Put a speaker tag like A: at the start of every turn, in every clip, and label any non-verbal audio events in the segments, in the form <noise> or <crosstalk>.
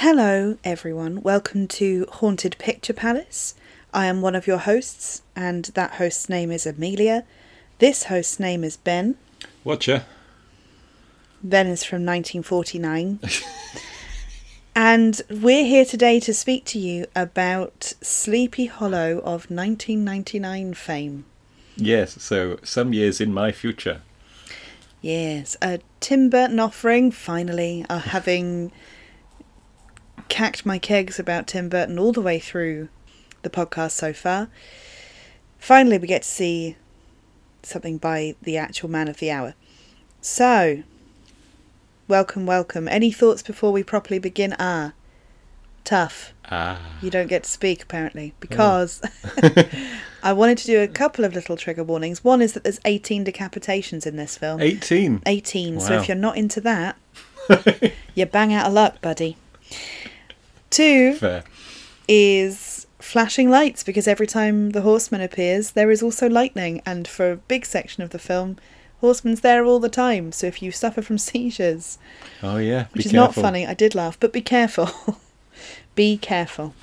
A: Hello, everyone. Welcome to Haunted Picture Palace. I am one of your hosts, and that host's name is Amelia. This host's name is Ben.
B: Watcher.
A: Ben is from 1949. <laughs> and we're here today to speak to you about Sleepy Hollow of 1999 fame.
B: Yes, so some years in my future.
A: Yes, a Tim Burton offering, finally, uh, having cacked my kegs about Tim Burton all the way through the podcast so far. Finally, we get to see something by the actual man of the hour. So, welcome, welcome. Any thoughts before we properly begin? Ah, tough.
B: Ah.
A: You don't get to speak apparently because <laughs> <laughs> I wanted to do a couple of little trigger warnings. One is that there's 18 decapitations in this film.
B: 18.
A: 18. So if you're not into that, <laughs> you're bang out of luck, buddy. Two
B: Fair.
A: is flashing lights because every time the horseman appears, there is also lightning, and for a big section of the film, horseman's there all the time. So if you suffer from <laughs> seizures,
B: Oh, yeah. Be
A: which is
B: careful.
A: not funny, I did laugh, but be careful. <laughs> be careful.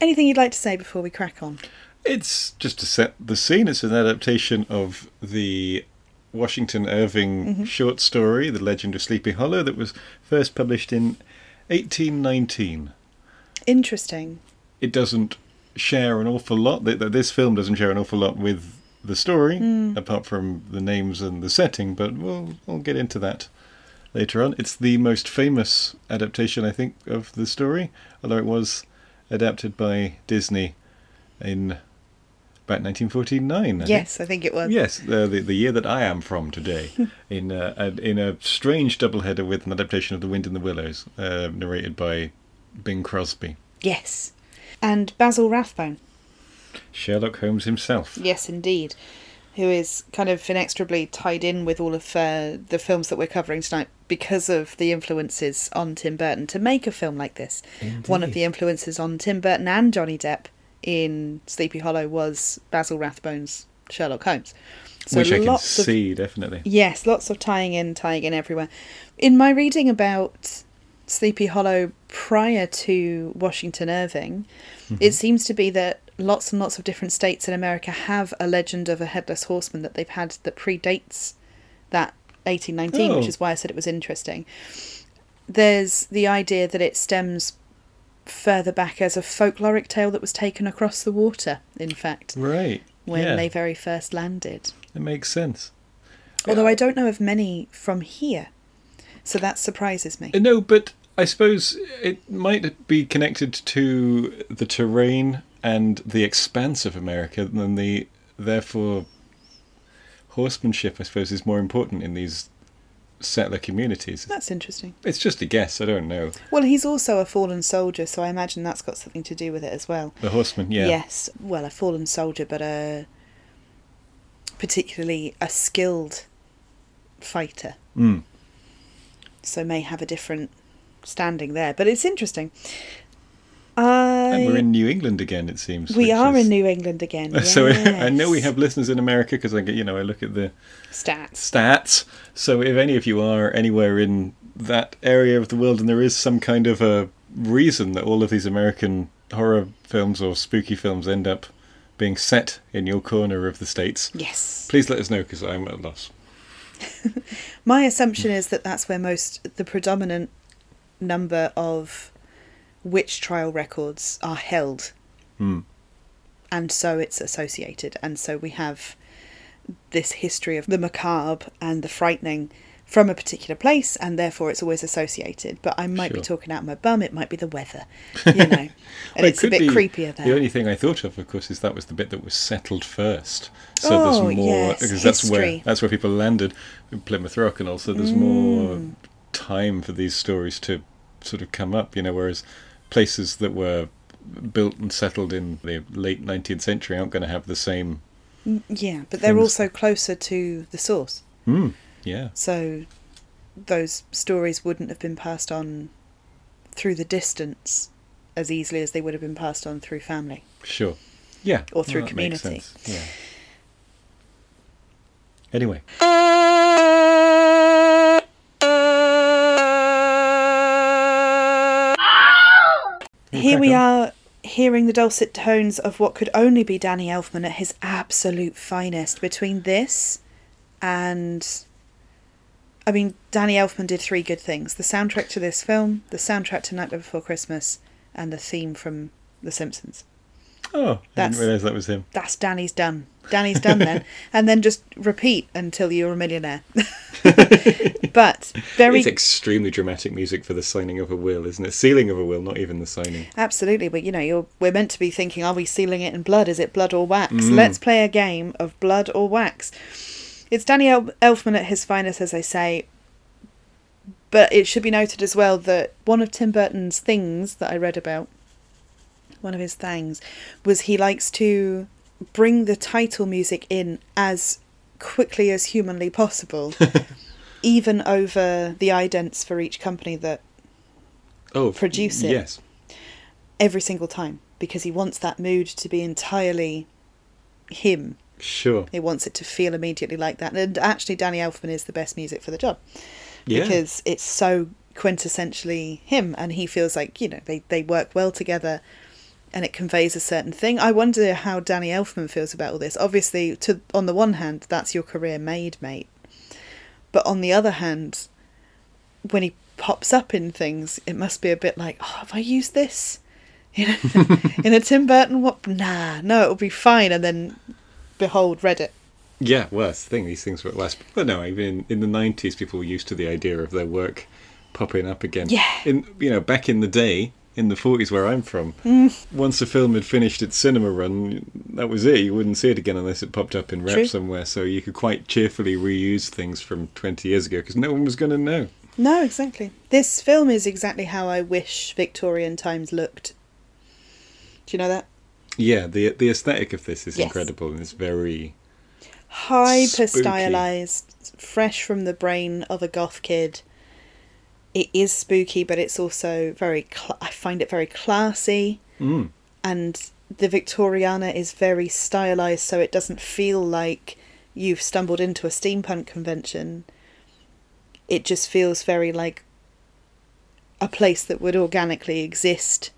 A: Anything you'd like to say before we crack on?
B: It's just to set the scene. It's an adaptation of the Washington Irving
A: Mm-hmm.
B: short story, The Legend of Sleepy Hollow, that was first published in 1819.
A: Interesting.
B: It doesn't share an awful lot. th- th- This film doesn't share an awful lot with the story,
A: Hmm.
B: apart from the names and the setting, but we'll, we'll get into that later on. It's the most famous adaptation, I think, of the story, although it was adapted by Disney in about 1949. I
A: Yes, I think it was.
B: Yes, uh, the, the year that I am from today, <laughs> in uh, a, in a strange doubleheader with an adaptation of The Wind in the Willows, uh, narrated by Bing Crosby.
A: Yes. And Basil Rathbone.
B: Sherlock Holmes himself.
A: Yes, indeed. Who is kind of inextricably tied in with all of uh, the films that we're covering tonight because of the influences on Tim Burton to make a film like this. One of the influences on Tim Burton and Johnny Depp in Sleepy Hollow was Basil Rathbone's Sherlock Holmes. So
B: Which I can
A: of
B: see, definitely.
A: Yes, lots of tying in, tying in everywhere. In my reading about Sleepy Hollow prior to Washington Irving,
B: Mm-hmm.
A: it seems to be that lots and lots of different states in America have a legend of a headless horseman that they've had that predates that 1819, which
B: Oh.
A: is why I said it was interesting. There's the idea that it stems further back as a folkloric tale that was taken across the water, in fact,
B: Right.
A: when
B: yeah,
A: they very first landed.
B: It makes sense.
A: Although I don't know of many from here. So that surprises me.
B: Uh, No, but I suppose it might be connected to the terrain and the expanse of America, and the therefore horsemanship, I suppose, is more important in these settler communities.
A: That's interesting.
B: It's just a guess. I don't know.
A: Well, he's also a fallen soldier, so I imagine that's got something to do with it as well.
B: The horseman, yeah.
A: Yes, well, a fallen soldier, but a particularly a skilled fighter,
B: Mm.
A: so may have a different standing there. But it's interesting. I
B: And we're in New England again. It seems.
A: we are
B: is-
A: in New England again. <laughs>
B: So I know we have listeners in America because I get, you know, I look at the
A: stats.
B: stats. So if any of you are anywhere in that area of the world and there is some kind of a reason that all of these American horror films or spooky films end up being set in your corner of the states,
A: Yes.
B: please let us know because I'm at a loss. <laughs>
A: My assumption is that that's where most the predominant number of witch trial records are held,
B: Hmm.
A: and so it's associated, and so we have this history of the macabre and the frightening from a particular place, and therefore it's always associated. But I might be talking out my bum; it might be the weather, <laughs> you know, and
B: Well, it
A: it's a
B: could
A: bit
B: be-
A: creepier
B: The only thing I thought of, of course, is that was the bit that was settled first. So
A: Oh,
B: there's more
A: yes,
B: because that's where that's where people landed in Plymouth Rock, and also there's
A: Mm.
B: more time for these stories to sort of come up. You know, whereas places that were built and settled in the late 19th century aren't going to have the same.
A: Mm, Yeah, but they're
B: things.
A: also closer to the source.
B: Hmm. Yeah.
A: So those stories wouldn't have been passed on through the distance as easily as they would have been passed on through family.
B: Sure. Yeah.
A: Or through
B: that makes
A: community.
B: Yeah. Anyway. <laughs>
A: here we
B: on.
A: are hearing the dulcet tones of what could only be Danny Elfman at his absolute finest between this and I mean Danny Elfman did three good things. The soundtrack to this film, the soundtrack to Night Before Christmas, and the theme from The Simpsons.
B: Oh, I
A: That's-
B: didn't realise that was him.
A: That's Danny's done. Danny's done then. <laughs> and then just repeat until you're a millionaire. <laughs> but very
B: It's extremely dramatic music for the signing of a will, isn't it? Sealing of a will, not even the signing.
A: Absolutely, but you know, you're, we're meant to be thinking, are we sealing it in blood? Is it blood or wax?
B: Mm.
A: Let's play a game of blood or wax. It's Danny El- Elfman at his finest, as I say. But it should be noted as well that one of Tim Burton's things that I read about, one of his things, was he likes to bring the title music in as quickly as humanly possible, <laughs> even over the idents for each company that
B: Oh,
A: Produce it.
B: Yes.
A: every single time because he wants that mood to be entirely him.
B: Sure.
A: He wants it to feel immediately like that. And actually, Danny Elfman is the best music for the job
B: Yeah.
A: because it's so quintessentially him, and he feels like you know they they work well together, and it conveys a certain thing. I wonder how Danny Elfman feels about all this. Obviously, to on the one hand, that's your career made, mate, but on the other hand, when he pops up in things, it must be a bit like, oh, have I used this? <laughs> You know, in a Tim Burton, what? Nah, no, it'll be fine. And then, behold, Reddit.
B: Yeah, the thing. These things were at last. But no, even in the nineties, people were used to the idea of their work popping up again.
A: Yeah.
B: In you know, back in the day, in the forties, where I'm from,
A: Mm.
B: once a film had finished its cinema run, that was it. You wouldn't see it again unless it popped up in rep
A: True.
B: somewhere. So you could quite cheerfully reuse things from twenty years ago because no one was going to know.
A: No, exactly. This film is exactly how I wish Victorian times looked. Do you know that?
B: Yeah, the the aesthetic of this is
A: Yes.
B: incredible and it's very
A: Hyper stylized, fresh from the brain of a goth kid. It is spooky, but it's also very. Cl- I find it very classy,
B: mm,
A: and the Victoriana is very stylized, so it doesn't feel like you've stumbled into a steampunk convention. It just feels very like a place that would organically exist,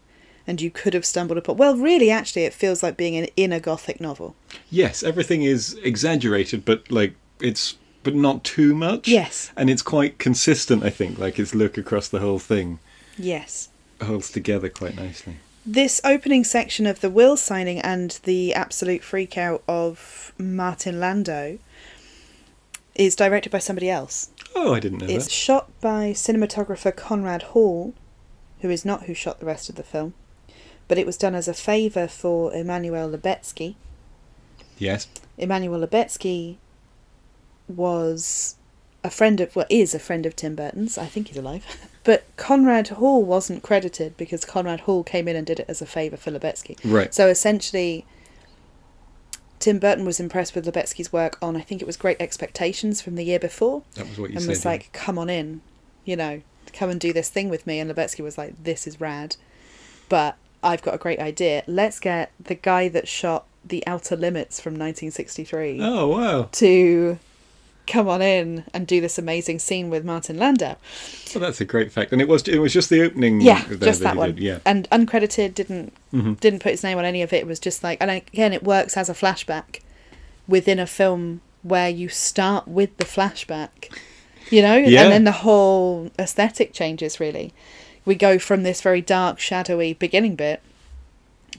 A: and you could have stumbled upon. Well, really, actually, it feels like being in, in a gothic novel.
B: yes, everything is exaggerated, but like it's but not too much.
A: Yes.
B: and it's quite consistent. I think, like its look across the whole thing
A: Yes.
B: holds together quite nicely.
A: This opening section of the will signing and the absolute freakout of Martin Landau is directed by somebody else.
B: Oh, I didn't know
A: It's
B: that.
A: It's shot by cinematographer Conrad Hall, who is not who shot the rest of the film, but it was done as a favour for Emmanuel Lubezki.
B: Yes.
A: Emmanuel Lubezki was a friend of, well, is a friend of Tim Burton's. I think he's alive. <laughs> But Conrad Hall wasn't credited because Conrad Hall came in and did it as a favour for Lubezki.
B: Right.
A: So essentially, Tim Burton was impressed with Lubezki's work on, I think it was Great Expectations from the year before,
B: That was what you
A: and
B: said.
A: was like, come on in, you know, come and do this thing with me. And Lubezki was like, this is rad. But I've got a great idea. Let's get the guy that shot The Outer Limits from 1963
B: Oh wow.
A: to come on in and do this amazing scene with Martin Landau.
B: Well, that's a great fact, and it was it was just the opening.
A: Yeah, just that
B: he
A: one.
B: did, Yeah.
A: And uncredited, didn't
B: Mhm.
A: didn't put his name on any of it. It was just like, and again, it works as a flashback within a film where you start with the flashback, you know,
B: Yeah.
A: and then the whole aesthetic changes. Really, we go from this very dark, shadowy beginning bit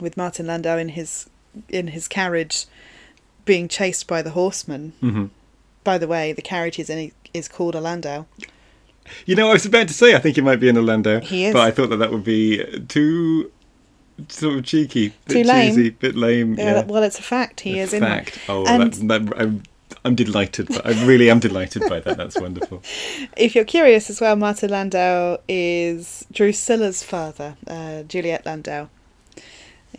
A: with Martin Landau in his in his carriage being chased by the horseman.
B: hmm
A: By the way, the carriage he's in is called a Landau.
B: You know, I was about to say I think he might be in a Landau,
A: He is.
B: but I thought that that would be too sort of cheeky, bit
A: Too lame.
B: cheesy, bit lame.
A: Yeah,
B: Yeah,
A: well, it's a fact. He
B: A
A: is in
B: fact. Oh,
A: And-
B: that, that, I'm, I'm delighted. I really am delighted by that. That's wonderful. <laughs>
A: If you're curious as well, Martin Landau is Drusilla's father, uh, Juliet Landau.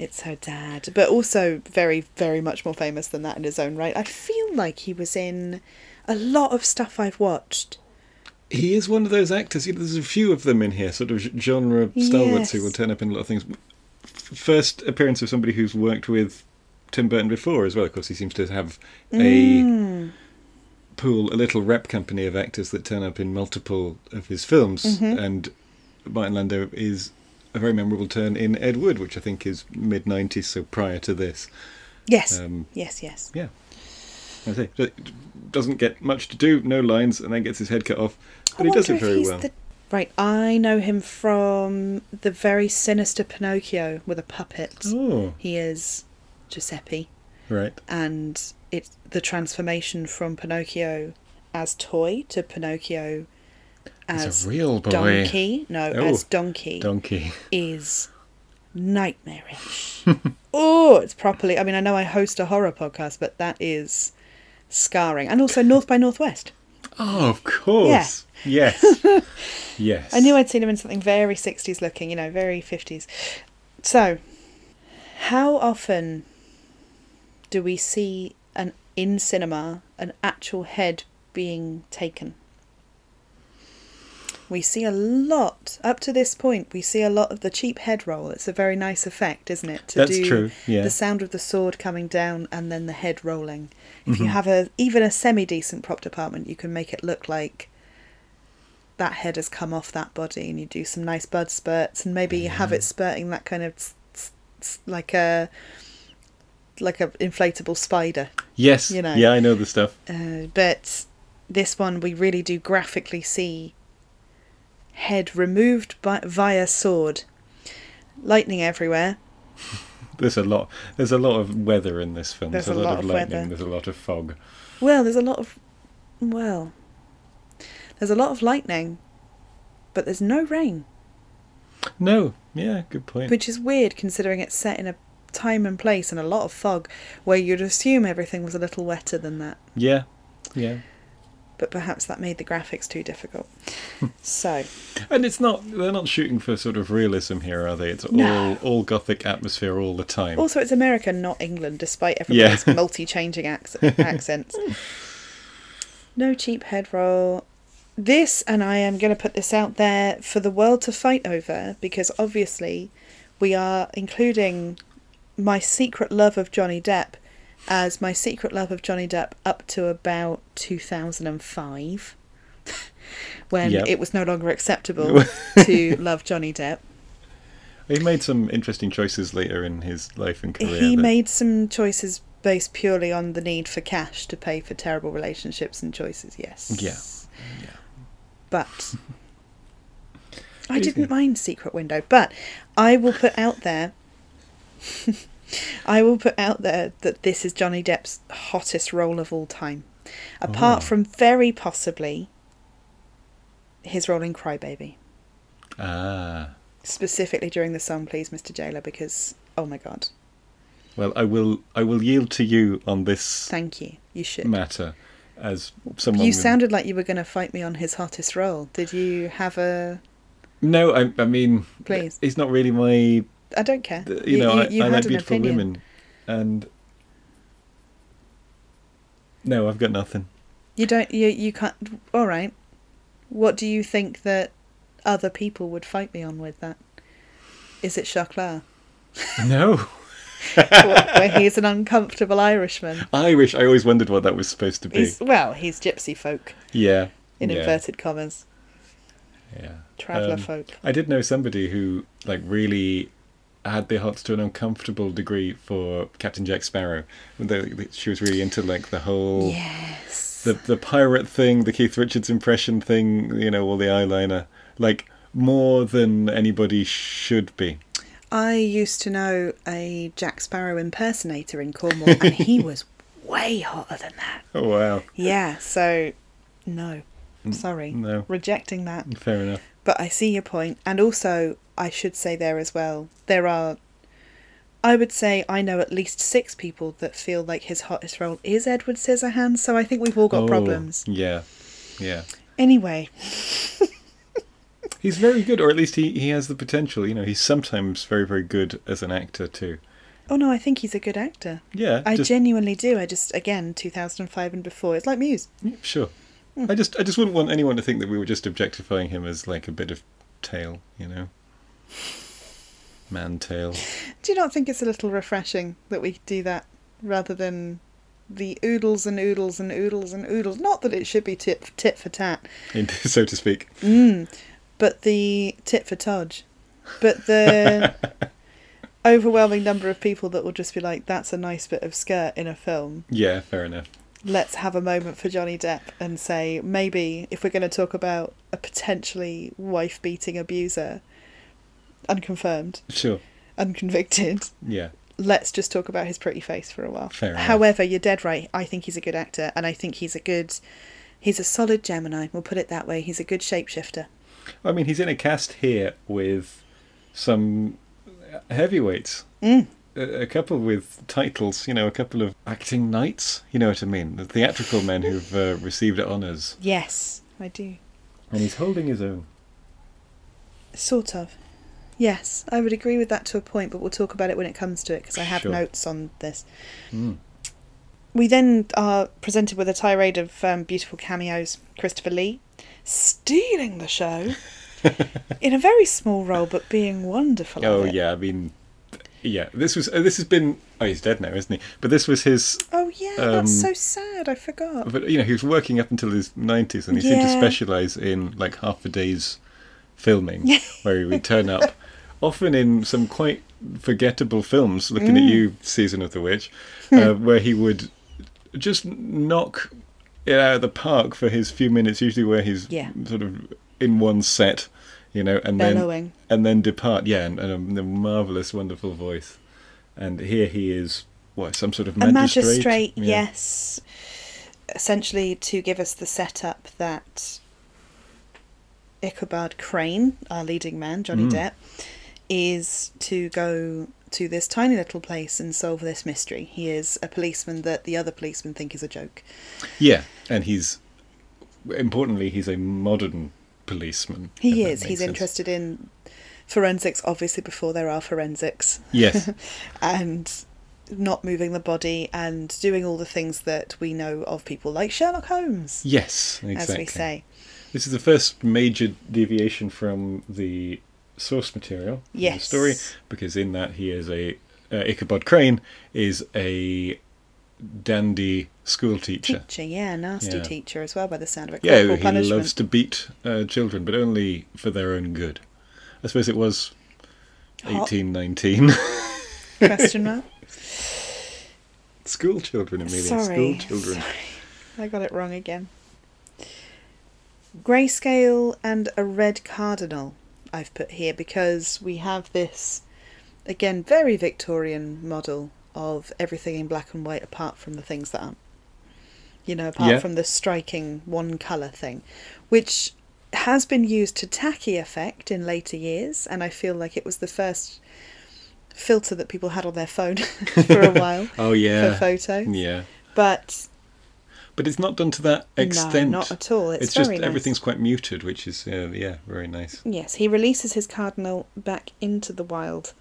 A: It's her dad, but also very, very much more famous than that in his own right. I feel like he was in a lot of stuff I've watched.
B: He is one of those actors. You know, there's a few of them in here, sort of genre stalwarts who will turn up in a lot of things. First appearance of somebody who's worked with Tim Burton before as well. Of course, he seems to have a
A: Mm.
B: pool, a little rep company of actors that turn up in multiple of his films,
A: Mhm.
B: and Martin Landau is a very memorable turn in Ed Wood, which I think is mid '90s, so prior to this.
A: Yes.
B: Um,
A: yes, yes.
B: Yeah. I say, doesn't get much to do, no lines, and then gets his head cut off. But
A: I
B: he does it very well.
A: the- Right, I know him from the very sinister Pinocchio with a puppet.
B: Oh,
A: He is Giuseppe,
B: right.
A: and it's the transformation from Pinocchio as toy to Pinocchio as
B: a real boy.
A: donkey. No,
B: Oh,
A: as donkey
B: Donkey.
A: is nightmarish. <laughs> oh, it's properly. I mean, I know I host a horror podcast, but that is scarring. And also North by Northwest.
B: Oh, of course. Yes. <laughs> yes.
A: I knew I'd seen him in something very 60s looking, you know, very 50s. So, how often do we see an in cinema an actual head being taken? We see a lot up to this point. We see a lot of the cheap head roll. It's a very nice effect, isn't it? To
B: That's
A: do
B: true, yeah.
A: the sound of the sword coming down and then the head rolling. If
B: Mm-hmm.
A: you have a even a semi decent prop department, you can make it look like that head has come off that body, and you do some nice bud spurts, and maybe you have it spurting that kind of like a like a inflatable spider.
B: Yes.
A: you know.
B: Yeah, I know the stuff.
A: Uh, but this one, we really do graphically see head removed by, via sword, lightning everywhere. <laughs>
B: There's a lot. There's a lot of weather in this film.
A: There's
B: There's,
A: a
B: lot,
A: lot
B: of
A: of
B: lightning.
A: weather.
B: There's a lot of fog.
A: Well, there's a lot of well, there's a lot of lightning, but there's no rain,
B: No. Yeah. Good point.
A: which is weird considering it's set in a time and place and a lot of fog where you'd assume everything was a little wetter than that.
B: yeah. Yeah.
A: But perhaps that made the graphics too difficult. Hmm. so,
B: And it's not. They're not shooting for sort of realism here, are they? It's all
A: No.
B: all gothic atmosphere all the time.
A: also it's America, not England, despite everybody's
B: Yeah. <laughs>
A: multi-changing acc- accents. Hmm. No cheap head roll. This, and I am going to put this out there for the world to fight over, because obviously we are including my secret love of Johnny Depp as my secret love of Johnny Depp up to about 2005, <laughs> when
B: Yep.
A: it was no longer acceptable <laughs> to love Johnny Depp.
B: He made some interesting choices later in his life and career.
A: He
B: that-
A: made some choices based purely on the need for cash to pay for terrible relationships and choices, yes.
B: Yeah. Yeah.
A: But <laughs> I didn't mind Secret Window, but I will put out there I will put out there that this is Johnny Depp's hottest role of all time. Apart
B: Oh.
A: from very possibly his role in Crybaby.
B: Ah.
A: Specifically during the song Please Mr. Jailer because oh my god.
B: Well, I will. I will yield to you on this
A: Thank you. You should.
B: matter, as someone.
A: You
B: with-
A: sounded like you were going to fight me on his hottest role. Did you have a?
B: No, I. I mean,
A: Please.
B: He's not really my.
A: I don't care.
B: You know, I,
A: you
B: I
A: had
B: like beautiful
A: opinion.
B: women, and no, I've got nothing.
A: You don't. You you can't. All right. What do you think that other people would fight me on with that? Is it Chocolat?
B: No, <laughs> <laughs>
A: where he's an uncomfortable Irishman.
B: Irish. I always wondered what that was supposed to be.
A: He's well, he's gypsy folk
B: yeah,
A: in
B: yeah,
A: inverted commas,
B: Yeah,
A: traveller
B: Um,
A: folk.
B: I did know somebody who like really had the hots to an uncomfortable degree for Captain Jack Sparrow. She was really into like the whole
A: Yes.
B: the the pirate thing, the Keith Richards impression thing. You know, all the eyeliner, like more than anybody should be.
A: I used to know a Jack Sparrow impersonator in Cornwall, and he <laughs> was way hotter than that.
B: Oh wow,
A: Yeah. So, no. Mm, Sorry.
B: no.
A: Rejecting that.
B: fair enough.
A: But I see your point, and also I should say there as well. There are, I would say, I know at least six people that feel like his hottest role is Edward Scissorhands. So I think we've all got
B: Oh,
A: problems.
B: Yeah, yeah.
A: Anyway, <laughs>
B: He's very good, or at least he, he has the potential. You know, he's sometimes very very good as an actor too.
A: oh no, I think he's a good actor.
B: Yeah,
A: I
B: just,
A: genuinely do. I just again, two thousand and five and before, it's like Muse.
B: yeah, sure.
A: Hmm.
B: I just I just wouldn't want anyone to think that we were just objectifying him as like a bit of tail, you know. Man tail.
A: Do you not think it's a little refreshing that we do that rather than the oodles and oodles and oodles and oodles? Not that it should be tit tit for tat, <laughs>
B: so to speak.
A: mm, but the tit for todge. but the <laughs> overwhelming number of people that will just be like, "That's a nice bit of skirt in a film."
B: Yeah, fair enough.
A: Let's have a moment for Johnny Depp and say maybe if we're going to talk about a potentially wife-beating abuser, unconfirmed,
B: Sure.
A: unconvicted,
B: Yeah.
A: let's just talk about his pretty face for a while.
B: Fair enough.
A: However, you're dead right. I think he's a good actor, and I think he's a good, he's a solid Gemini. We'll put it that way. He's a good shapeshifter.
B: I mean, he's in a cast here with some heavyweights.
A: Mm.
B: A, a couple with titles, you know, a couple of acting knights. You know what I mean? The theatrical men who've uh, received honours.
A: Yes, I do.
B: And he's holding his own.
A: Sort of. Yes, I would agree with that to a point, but we'll talk about it when it comes to it because I have
B: Sure.
A: notes on this.
B: Mm.
A: We then are presented with a tirade of um, beautiful cameos. Christopher Lee stealing the show <laughs> in a very small role, but being wonderful.
B: Oh yeah, I mean, yeah. This was uh, this has been. Oh, he's dead now, isn't he? But this was his.
A: Oh yeah,
B: Um,
A: that's so sad. I forgot.
B: But you know, he was working up until his nineties, and he seemed to specialise in like half a day's filming, where he would turn up, <laughs> often in some quite forgettable films. Looking
A: Mm.
B: at you, season of the witch,
A: Hmm.
B: uh, where he would just knock it out of the park for his few minutes. Usually, where he's
A: Yeah.
B: sort of in one set, you know, and
A: Bellowing.
B: then and then depart. Yeah, and, and a, a marvelous, wonderful voice. And here he is. What some sort of
A: a
B: magistrate?
A: magistrate,
B: Yeah.
A: yes. Essentially, to give us the setup that Ichabod Crane, our leading man, Johnny
B: Mm.
A: Depp, is to go to this tiny little place and solve this mystery. He is a policeman that the other policemen think is a joke.
B: Yeah, and he's importantly he's a modern policeman.
A: He is. He's
B: sense.
A: interested in forensics, obviously, before there are forensics.
B: Yes, <laughs>
A: and not moving the body and doing all the things that we know of people like Sherlock Holmes,
B: yes, exactly.
A: as we say.
B: This is the first major deviation from the source material of the
A: Yes.
B: story because in that he is a uh, Ichabod Crane is a dandy school teacher.
A: Teacher, yeah, nasty
B: Yeah.
A: teacher as well, by the sound of it.
B: Yeah,
A: Corporal
B: he
A: punishment.
B: loves to beat uh, children, but only for their own good. I suppose it was eighteen nineteen. <laughs>
A: Question mark.
B: school children, Amelia.
A: Sorry,
B: School children.
A: sorry. I got it wrong again. Grayscale and a red cardinal I've put here because we have this, again, very Victorian model of everything in black and white apart from the things that aren't. You know, apart
B: Yeah.
A: from the striking one colour thing, which has been used to tacky effect in later years, and I feel like it was the first filter that people had on their phone <laughs> for a <laughs> while
B: Oh yeah.
A: for photo.
B: Yeah.
A: But
B: But it's not done to that extent.
A: No, not at all. It's,
B: just
A: very nice.
B: everything's quite muted, which is uh, yeah, very nice.
A: Yes, he releases his cardinal back into the wild.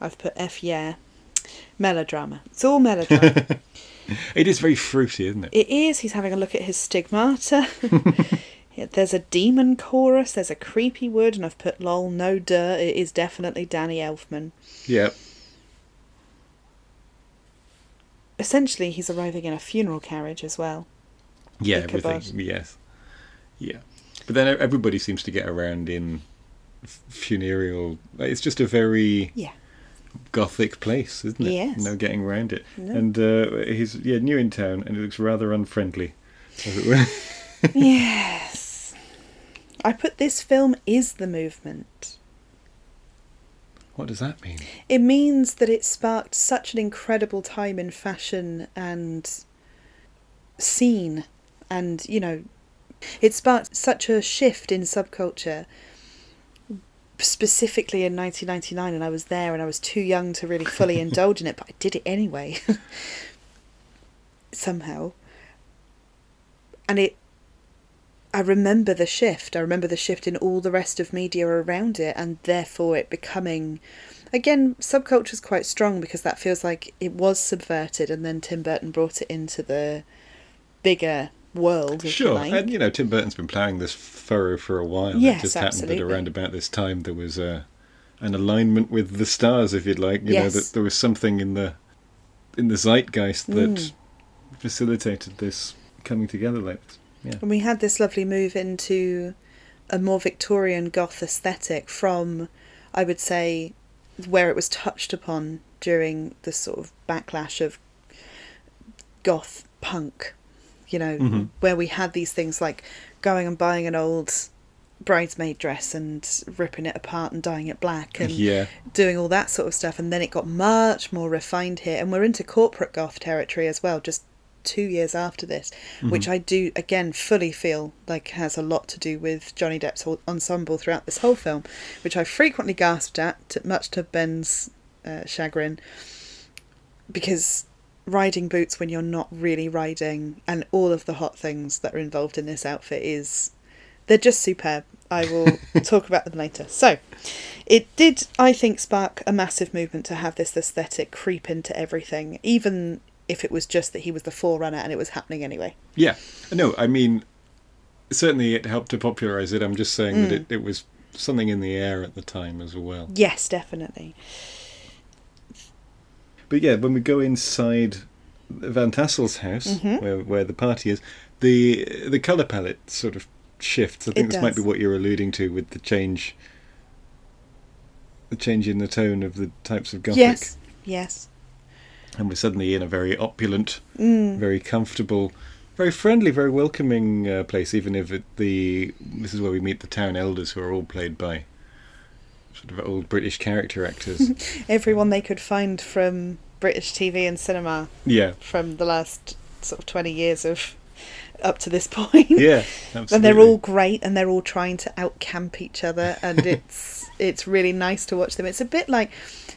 A: I've put F yeah. Melodrama. It's all melodrama. <laughs>
B: It is very fruity, isn't it?
A: it is. He's having a look at his stigmata. <laughs> <laughs> There's a demon chorus. There's a creepy wood, and I've put lol. No duh. It is definitely Danny Elfman.
B: Yeah.
A: Essentially, he's arriving in a funeral carriage as well.
B: Yeah,
A: Ichabod.
B: everything. Yes. Yeah. But then everybody seems to get around in funereal. It's just a very
A: Yeah.
B: gothic place, isn't it?
A: Yes.
B: No getting around it.
A: No.
B: And uh, he's yeah new in town, and it looks rather unfriendly. As it were. <laughs>
A: yes. I put this film is the movement.
B: What does that mean?
A: It means that it sparked such an incredible time in fashion and scene, and you know, it sparked such a shift in subculture. Specifically in 1999, and I was there, and I was too young to really fully <laughs> indulge in it, but I did it anyway. <laughs> Somehow. And it. I remember the shift. I remember the shift in all the rest of media around it, and therefore it becoming again subculture is quite strong because that feels like it was subverted and then tim burton brought it into the bigger world if you
B: Sure,
A: like.
B: and you know Tim Burton's been ploughing this furrow for a while.
A: Yes,
B: it just happened
A: absolutely.
B: that around about this time there was a an alignment with the stars, if you'd like. You know that there was something in the in the zeitgeist that
A: Mm.
B: facilitated this coming together like this. Yeah,
A: and we had this lovely move into a more victorian goth aesthetic from I would say where it was touched upon during the sort of backlash of goth punk, you know,
B: Mhm.
A: where we had these things like going and buying an old bridesmaid dress and ripping it apart and dyeing it black and <laughs>
B: yeah.
A: doing all that sort of stuff and then it got much more refined here and we're into corporate goth territory as well just two years after this which i do again fully feel like has a lot to do with johnny depp's whole ensemble throughout this whole film which i frequently gasped at much to ben's uh, chagrin because riding boots when you're not really riding and all of the hot things that are involved in this outfit is they're just superb. I will <laughs> talk about them later. So it did i think spark a massive movement to have this aesthetic creep into everything even if it was just that he was the forerunner and it was happening anyway
B: Yeah. No, I mean, certainly it helped to popularize it. I'm just saying that
A: Mm.
B: it, it was something in the air at the time as well.
A: yes definitely
B: But yeah, when we go inside Van Tassel's house,
A: Mhm.
B: where, where the party is, the the color palette sort of shifts. I think
A: It
B: this might be what you're alluding to with the change, the change in the tone of the types of gothic.
A: yes yes
B: And we're suddenly in a very opulent,
A: mm.
B: very comfortable, very friendly, very welcoming uh, place. Even if it, the this is where we meet the town elders, who are all played by sort of old British character actors. <laughs>
A: everyone they could find from british tv and cinema
B: yeah,
A: from the last sort of 20 years of up to this <laughs> point
B: yeah, absolutely.
A: and they're all great and they're all trying to out camp each other and <laughs> it's it's really nice to watch them. It's a bit like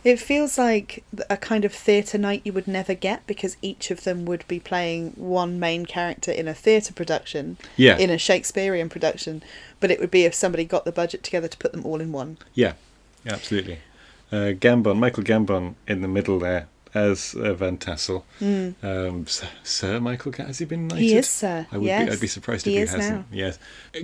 A: it feels like a kind of theatre night you would never get because each of them would be playing one main character in a theatre production
B: yeah,
A: in a shakespearean production but it would be if somebody got the budget together to put them all in one.
B: Yeah, yeah, absolutely. Uh, Gambon, Michael Gambon in the middle there as uh, Van Tassel.
A: mm.
B: Um, Sir, Sir Michael, has he been knighted?
A: he is sir
B: I would
A: yes
B: be, I'd be surprised
A: he
B: if he hasn't.
A: now.
B: Yes,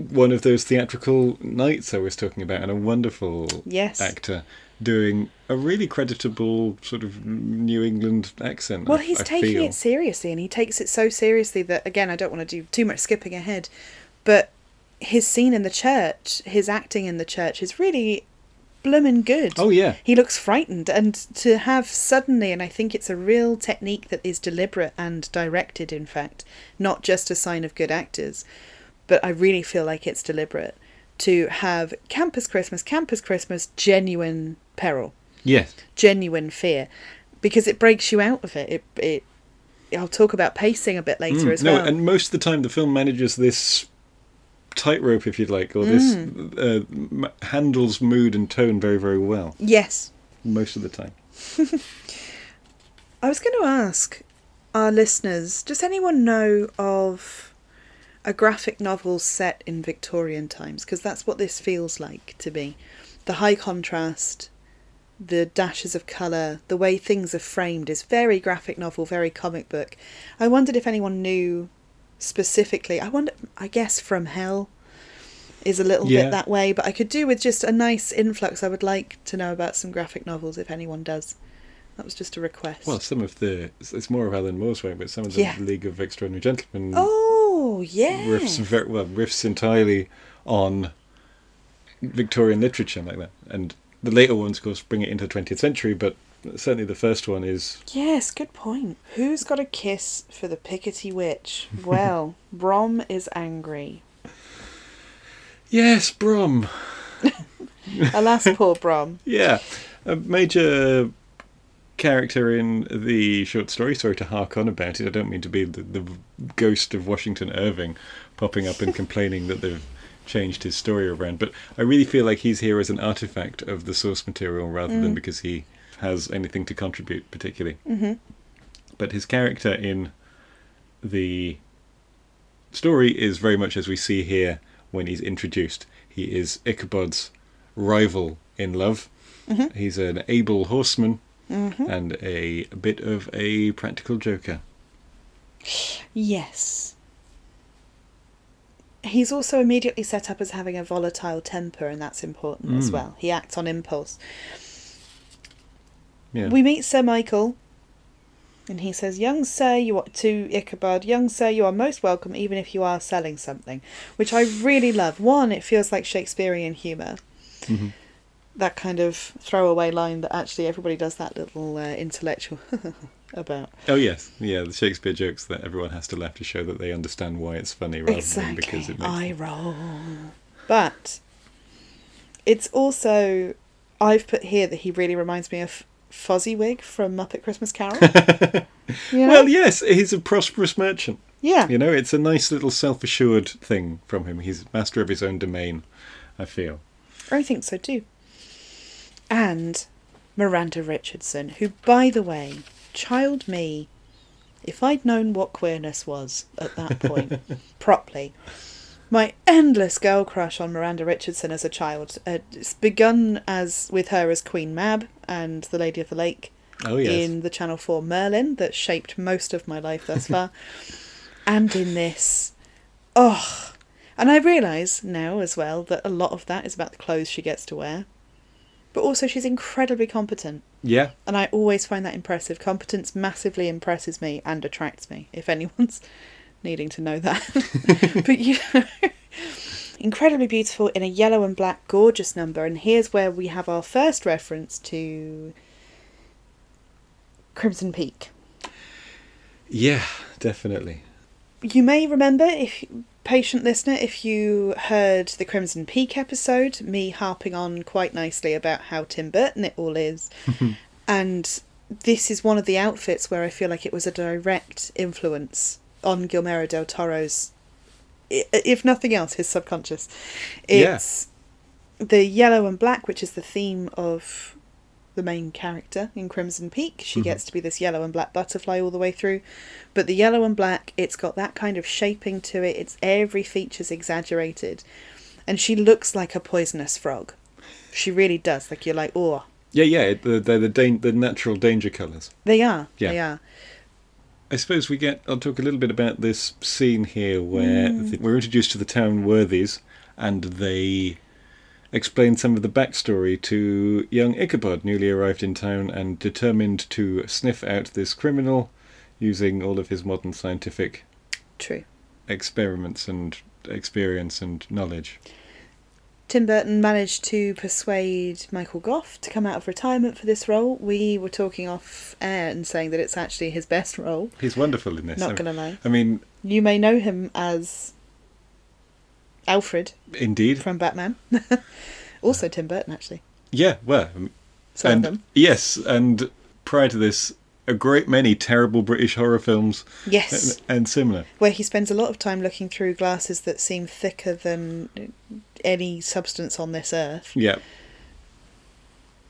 B: one of those theatrical knights I was talking about, and a wonderful
A: yes
B: actor doing a really creditable sort of New England accent.
A: Well,
B: I-
A: he's
B: I
A: taking
B: feel.
A: it seriously, and he takes it so seriously that again, I don't want to do too much skipping ahead, but his scene in the church, his acting in the church, is really bloomin' good.
B: Oh yeah,
A: He looks frightened, and to have suddenly, and I think it's a real technique that is deliberate and directed, in fact, not just a sign of good actors, but I really feel like it's deliberate to have Campus Christmas, Campus Christmas, genuine peril
B: yes,
A: genuine fear because it breaks you out of it. It, it I'll talk about pacing a bit later
B: Mm,
A: as
B: no,
A: well.
B: and most of the time the film manages this tightrope, if you'd like, or this
A: Mm.
B: uh, handles mood and tone very, very well.
A: yes,
B: Most of the time. <laughs>
A: I was going to ask our listeners: Does anyone know of a graphic novel set in Victorian times? Because that's what this feels like to me. The high contrast, the dashes of colour, the way things are framed is very graphic novel, very comic book. I wondered if anyone knew specifically. I wonder. I guess From Hell is a little
B: Yeah.
A: bit that way, but I could do with just a nice influx. I would like to know about some graphic novels if anyone does. That was just a request.
B: Well, some of the it's more of Alan Moore's work, but some of the
A: Yeah.
B: League of Extraordinary Gentlemen
A: oh yeah.
B: riffs very well riffs entirely on Victorian literature like that, and the later ones, of course, bring it into the twentieth century. But certainly the first one is
A: Yes, good point. Who's got a kiss for the Pickety Witch? <laughs> Well, Brom is angry.
B: yes, Brom. <laughs>
A: Alas, poor Brom.
B: Yeah, a major character in the short story. Sorry to hark on about it. I don't mean to be the, the ghost of Washington Irving popping up and <laughs> complaining that they've changed his story around. But I really feel like he's here as an artifact of the source material rather than mm. because he has anything to contribute particularly.
A: hmm
B: But his character in the story is very much as we see here when he's introduced. He is Ichabod's rival in love.
A: Mhm.
B: He's an able horseman
A: hmm
B: and a bit of a practical joker.
A: Yes. He's also immediately set up as having a volatile temper, and that's important as
B: Mm.
A: well. He acts on impulse.
B: Yeah.
A: We meet Sir Michael, and he says, "Young sir, you are to Ichabod. Young sir, you are most welcome, even if you are selling something," which I really love. One, it feels like Shakespearean humour,
B: Mhm.
A: that kind of throwaway line that actually everybody does that little uh, intellectual <laughs> about.
B: Oh yes, yeah, the Shakespeare jokes that everyone has to laugh to show that they understand why it's funny, rather than because it makes.
A: I roll. But it's also I've put here that he really reminds me of Fozziwig from Muppet Christmas Carol. <laughs> You know?
B: Well, yes, he's a prosperous merchant.
A: yeah.
B: You know, it's a nice little self-assured thing from him. He's master of his own domain. I feel.
A: I think so too. And Miranda Richardson, who, by the way, child me, if I'd known what queerness was at that point, <laughs> properly, my endless girl crush on Miranda Richardson as a child. Uh, it's begun as with her as Queen Mab and the Lady of the Lake
B: Oh yes.
A: in the Channel 4 Merlin that shaped most of my life thus far. <laughs> and in this, oh, and I realise now as well that a lot of that is about the clothes she gets to wear. But also, she's incredibly competent.
B: Yeah.
A: And I always find that impressive. Competence massively impresses me and attracts me, if anyone's needing to know that. <laughs> but you know, <laughs> incredibly beautiful in a yellow and black gorgeous number. And here's where we have our first reference to Crimson Peak.
B: Yeah, definitely.
A: You may remember, if patient listener, if you heard the Crimson Peak episode, me harping on quite nicely about how Tim Burton it all is. <laughs> and this is one of the outfits where I feel like it was a direct influence on Guillermo del Toro's, if nothing else, his subconscious.
B: Yeah.
A: It's the yellow and black, which is the theme of the main character in Crimson Peak. She
B: Mhm.
A: gets to be this yellow and black butterfly all the way through. But the yellow and black, it's got that kind of shaping to it. It's every feature's exaggerated. And she looks like a poisonous frog. She really does. Like you're like, oh,
B: Yeah, yeah. They're the dan- the natural danger colours.
A: they are.
B: Yeah.
A: They are.
B: I suppose we get. I'll talk a little bit about this scene here where
A: Mm.
B: the, we're introduced to the town Worthies, and they explain some of the backstory to young Ichabod, newly arrived in town and determined to sniff out this criminal using all of his modern scientific
A: True.
B: experiments and experience and knowledge.
A: Tim Burton managed to persuade Michael Gough to come out of retirement for this role. We were talking off air and saying that it's actually his best role.
B: He's wonderful in this.
A: Not
B: I-
A: gonna lie.
B: I mean,
A: You may know him as Alfred
B: indeed.
A: from Batman. <laughs> also Tim Burton, actually.
B: Yeah, well,
A: Some
B: and
A: of them.
B: yes, and prior to this, a great many terrible British horror films
A: Yes.
B: and, and similar.
A: Where he spends a lot of time looking through glasses that seem thicker than any substance on this earth.
B: Yeah,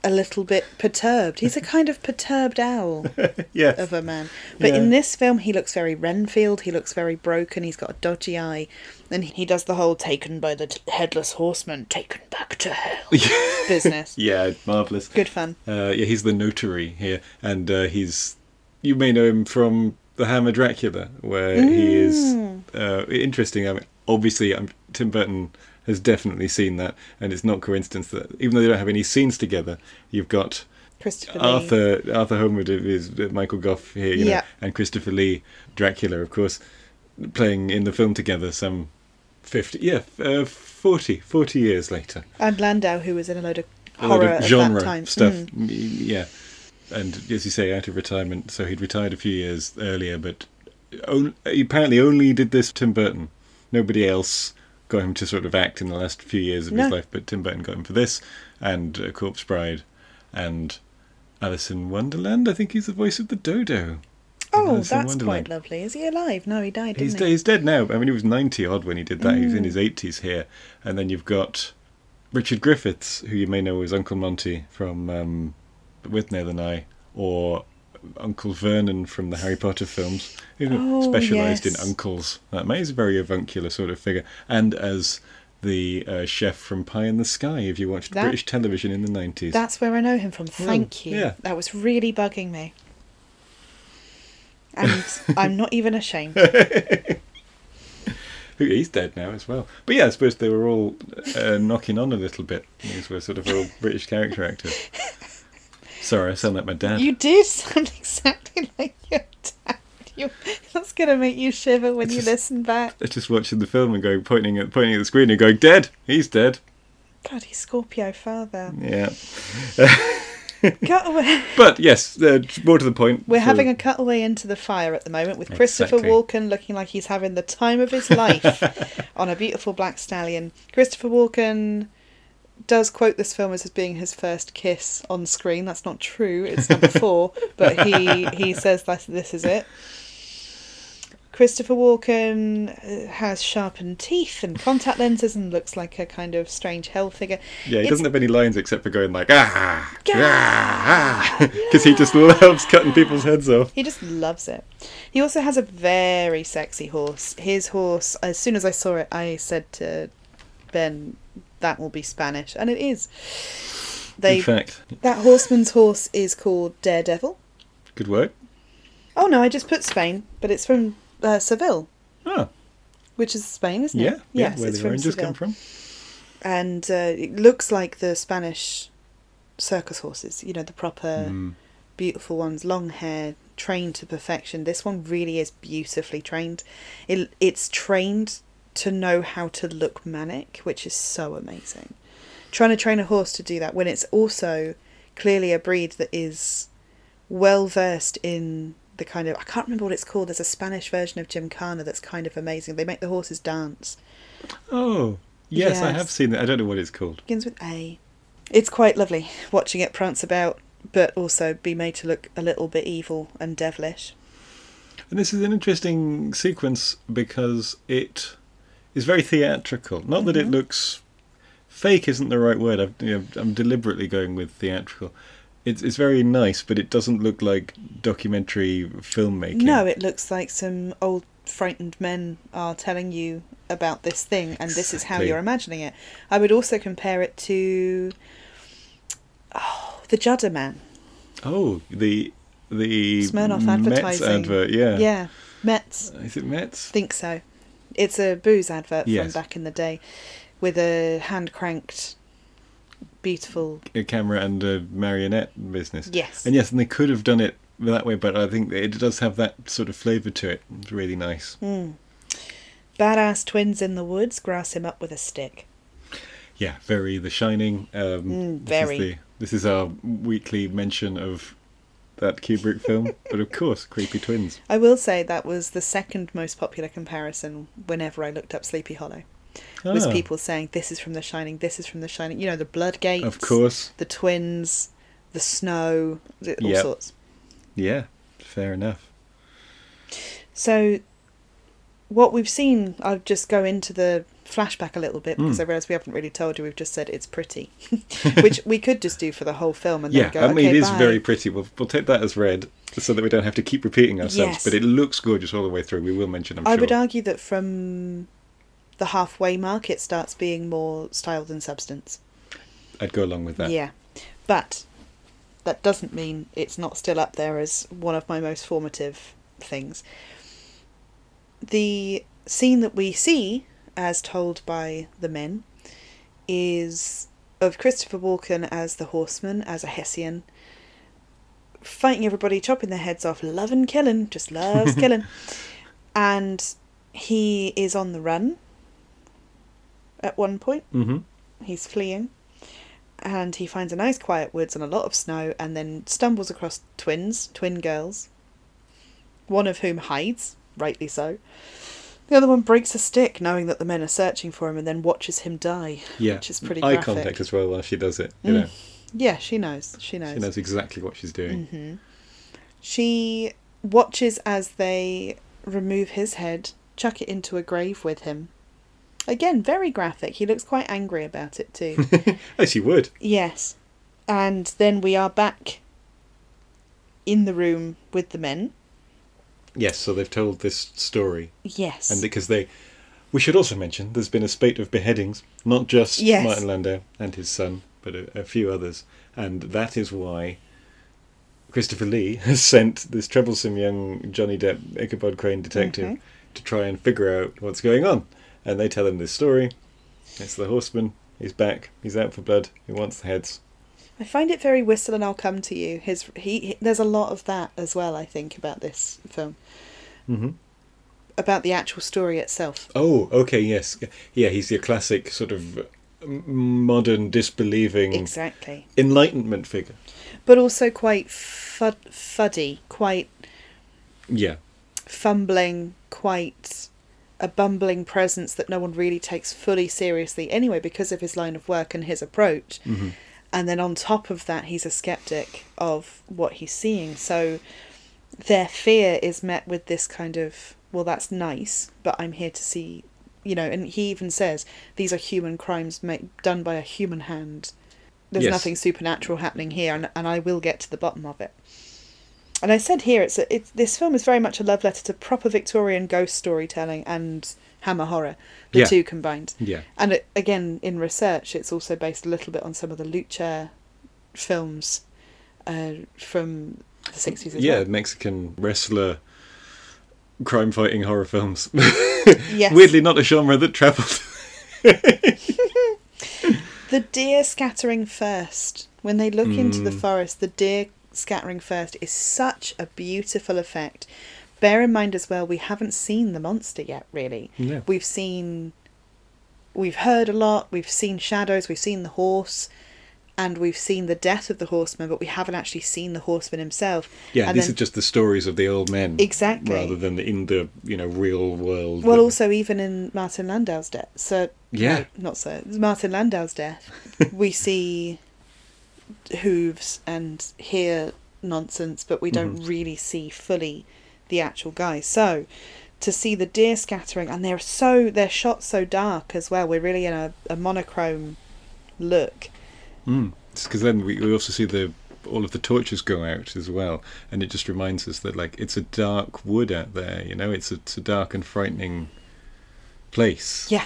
A: A little bit perturbed. He's a <laughs> kind of perturbed owl. <laughs>
B: yeah,
A: of a man. But
B: Yeah.
A: in this film, he looks very Renfield. He looks very broken. He's got a dodgy eye, and he does the whole "taken by the t- headless horseman, taken back to hell" <laughs> business.
B: yeah, marvelous.
A: Good fun.
B: Uh, yeah, he's the notary here, and uh, he's. You may know him from The Hammer Dracula, where he is
A: Mm.
B: uh, interesting. I mean, obviously, um, Tim Burton has definitely seen that, and it's not coincidence that even though they don't have any scenes together, you've got
A: Christopher Lee.
B: Arthur Arthur Holmwood is Michael Gough here, you know,
A: Yeah.
B: and Christopher Lee Dracula, of course, playing in the film together some fifty, yeah, uh, 40, 40 years later.
A: and Landau, who was in a load of horror
B: of
A: at
B: genre stuff,
A: Mm.
B: yeah. And as you say, out of retirement, so he'd retired a few years earlier, but on, he apparently only did this Tim Burton. Nobody else got him to sort of act in the last few years of his life, but Tim Burton got him for this and uh, Corpse Bride and Alice in Wonderland. I think he's the voice of the dodo.
A: Oh, that's quite lovely. Is he alive? No, he died.
B: He's,
A: he?
B: he's dead now. I mean, he was 90 odd when he did that. He was in
A: Mm.
B: his 80s here. And then you've got Richard Griffiths, who you may know as Uncle Monty from um, Withnail and I, or Uncle Vernon from the Harry Potter films, who
A: Oh,
B: specialised
A: yes.
B: in uncles. That man is a very avuncular sort of figure. And as the uh, chef from Pie in the Sky, if you watched
A: That-
B: British television in the 90s.
A: That's where I know him from. Thank you.
B: yeah.
A: That was really bugging me. <laughs> And I'm not even ashamed. <laughs>
B: He's dead now as well. But yeah, I suppose they were all uh, knocking on a little bit. These were sort of all British character actors. Sorry, I sound like my dad.
A: You did sound <laughs> exactly like your dad. You, that's going to make you shiver when you listen back.
B: Just watching the film and going, pointing at pointing at the screen and going, "Dead. He's dead."
A: Bloody Scorpio father.
B: Yeah. <laughs>
A: Cut away.
B: But yes, uh, more to the point.
A: We're
B: for-
A: having a cutaway into the fire at the moment with Christopher
B: Exactly.
A: Walken looking like he's having the time of his life <laughs> on a beautiful black stallion. Christopher Walken does quote this film as being his first kiss on screen. That's not true. It's number four, <laughs> but he he says that this is it. Christopher Walken uh, has sharpened teeth and contact lenses and looks like a kind of strange hell figure.
B: Yeah, he
A: It's-
B: doesn't have any lines except for going like ah,
A: Yeah.
B: ah, because <laughs> he just loves cutting people's heads off.
A: He just loves it. He also has a very sexy horse. His horse, as soon as I saw it, I said to Ben, that will be Spanish. And it is. They
B: In fact,
A: That horseman's horse is called Daredevil.
B: good work.
A: Oh no, I just put Spain, but it's from uh, Seville,
B: Oh,
A: which is Spain, isn't
B: yeah,
A: it?
B: yeah.
A: Yes,
B: where
A: it's
B: the
A: from
B: oranges
A: Seville.
B: come from.
A: And uh, it looks like the Spanish circus horses, you know, the proper
B: Mm.
A: beautiful ones, long hair, trained to perfection. This one really is beautifully trained. It, it's trained to know how to look manic, which is so amazing. Trying to train a horse to do that when it's also clearly a breed that is well versed in the kind of I can't remember what it's called. There's a Spanish version of Gymkhana that's kind of amazing. They make the horses dance.
B: Oh, yes, I have seen that. I don't know what it's called.
A: Begins with A. It's quite lovely watching it prance about, but also be made to look a little bit evil and devilish.
B: And this is an interesting sequence because it is very theatrical. Not that it
A: Mhm.
B: looks fake isn't the right word. I've, you know, I'm deliberately going with theatrical. It's it's very nice, but it doesn't look like documentary filmmaking.
A: No, it looks like some old frightened men are telling you about this thing, and this is how you're imagining it. I would also compare it to oh, the Judder Man.
B: Oh, the the
A: Smirnoff Metz
B: advert. Yeah.
A: Yeah, Metz.
B: Is it Metz?
A: Think so. It's a booze advert
B: Yes.
A: from back in the day, with a hand cranked, beautiful.
B: A camera and a marionette business.
A: Yes.
B: And yes, and they could have done it that way, but I think it does have that sort of flavour to it. It's really nice.
A: Mm. Badass twins in the woods grass him up with a stick.
B: Yeah, very The Shining. Um,
A: Mm,
B: this
A: very.
B: Is the, this is our weekly mention of that Kubrick film, but of course, creepy twins.
A: I will say that was the second most popular comparison whenever I looked up Sleepy Hollow. Was
B: Ah,
A: people saying this is from The Shining, this is from The Shining. You know, the blood gates,
B: Of course.
A: the twins, the snow, all
B: Yep.
A: sorts.
B: Yeah, fair enough.
A: So, what we've seen, I'll just go into the flashback a little bit because
B: Mm.
A: I realise we haven't really told you. We've just said it's pretty, <laughs> which we could just do for the whole film and
B: Yeah,
A: then go.
B: I mean,
A: okay,
B: it is
A: bye."
B: very pretty. We'll, we'll take that as read so that we don't have to keep repeating ourselves,
A: Yes.
B: but it looks gorgeous all the way through. We will mention, I'm
A: I
B: sure.
A: would argue that from the halfway mark, it starts being more style than substance.
B: I'd go along with that.
A: Yeah, but that doesn't mean it's not still up there as one of my most formative things. The scene that we see, as told by the men, is of Christopher Walken as the horseman, as a Hessian, fighting everybody, chopping their heads off, loving killing, just loves <laughs> killing. And he is on the run at one point.
B: Hmm
A: he's fleeing. And he finds a nice quiet woods and a lot of snow and then stumbles across twins twin girls one of whom hides rightly so the other one breaks a stick knowing that the men are searching for him and then watches him die
B: Yeah.
A: which is pretty
B: Eye
A: graphic.
B: contact as well while she does it. You
A: Mm.
B: know,
A: yeah she knows she knows
B: she knows exactly what she's doing.
A: hmm she watches as they remove his head chuck it into a grave with him again very graphic he looks quite angry about it too <laughs>
B: As she would.
A: Yes. And then we are back in the room with the men.
B: Yes, so they've told this story.
A: Yes.
B: And because they. We should also mention there's been a spate of beheadings, not just
A: Yes.
B: Martin Landau and his son, but a, a few others. And that is why Christopher Lee <laughs> has sent this troublesome young Johnny Depp Ichabod Crane detective
A: Mhm.
B: to try and figure out what's going on. And they tell him this story. It's the horseman. He's back. He's out for blood. He wants the heads.
A: I find it very whistle and I'll come to you. His he, he there's a lot of that as well, I think, about this film.
B: hmm
A: About the actual story itself.
B: Oh, okay, yes. Yeah, he's your classic sort of modern disbelieving
A: Exactly.
B: enlightenment figure.
A: But also quite fud- fuddy, quite
B: Yeah,
A: fumbling, quite a bumbling presence that no one really takes fully seriously anyway because of his line of work and his approach.
B: Mm-hmm.
A: And then on top of that, he's a skeptic of what he's seeing. So their fear is met with this kind of, well, that's nice, but I'm here to see, you know, and he even says these are human crimes made, done by a human hand. There's
B: Yes.
A: nothing supernatural happening here, and, and I will get to the bottom of it. And I said here, it's, a, it's this film is very much a love letter to proper Victorian ghost storytelling and Hammer horror, the
B: Yeah.
A: two combined.
B: yeah,
A: And it, again, in research, it's also based a little bit on some of the lucha films uh, from the 60s as
B: yeah.
A: well.
B: Mexican wrestler, crime fighting horror films. <laughs>
A: Yes.
B: Weirdly, not a genre that travelled. <laughs>
A: The deer scattering first. When they look into the
B: Mm.
A: forest, the deer scattering first is such a beautiful effect. Bear in mind as well, we haven't seen the monster yet, really.
B: No.
A: We've seen, we've heard a lot, we've seen shadows, we've seen the horse, and we've seen the death of the horseman, but we haven't actually seen the horseman himself.
B: Yeah,
A: and
B: these
A: then-
B: are just the stories of the old men,
A: Exactly.
B: rather than in the you know real world.
A: Well, also even in Martin Landau's death, so
B: Yeah.
A: no, not so Martin Landau's death, <laughs> we see hooves and hear nonsense, but we don't
B: Mhm.
A: really see fully the actual guy. So to see the deer scattering, and they're so they're shot so dark as well. We're really in a, a monochrome look.
B: Mm. because then we, we also see the all of the torches go out as well, and it just reminds us that like it's a dark wood out there. You know, it's a, it's a dark and frightening place.
A: Yeah,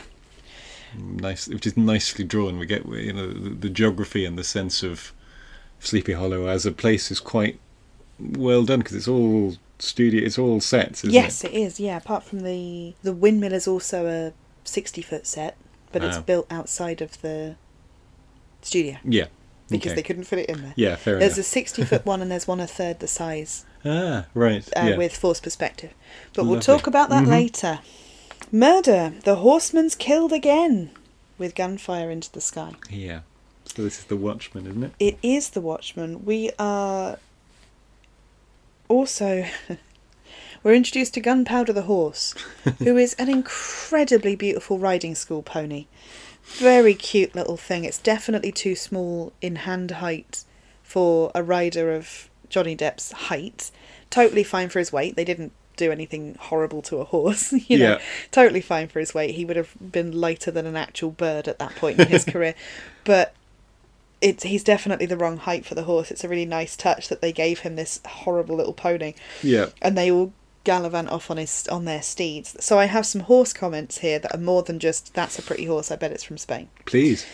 B: nice, which is nicely drawn. We get you know the, the geography and the sense of Sleepy Hollow as a place is quite well done because it's all studio, it's all sets. Isn't
A: yes,
B: it?
A: it is. Yeah, apart from the the windmill is also a sixty foot set, but it's built outside of the studio.
B: Yeah.
A: because
B: okay.
A: they couldn't fit it in there.
B: Yeah, fair
A: There's a 60 foot one and there's one a third the size <laughs>
B: Ah, right.
A: uh,
B: yeah.
A: with forced perspective. But we'll talk about that
B: Mhm.
A: later. Murder. The horseman's killed again with gunfire into the sky.
B: yeah. So this is the Watchman, isn't it?
A: It is the Watchman. We are also. <laughs> We're introduced to Gunpowder the horse, <laughs> who is an incredibly beautiful riding school pony. Very cute little thing. It's definitely too small in hand height for a rider of Johnny Depp's height. Totally fine for his weight. They didn't do anything horrible to a horse, <laughs> you know.
B: Yeah.
A: Totally fine for his weight. He would have been lighter than an actual bird at that point in his career. But it's he's definitely the wrong height for the horse. It's a really nice touch that they gave him this horrible little pony
B: Yeah.
A: and they all gallivant off on his on their steeds. So I have some horse comments here that are more than just that's a pretty horse. I bet it's from Spain.
B: Please.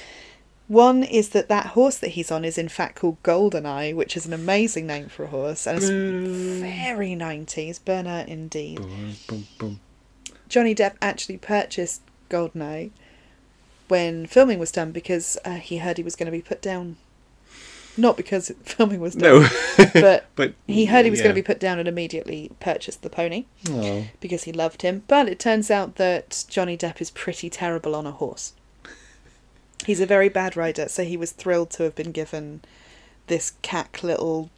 A: One is that that horse that he's on is in fact called Goldeneye, which is an amazing name for a horse and it's very nineties. Burner indeed.
B: Boom, boom, boom.
A: Johnny Depp actually purchased Goldeneye when filming was done because uh, he heard he was going to be put down. Not because <laughs> filming was done,
B: No.
A: but <laughs>
B: but
A: he heard he was going to be put down and immediately purchased the pony.
B: Oh.
A: because he loved him. But it turns out that Johnny Depp is pretty terrible on a horse. He's a very bad rider, so he was thrilled to have been given this cack little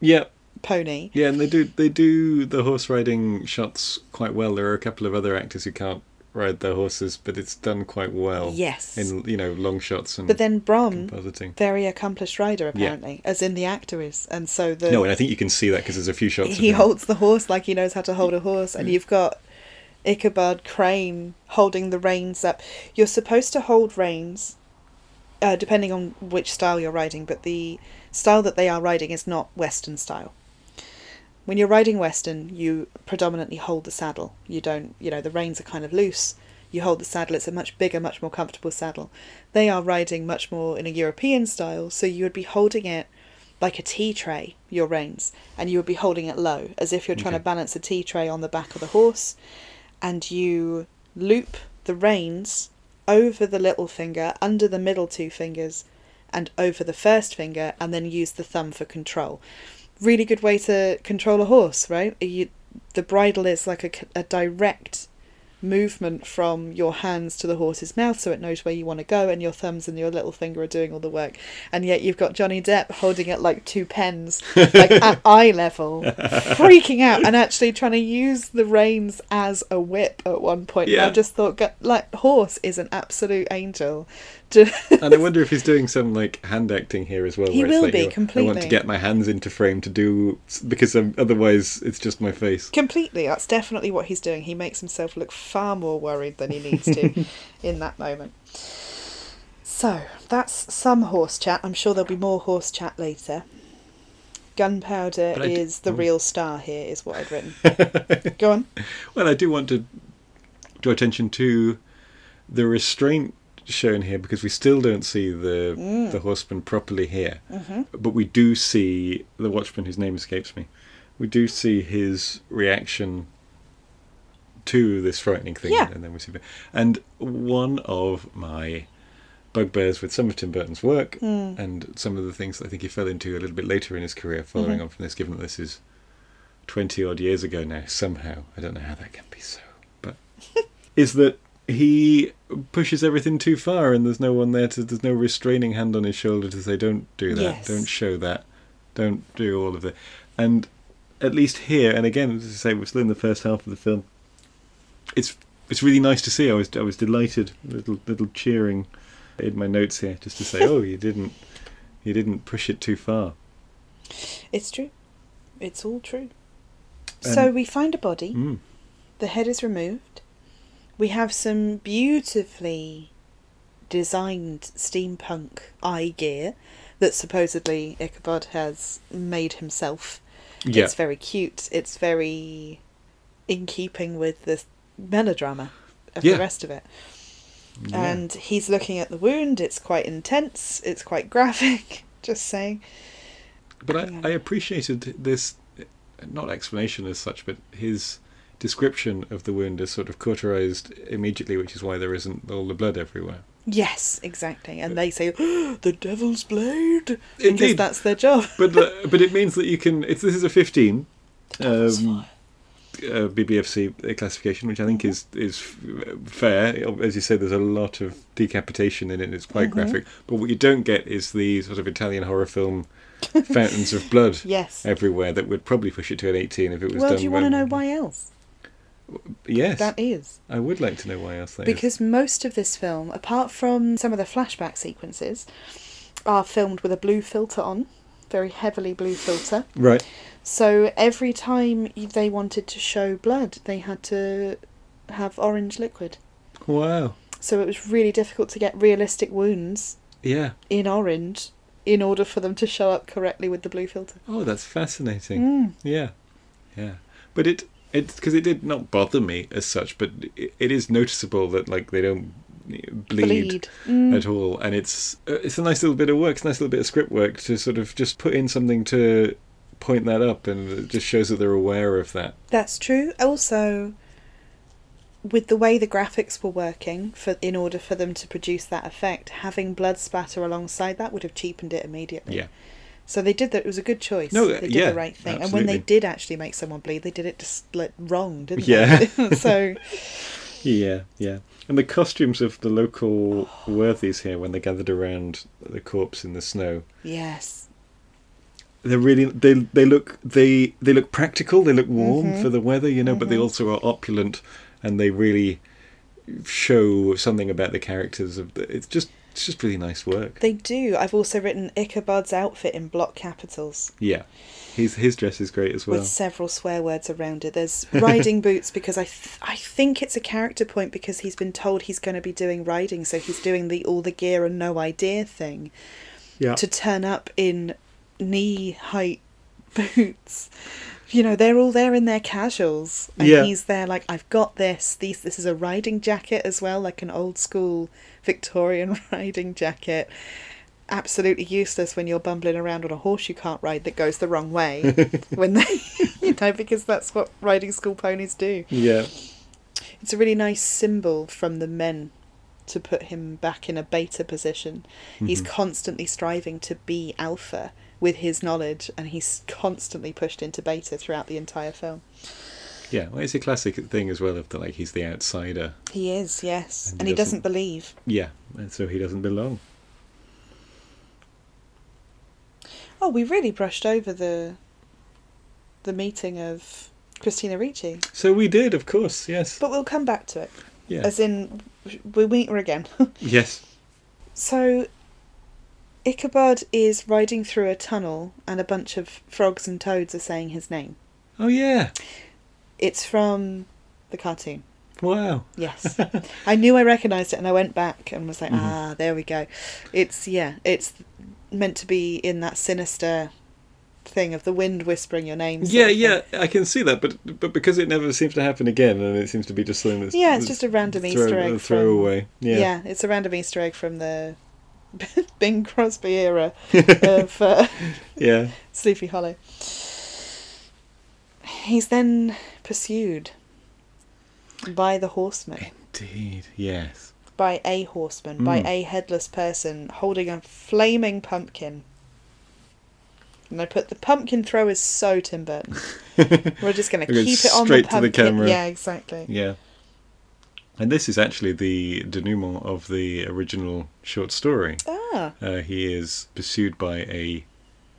B: Yeah.
A: pony.
B: Yeah, and they do they do the horse riding shots quite well. There are a couple of other actors who can't ride their horses, but it's done quite well.
A: Yes.
B: In you know long shots and
A: But then Brom, very accomplished rider apparently, as in the actor is, and so the
B: No, and I think you can see that because there's a few shots.
A: he holds the horse like he knows how to hold a horse, and
B: Mm.
A: you've got Ichabod Crane holding the reins up. You're supposed to hold reins, uh, depending on which style you're riding, but the style that they are riding is not Western style. When you're riding Western, you predominantly hold the saddle. You don't, you know, the reins are kind of loose. You hold the saddle, it's a much bigger, much more comfortable saddle. They are riding much more in a European style, so you would be holding it like a tea tray, your reins, and you would be holding it low, as if you're trying
B: Okay.
A: to balance a tea tray on the back of the horse, and you loop the reins over the little finger, under the middle two fingers, and over the first finger, and then use the thumb for control. Really good way to control a horse, right? You, the bridle is like a direct movement from your hands to the horse's mouth so it knows where you want to go and your thumbs and your little finger are doing all the work and yet you've got johnny depp holding it like two pens <laughs> like at eye level freaking out and actually trying to use the reins as a whip at one point point
B: Yeah.
A: i just thought like horse is an absolute angel
B: And I wonder if he's doing some like hand acting here as well.
A: He will
B: like,
A: be,
B: know, I want to get my hands into frame to do because um, otherwise it's just my face.
A: Completely. That's definitely what he's doing. He makes himself look far more worried than he needs to <laughs> in that moment. So, that's some horse chat. I'm sure there'll be more horse chat later. Gunpowder
B: d-
A: is the
B: oh.
A: real star here, is what I'd written. <laughs> Go on.
B: Well, I do want to draw attention to the restraint shown here because we still don't see the
A: Mm.
B: the horseman properly here,
A: Mm-hmm.
B: but we do see the watchman whose name escapes me. We do see his reaction to this frightening thing,
A: Yeah.
B: and then we see. And one of my bugbears with some of Tim Burton's work
A: Mm.
B: and some of the things that I think he fell into a little bit later in his career, following
A: Mhm.
B: on from this, given that this is 20 odd years ago now, somehow. I don't know how that can be so. But <laughs> is that he pushes everything too far and there's no one there to, there's no restraining hand on his shoulder to say, don't do that,
A: Yes.
B: don't show that, don't do all of that. And at least here, and again, as I say, we're still in the first half of the film, it's it's really nice to see. I was I was delighted, little little cheering in my notes here, just to say, <laughs> oh, you didn't you didn't push it too far.
A: It's true. It's all true.
B: And-
A: so, we find a body.
B: Mm.
A: The head is removed. We have some beautifully designed steampunk eye gear that supposedly Ichabod has made himself.
B: Yeah,
A: It's very cute. It's very in keeping with the melodrama of
B: Yeah.
A: the rest of it.
B: yeah.
A: And he's looking at the wound. It's quite intense. It's quite graphic. <laughs> Just saying.
B: But I. I appreciated this, not explanation as such, but his description of the wound is sort of cauterized immediately, which is why there isn't all the blood everywhere.
A: Yes, exactly. And they say, the devil's blade. Because that's their job. <laughs>
B: But uh, but it means that you can. It's, this is a 15 um, uh, BBFC classification, which I think is is fair. As you said, there's a lot of decapitation in it. It's quite
A: Mhm.
B: graphic. But what you don't get is the sort of Italian horror film fountains of blood <laughs>
A: Yes.
B: everywhere that would probably push it to an 18 if it was
A: Well,
B: done.
A: do you want to know why else?
B: Yes,
A: That is.
B: I would like to know why I else that is.
A: Because most of this film, apart from some of the flashback sequences, are filmed with a blue filter on, very heavily blue filter.
B: Right.
A: So every time they wanted to show blood, they had to have orange liquid.
B: Wow.
A: So it was really difficult to get realistic wounds
B: Yeah.
A: in orange in order for them to show up correctly with the blue filter.
B: Oh, that's fascinating.
A: Mm.
B: Yeah. Yeah. But it it because it did not bother me as such, but it, it is noticeable that like they don't bleed,
A: Bleed. Mm.
B: at all, and it's uh, it's a nice little bit of work, it's a nice little bit of script work to sort of just put in something to point that up, and it just shows that they're aware of that.
A: That's true. Also, with the way the graphics were working, for in order for them to produce that effect, having blood spatter alongside that would have cheapened it immediately.
B: Yeah.
A: So they did that. It was a good choice.
B: No,
A: they did
B: yeah,
A: the right thing. And when they did actually make someone bleed, they did it just like wrong, didn't
B: Yeah.
A: they? <laughs> <laughs> so
B: Yeah, yeah. And the costumes of the local worthies here when they gathered around the corpse in the snow.
A: yes,
B: they're really they they look they they look practical they look warm
A: Mhm.
B: for the weather you know but they
A: Mhm.
B: also are opulent and they really show something about the characters of the, it's just it's just really nice work
A: they do. I've also written Ichabod's outfit in block capitals.
B: yeah his his dress is great as well
A: with several swear words around it. There's riding <laughs> boots because I th- I think it's a character point because he's been told he's going to be doing riding, so he's doing the all the gear and no idea thing
B: yeah
A: to turn up in knee height <laughs> boots. You know, they're all there in their casuals, and
B: Yeah.
A: he's there like, "I've got this." These, this is a riding jacket as well, like an old school Victorian <laughs> riding jacket. Absolutely useless when you're bumbling around on a horse you can't ride that goes the wrong way. <laughs> when they, you know, because that's what riding school ponies do.
B: yeah
A: It's a really nice symbol from the men to put him back in a beta position. He's
B: Mhm.
A: constantly striving to be alpha with his knowledge, and he's constantly pushed into beta throughout the entire film.
B: Yeah, well, it's a classic thing as well of the like he's the outsider.
A: He is, yes.
B: And
A: And,
B: he doesn't-
A: doesn't believe.
B: Yeah, and so he doesn't belong.
A: Oh, we really brushed over the the meeting of Christina Ricci.
B: So we did, of course. Yes.
A: But we'll come back to it.
B: Yeah.
A: As in, we'll meet her again. <laughs>
B: yes.
A: so, Ichabod is riding through a tunnel and a bunch of frogs and toads are saying his name.
B: Oh yeah.
A: It's from the cartoon.
B: Wow.
A: Yes. <laughs> I knew I recognised it and I went back and was like,
B: Mhm.
A: ah, there we go. It's, yeah, it's meant to be in that sinister thing of the wind whispering your name.
B: Yeah, yeah, I can see that, but but because it never seems to happen again, and it seems to be just something that's
A: Yeah, it's just a random
B: throw-
A: Easter egg
B: a
A: from-
B: throwaway.
A: Yeah.
B: Yeah.
A: it's a random Easter egg from the <laughs> Bing Crosby era of <laughs> uh,
B: Yeah.
A: Sleepy Hollow. He's then pursued by the horseman,
B: Indeed. Yes.
A: by a horseman, by
B: Mm.
A: a headless person holding a flaming pumpkin. And I put the pumpkin throw is so Tim Burton. <laughs> We're just going to keep it on
B: straight
A: the
B: to the camera.
A: Yeah, exactly.
B: Yeah. And this is actually the denouement of the original short story.
A: Ah,
B: Uh, he is pursued by a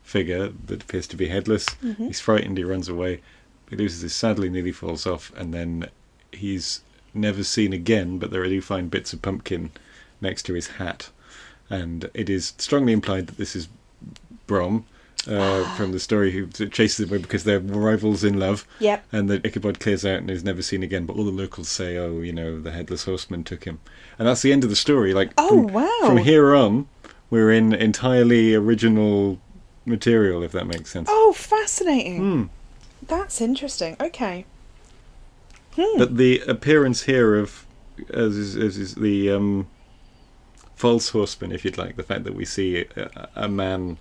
B: figure that appears to be headless.
A: Mhm.
B: He's frightened, he runs away. He loses his saddle, he nearly falls off, and then he's never seen again, but there are do find bits of pumpkin next to his hat. And it is strongly implied that this is Brom uh, from the story who chases him away because they're rivals in love.
A: yep.
B: And the Ichabod clears out and is never seen again, but all the locals say, "Oh, you know, the headless horseman took him," and that's the end of the story. Like,
A: Oh,
B: from,
A: wow.
B: From here on, we're in entirely original material, if that makes sense.
A: Oh, fascinating.
B: Hmm.
A: That's interesting. Okay. Hmm.
B: But the appearance here of as is, as is the um, false horseman, if you'd like, the fact that we see a, a man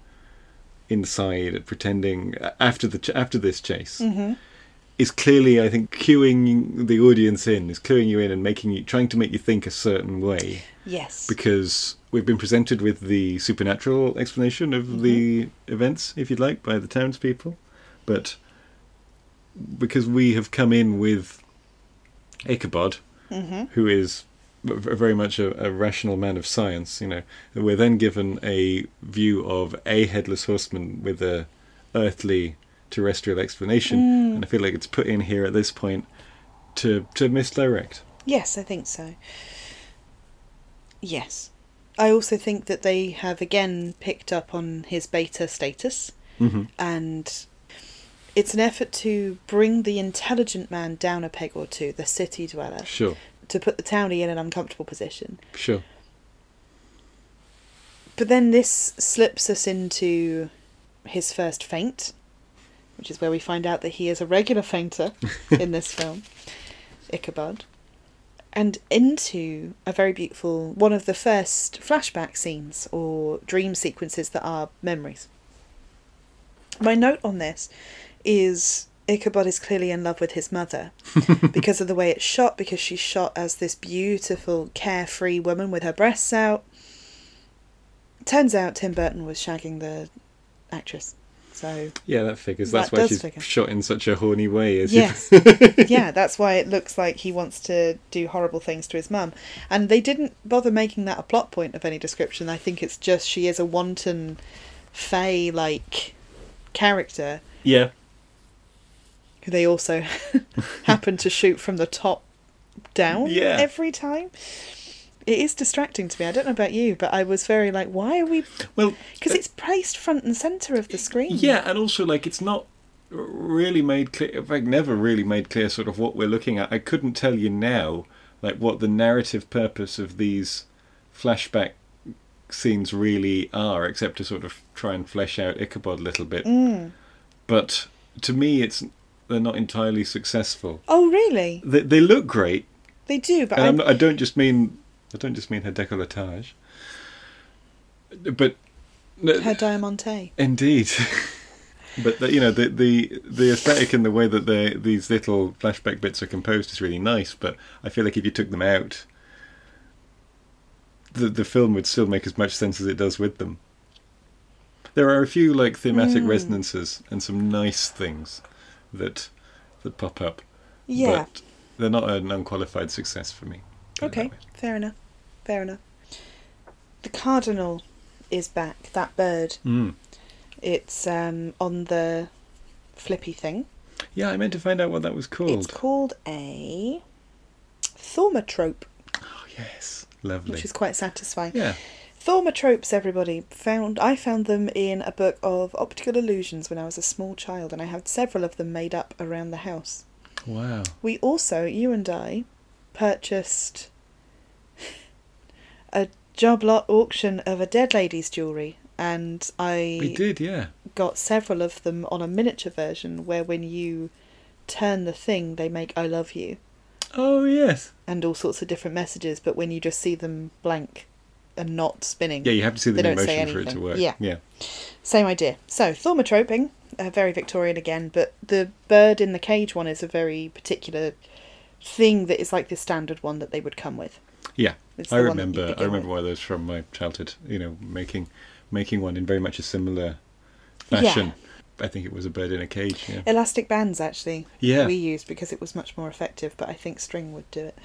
B: inside pretending after the ch- after this chase.
A: hmm
B: is clearly, I think, cueing the audience in, is cueing you in and making you, trying to make you think a certain way.
A: Yes.
B: Because we've been presented with the supernatural explanation of the events, if you'd like, by the townspeople. But because we have come in with Ichabod,
A: hmm
B: who is very much a, a rational man of science, you know, we're then given a view of a headless horseman with a earthly terrestrial explanation,
A: Mm.
B: and I feel like it's put in here at this point to to misdirect.
A: Yes, I think so. Yes. I also think that they have again picked up on his beta status,
B: hmm
A: and it's an effort to bring the intelligent man down a peg or two, the city dweller,
B: Sure,
A: to put the townie in an uncomfortable position.
B: sure.
A: But then this slips us into his first faint, which is where we find out that he is a regular fainter <laughs> in this film, Ichabod, and into a very beautiful one of the first flashback scenes or dream sequences that are memories. My note on this is Ichabod is clearly in love with his mother <laughs> because of the way it's shot, because she's shot as this beautiful, carefree woman with her breasts out. Turns out Tim Burton was shagging the actress. So,
B: Yeah, that figures. That's
A: That
B: why she's
A: figure.
B: shot in such a horny way. As
A: yes. <laughs> yeah, that's why it looks like he wants to do horrible things to his mum. And they didn't bother making that a plot point of any description. I think it's just she is a wanton, fey like character
B: yeah,
A: who they also <laughs> happen to shoot from the top down
B: Yeah.
A: every time. It is distracting to me. I don't know about you, but I was very like, why are we?
B: well,
A: Because it's placed front and center of the screen.
B: Yeah, and also like it's not really made clear. In fact, never really made clear sort of what we're looking at. I couldn't tell you now, like what the narrative purpose of these flashback scenes really are, except to sort of try and flesh out Ichabod a little bit.
A: Mm.
B: But to me, it's they're not entirely successful.
A: Oh, really?
B: They, they look great,
A: They do, but
B: and
A: I,
B: I'm I don't just mean I don't just mean her décolletage, but
A: her diamante.
B: Indeed. <laughs> but the, you know the the the aesthetic and the way that the these little flashback bits are composed is really nice. But I feel like if you took them out, the the film would still make as much sense as it does with them. There are a few like thematic
A: Mm.
B: resonances and some nice things that that pop up,
A: Yeah.
B: But they're not an unqualified success for me.
A: Okay, fair enough. Fair enough. The cardinal is back. That bird.
B: Mm.
A: It's um, on the flippy thing.
B: Yeah, I meant to find out what that was called.
A: It's called a thaumatrope,
B: Oh, yes. Lovely.
A: which is quite satisfying.
B: Yeah.
A: Thaumatropes, everybody found. I found them in a book of optical illusions when I was a small child, and I had several of them made up around the house.
B: Wow.
A: We also, you and I, purchased <laughs> a job lot auction of a dead lady's jewellery, and I
B: We did, yeah.
A: got several of them on a miniature version where when you turn the thing, they make I love you
B: Oh, yes.
A: and all sorts of different messages, but when you just see them blank and not spinning,
B: Yeah, you have to see the
A: They don't say
B: emotion for it to work.
A: Yeah.
B: Yeah.
A: Same idea. So, thaumatroping, uh, very Victorian again, but the bird in the cage one is a very particular thing that is like the standard one that they would come with.
B: Yeah. I
A: the one that you
B: remember I remember
A: with.
B: one of those from my childhood, you know, making making one in very much a similar fashion. I think it was a bird in a cage, yeah.
A: Elastic bands, actually,
B: Yeah.
A: we used because it was much more effective, but I think string would do it.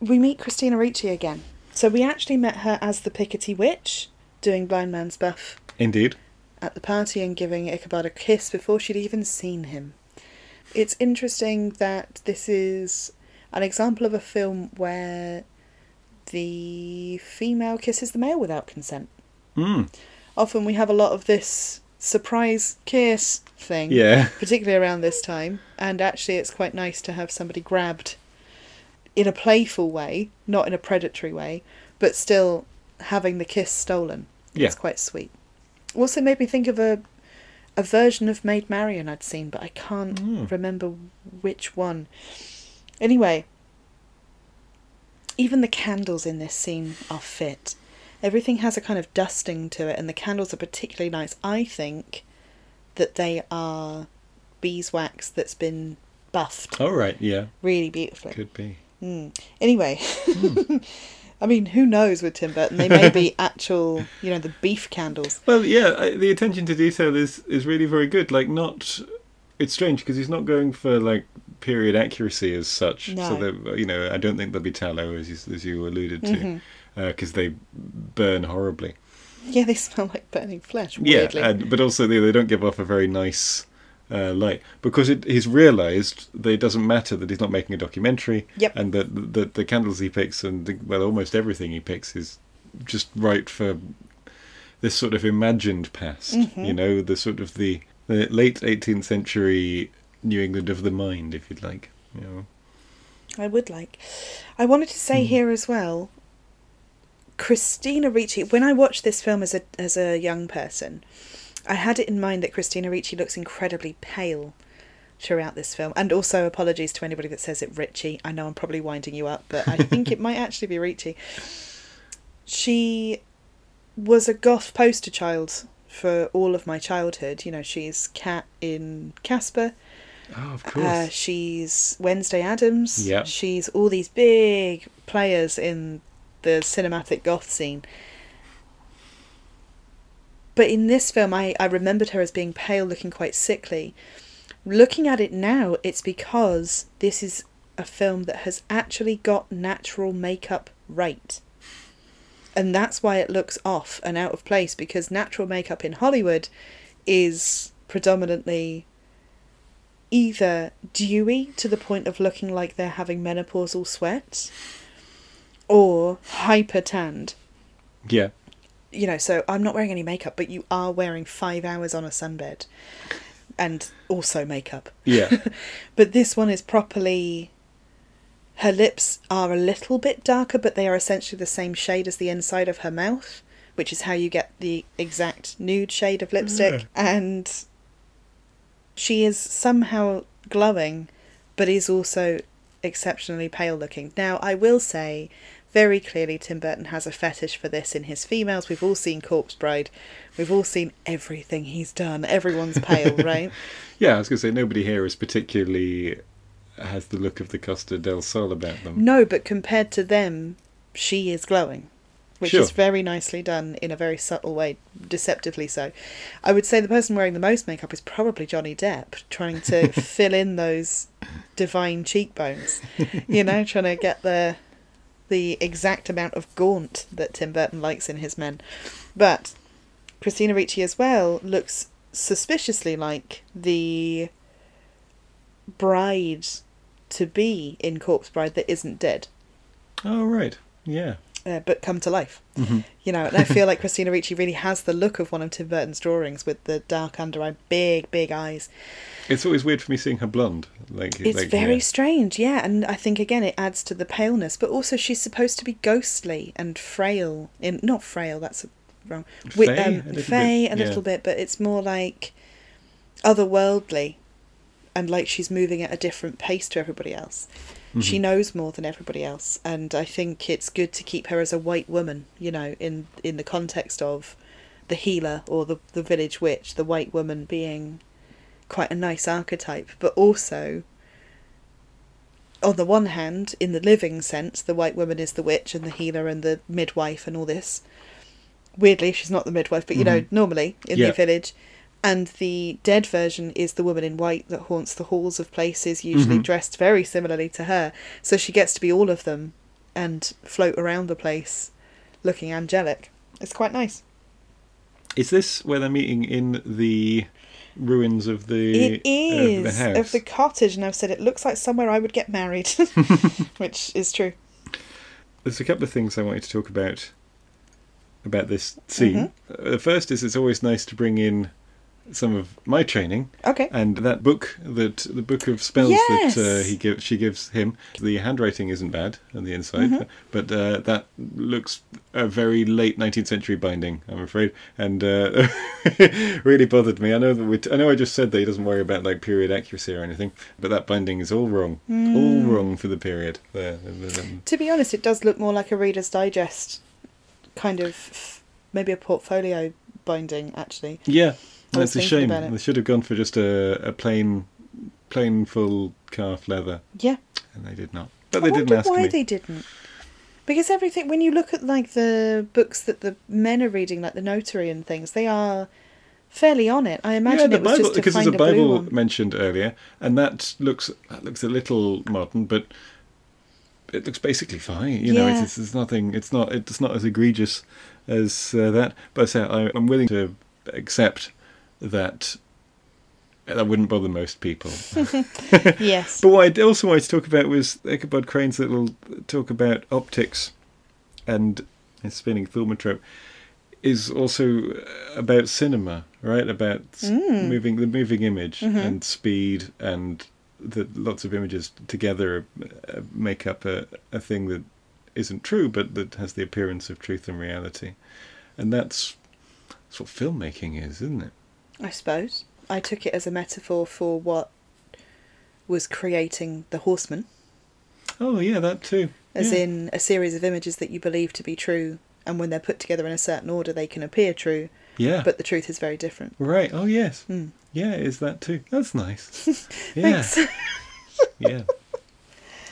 A: We meet Christina Ricci again. So, we actually met her as the Pickety Witch, doing Blind Man's Buff
B: Indeed.
A: at the party and giving Ichabod a kiss before she'd even seen him. It's interesting that this is an example of a film where the female kisses the male without consent.
B: Mm.
A: Often we have a lot of this surprise kiss thing,
B: Yeah.
A: particularly around this time, and actually it's quite nice to have somebody grabbed in a playful way, not in a predatory way, but still having the kiss stolen.
B: Yeah.
A: It's quite sweet. Also made me think of a a version of Maid Marian I'd seen, but I can't
B: Mm.
A: remember which one. Anyway, even the candles in this scene are fit. Everything has a kind of dusting to it, and the candles are particularly nice. I think that they are beeswax that's been buffed
B: All right, yeah.
A: really beautifully.
B: Could be.
A: Mm. Anyway, <laughs> I mean, who knows with Tim Burton? They may be <laughs> actual, you know, the beef candles.
B: Well, yeah, the attention to detail is is really very good. Like, not. It's strange because he's not going for like period accuracy as such. So that you know, I don't think there'll be tallow as you, as you alluded to, because they burn horribly.
A: Yeah, they smell like burning flesh.
B: Yeah, and, but also they, they don't give off a very nice uh, light because it, he's realised that it doesn't matter that he's not making a documentary.
A: Yep.
B: And that the, the candles he picks and the, well, almost everything he picks is just right for this sort of imagined past.
A: Mhm.
B: You know, the sort of the, the late 18th century New England of the mind, if you'd like. You know.
A: I would like. I wanted to say
B: Hmm.
A: here as well. Christina Ricci. When I watched this film as a as a young person, I had it in mind that Christina Ricci looks incredibly pale throughout this film. And also, apologies to anybody that says it Ricci. I know I'm probably winding you up, but I <laughs> think it might actually be Ricci. She was a goth poster child for all of my childhood. You know, she's Kat in Casper.
B: Oh, of course.
A: Uh, she's Wednesday Addams.
B: Yep.
A: She's all these big players in the cinematic goth scene. But in this film, I, I remembered her as being pale, looking quite sickly. Looking at it now, it's because this is a film that has actually got natural makeup right. And that's why it looks off and out of place because natural makeup in Hollywood is predominantly either dewy to the point of looking like they're having menopausal sweat or hyper tanned.
B: yeah.
A: You know, so I'm not wearing any makeup, but you are wearing five hours on a sunbed and also makeup.
B: Yeah. <laughs>
A: But this one is properly. Her lips are a little bit darker, but they are essentially the same shade as the inside of her mouth, which is how you get the exact nude shade of lipstick.
B: Yeah.
A: And she is somehow glowing, but is also exceptionally pale looking. Now, I will say very clearly Tim Burton has a fetish for this in his females. We've all seen Corpse Bride. We've all seen everything he's done. Everyone's pale, <laughs> right?
B: Yeah, I was going to say nobody here is particularly has the look of the Costa del Sol about them.
A: No, but compared to them, she is glowing. which
B: Sure.
A: is very nicely done in a very subtle way, deceptively so. I would say the person wearing the most makeup is probably Johnny Depp, trying to <laughs> fill in those divine cheekbones. You know, trying to get the the exact amount of gaunt that Tim Burton likes in his men. But Christina Ricci as well looks suspiciously like the bride to be in Corpse Bride that isn't dead,
B: Oh right, yeah.
A: Uh, but come to life.
B: hmm
A: You know, and I feel like Christina Ricci really has the look of one of Tim Burton's drawings with the dark under eye, big, big eyes.
B: It's always weird for me seeing her blonde. Like
A: It's
B: like,
A: very
B: yeah.
A: strange, yeah, and I think again it adds to the paleness, but also she's supposed to be ghostly and frail. In not frail, that's wrong. Wi-
B: Fey,
A: um,
B: a little
A: fey
B: bit,
A: a
B: yeah.
A: little bit, but it's more like otherworldly, and like she's moving at a different pace to everybody else. She
B: Mhm.
A: knows more than everybody else, and I think it's good to keep her as a white woman. You know, in in the context of the healer or the the village witch, the white woman being quite a nice archetype, but also on the one hand, in the living sense, the white woman is the witch and the healer and the midwife and all this. Weirdly, she's not the midwife, but you know,
B: Mhm.
A: normally in
B: Yeah.
A: the village. And the dead version is the woman in white that haunts the halls of places, usually
B: Mhm.
A: dressed very similarly to her. So she gets to be all of them and float around the place looking angelic. It's quite nice.
B: Is this where they're meeting in the ruins of the
A: It is
B: of the
A: of the cottage, and I've said it looks like somewhere I would get married, <laughs> <laughs> which is true.
B: There's a couple of things I wanted to talk about about this scene.
A: Mm-hmm.
B: Uh, The first is it's always nice to bring in some of my training
A: Okay.
B: and that book that the book of spells
A: Yes.
B: that uh, he gives she gives him. The handwriting isn't bad on the inside,
A: Mhm.
B: but uh, that looks a very late 19th century binding, I'm afraid, and uh, <laughs> really bothered me. I know that we I know I just said that he doesn't worry about like period accuracy or anything, but that binding is all wrong, all
A: Mm.
B: wrong for the period. There, um,
A: To be honest, it does look more like a Reader's Digest kind of maybe a portfolio binding, actually.
B: Yeah,
A: I
B: that's a shame.
A: it.
B: They should have gone for just a, a plain, plain full calf leather,
A: Yeah.
B: and they did not. But
A: I
B: they didn't ask
A: why
B: me.
A: they didn't. Because everything, when you look at like the books that the men are reading, like the Notary and things, they are fairly on it. I imagine
B: yeah,
A: it was just to
B: because
A: find
B: there's
A: a,
B: a Bible mentioned earlier, and that looks that looks a little modern, but it looks basically fine. You know,
A: Yeah.
B: it's, it's nothing. It's not. It's not as egregious as uh, that. But I say I, I'm willing to accept that that wouldn't bother most people. <laughs>
A: yes.
B: But what I also wanted to talk about was Ichabod Crane's little talk about optics and his spinning thaumatrope is also about cinema, right? About
A: Mm.
B: moving the moving image
A: Mhm.
B: and speed and the lots of images together uh, make up a, a thing that isn't true but that has the appearance of truth and reality. And that's, that's what filmmaking is, isn't it?
A: I suppose. I took it as a metaphor for what was creating the horseman,
B: Oh yeah, that too.
A: as
B: Yeah.
A: in a series of images that you believe to be true, and when they're put together in a certain order, they can appear true,
B: yeah.
A: but the truth is very different.
B: Right. Oh yes.
A: Mm.
B: Yeah, is that too? That's nice. <laughs> Yeah.
A: Thanks.
B: yeah.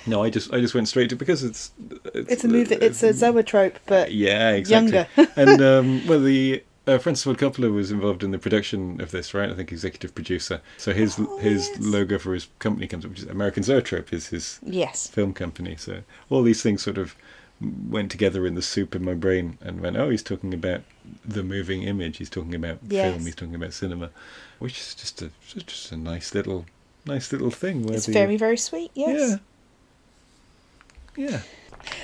B: No, I just I just went straight to because it's
A: it's a movie. It's a zoetrope, but
B: yeah exactly.
A: younger. <laughs>
B: and um, well, the uh, Francis Ford Coppola was involved in the production of this, right? I think executive producer. So his
A: Oh,
B: his
A: yes.
B: logo for his company comes up, which is American Zoetrope, is his
A: yes.
B: film company. So all these things sort of went together in the soup in my brain and went, oh, he's talking about the moving image. He's talking about
A: Yes.
B: film. He's talking about cinema, which is just a just a nice little nice little thing. Where
A: It's
B: the,
A: very, very sweet. Yes.
B: Yeah. Yeah.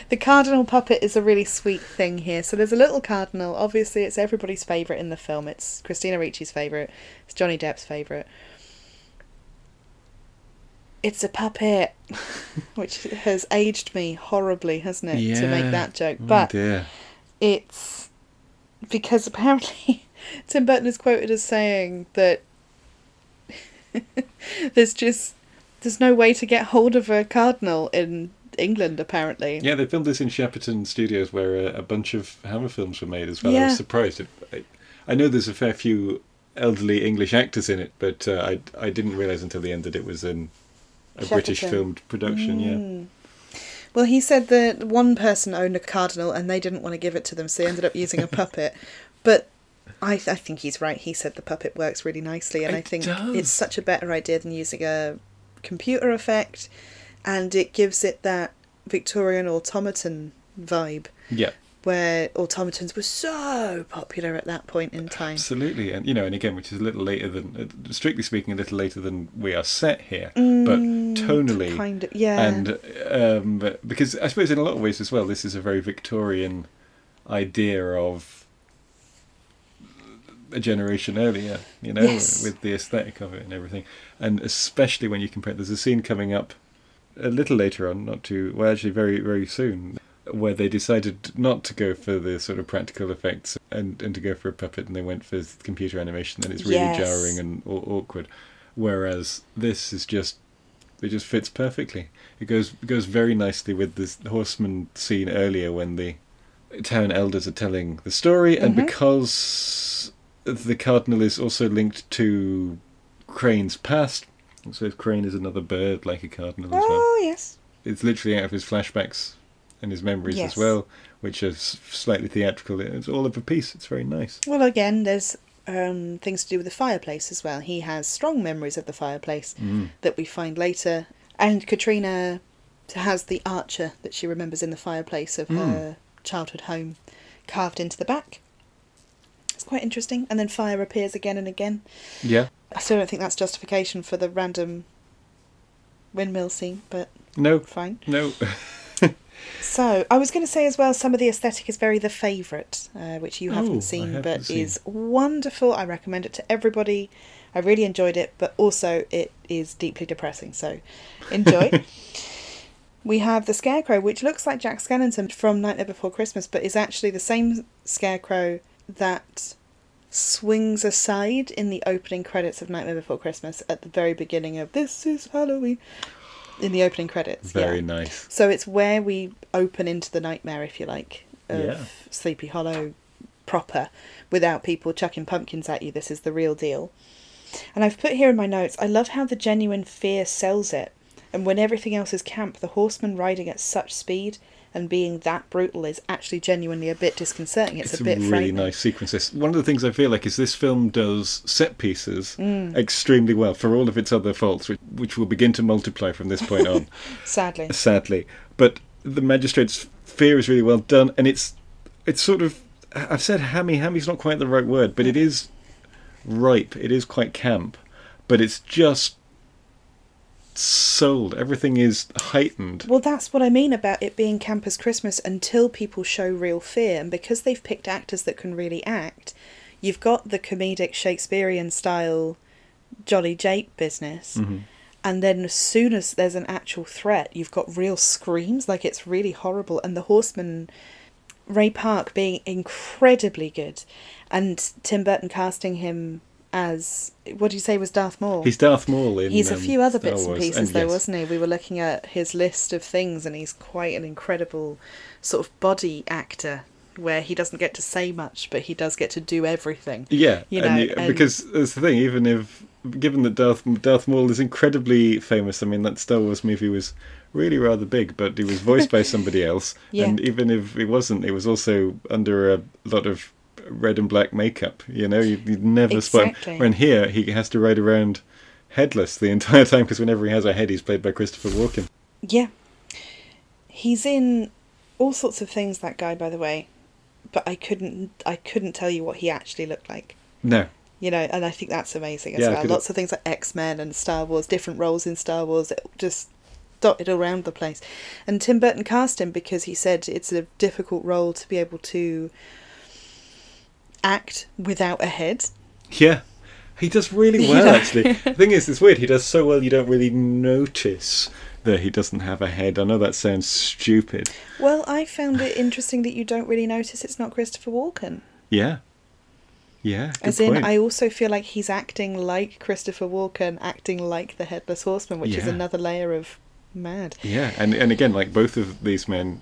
A: The cardinal puppet is a really sweet thing here. So there's a little cardinal. Obviously, it's everybody's favourite in the film. It's Christina Ricci's favourite. It's Johnny Depp's favourite. It's a puppet, <laughs> which has aged me horribly, hasn't it, to make that joke?
B: Oh,
A: But
B: dear.
A: it's because apparently <laughs> Tim Burton is quoted as saying that <laughs> there's just there's no way to get hold of a cardinal in England. Apparently,
B: Yeah, they filmed this in Shepperton Studios, where a, a bunch of Hammer films were made as well. I was surprised. I, I know there's a fair few elderly English actors in it, but uh, I I didn't realise until the end that it was in a British filmed production. Yeah.
A: Mm. Well, he said that one person owned a cardinal and they didn't want to give it to them, so they ended up using a <laughs> puppet. But I, I think he's right. He said the puppet works really nicely, and I think
B: does.
A: it's such a better idea than using a computer effect, and it gives it that Victorian automaton vibe
B: Yeah,
A: where automatons were so popular at that point in time.
B: absolutely. And you know, and again, which is a little later than, uh, strictly speaking, a little later than we are set here,
A: Mm,
B: but tonally.
A: kind of, yeah.
B: And um, because I suppose in a lot of ways as well, this is a very Victorian idea of a generation earlier, you know,
A: Yes.
B: with the aesthetic of it and everything. And especially when you compare, there's a scene coming up a little later on, not too, well, actually, very, very soon, where they decided not to go for the sort of practical effects and, and to go for a puppet, and they went for computer animation, and it's really
A: Yes.
B: jarring and aw- awkward. Whereas this is just it just fits perfectly. It goes it goes very nicely with this horseman scene earlier when the town elders are telling the story, and
A: Mhm.
B: because the cardinal is also linked to Crane's past. So if Crane is another bird like a cardinal as well.
A: oh yes.
B: It's literally out of his flashbacks and his memories
A: Yes.
B: as well, which are slightly theatrical. It's all of a piece. It's very nice.
A: Well, again, there's um, things to do with the fireplace as well. He has strong memories of the fireplace
B: Mm.
A: that we find later, and Katrina has the archer that she remembers in the fireplace of
B: Mm.
A: her childhood home carved into the back. It's quite interesting, and then fire appears again and again.
B: Yeah.
A: I still don't think that's justification for the random windmill scene, but
B: No.
A: fine.
B: No. <laughs>
A: So I was going to say as well, some of the aesthetic is very the favourite, uh, which you
B: Oh,
A: haven't seen,
B: haven't
A: but
B: seen.
A: is wonderful. I recommend it to everybody. I really enjoyed it, but also it is deeply depressing. So enjoy. <laughs> we have the Scarecrow, which looks like Jack Skellington from Nightmare Before Christmas, but is actually the same Scarecrow that swings aside in the opening credits of Nightmare Before Christmas at the very beginning of This is Halloween. In the opening credits.
B: Very
A: yeah.
B: nice.
A: So it's where we open into the nightmare, if you like, of
B: Yeah.
A: Sleepy Hollow proper, without people chucking pumpkins at you. This is the real deal. And I've put here in my notes, I love how the genuine fear sells it. And when everything else is camp, the horseman riding at such speed and being that brutal is actually genuinely a bit disconcerting. It's,
B: It's,
A: a bit
B: really
A: frightening.
B: nice sequence. This one of the things I feel like is this film does set pieces
A: Mm.
B: extremely well for all of its other faults, which, which will begin to multiply from this point on. <laughs>
A: Sadly.
B: sadly, but the magistrate's fear is really well done, and it's it's sort of I've said hammy. Hammy's not quite the right word, but it is ripe. It is quite camp, but it's just sold. Everything is heightened.
A: Well, that's what I mean about it being Campus Christmas until people show real fear. And because they've picked actors that can really act, you've got the comedic Shakespearean style Jolly Jape business.
B: Mhm.
A: And then as soon as there's an actual threat, you've got real screams. Like it's really horrible. And the horseman, Ray Park being incredibly good. And Tim Burton casting him as, what do you say was Darth Maul?
B: He's Darth Maul in.
A: He's a
B: um,
A: few other bits and pieces, though,
B: yes.
A: wasn't he? We were looking at his list of things, and he's quite an incredible sort of body actor, where he doesn't get to say much, but he does get to do everything.
B: Yeah,
A: you
B: and
A: know,
B: you-
A: and-
B: because that's the thing. Even if, given that Darth Darth Maul is incredibly famous, I mean that Star Wars movie was really rather big, but he was voiced by somebody <laughs> else,
A: Yeah.
B: and even if it wasn't, it was also under a lot of red and black makeup. You know, you you'd never spot him. When here, he has to ride around headless the entire time because whenever he has a head, he's played by Christopher Walken.
A: Yeah, he's in all sorts of things. That guy, by the way, but I couldn't, I couldn't tell you what he actually looked like.
B: No,
A: You know, and I think that's amazing as
B: Yeah,
A: well. Lots of things like X Men and Star Wars, different roles in Star Wars, just dotted around the place. And Tim Burton cast him because he said it's a difficult role to be able to act without a head.
B: yeah. He does really well, actually. The thing is, it's weird. He does so well, you don't really notice that he doesn't have a head. I know that sounds stupid.
A: Well, I found it interesting that you don't really notice it's not Christopher Walken.
B: Yeah. Yeah.
A: As in,
B: point.
A: I also feel like he's acting like Christopher Walken, acting like the Headless Horseman, which is another layer of mad.
B: Yeah, and and again, like both of these men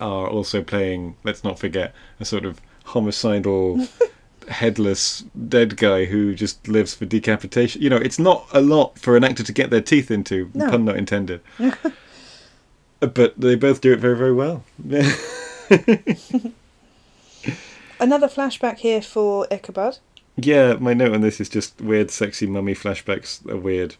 B: are also playing. Let's not forget a sort of homicidal, <laughs> headless dead guy who just lives for decapitation. You know, it's not a lot for an actor to get their teeth into.
A: No.
B: Pun not intended. <laughs> but they both do it very, very well. <laughs>
A: Another flashback here for Ichabod.
B: yeah, my note on this is just weird, sexy mummy flashbacks are weird.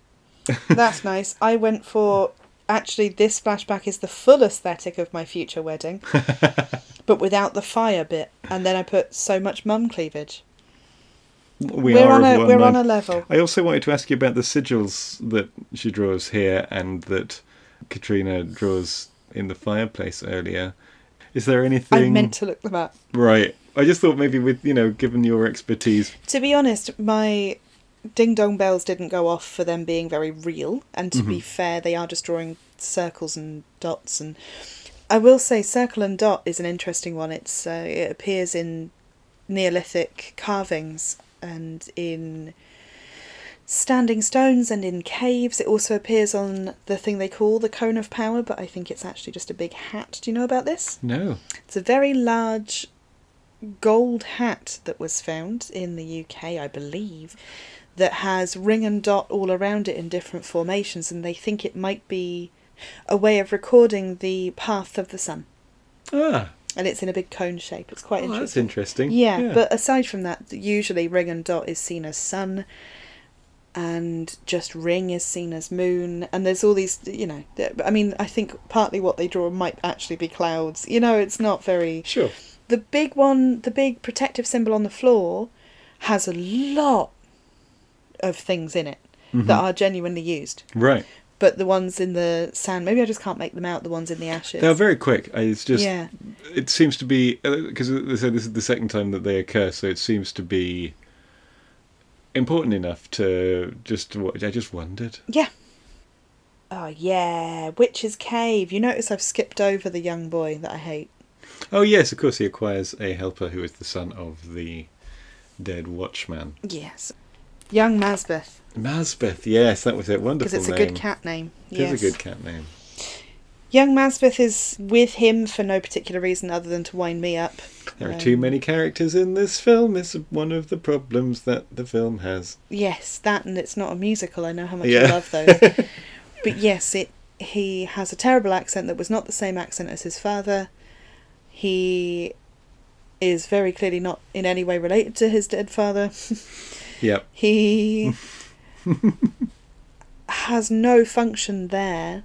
A: That's nice. I went for actually this flashback is the full aesthetic of my future wedding, <laughs> but without the fire bit. And then I put so much mum cleavage.
B: We
A: are
B: are
A: on a we're on a level.
B: I also wanted to ask you about the sigils that she draws here and that Katrina draws in the fireplace earlier. Is there anything
A: I meant to look them up.
B: right? I just thought maybe with you know, given your expertise,
A: To be honest, my ding dong bells didn't go off for them being very real. And to be fair, they are just drawing circles and dots. And I will say, circle and dot is an interesting one. It's uh, it appears in Neolithic carvings and in standing stones and in caves. It also appears on the thing they call the cone of power, but I think it's actually just a big hat. Do you know about this?
B: no.
A: It's a very large gold hat that was found in the UK, I believe, that has ring and dot all around it in different formations, and they think it might be a way of recording the path of the sun.
B: Ah,
A: And it's in a big cone shape. It's quite
B: oh, that's
A: interesting.
B: interesting.
A: Yeah, but aside from that, usually ring and dot is seen as sun, and just ring is seen as moon, and there's all these, you know. I mean, I think partly what they draw might actually be clouds. You know, it's not very.
B: sure.
A: The big one, the big protective symbol on the floor, has a lot of things in it
B: Mm-hmm.
A: that are genuinely used.
B: Right.
A: But the ones in the sand, maybe I just can't make them out. The ones in the ashes.
B: They're very quick. I- It's just
A: yeah,
B: it seems to be because they said this is the second time that they occur, so it seems to be important enough to just. I just wondered.
A: yeah. Oh yeah, Witch's Cave. You notice I've skipped over the young boy that I hate.
B: Oh yes, of course he acquires a helper who is the son of the dead watchman.
A: Yes, young Masbeth,
B: Masbeth, yes, that was it. Wonderful
A: because it's a good cat name.
B: It
A: yes.
B: is a good cat name.
A: Young Masbeth is with him for no particular reason other than to wind me up.
B: There are too
A: Um,
B: many characters in this film. It's one of the problems that the film has.
A: Yes, that and it's not a musical. I know how much
B: Yeah.
A: you love those. <laughs> but yes, it he has a terrible accent that was not the same accent as his father. He is very clearly not in any way related to his dead father. <laughs>
B: Yep.
A: He <laughs> has no function there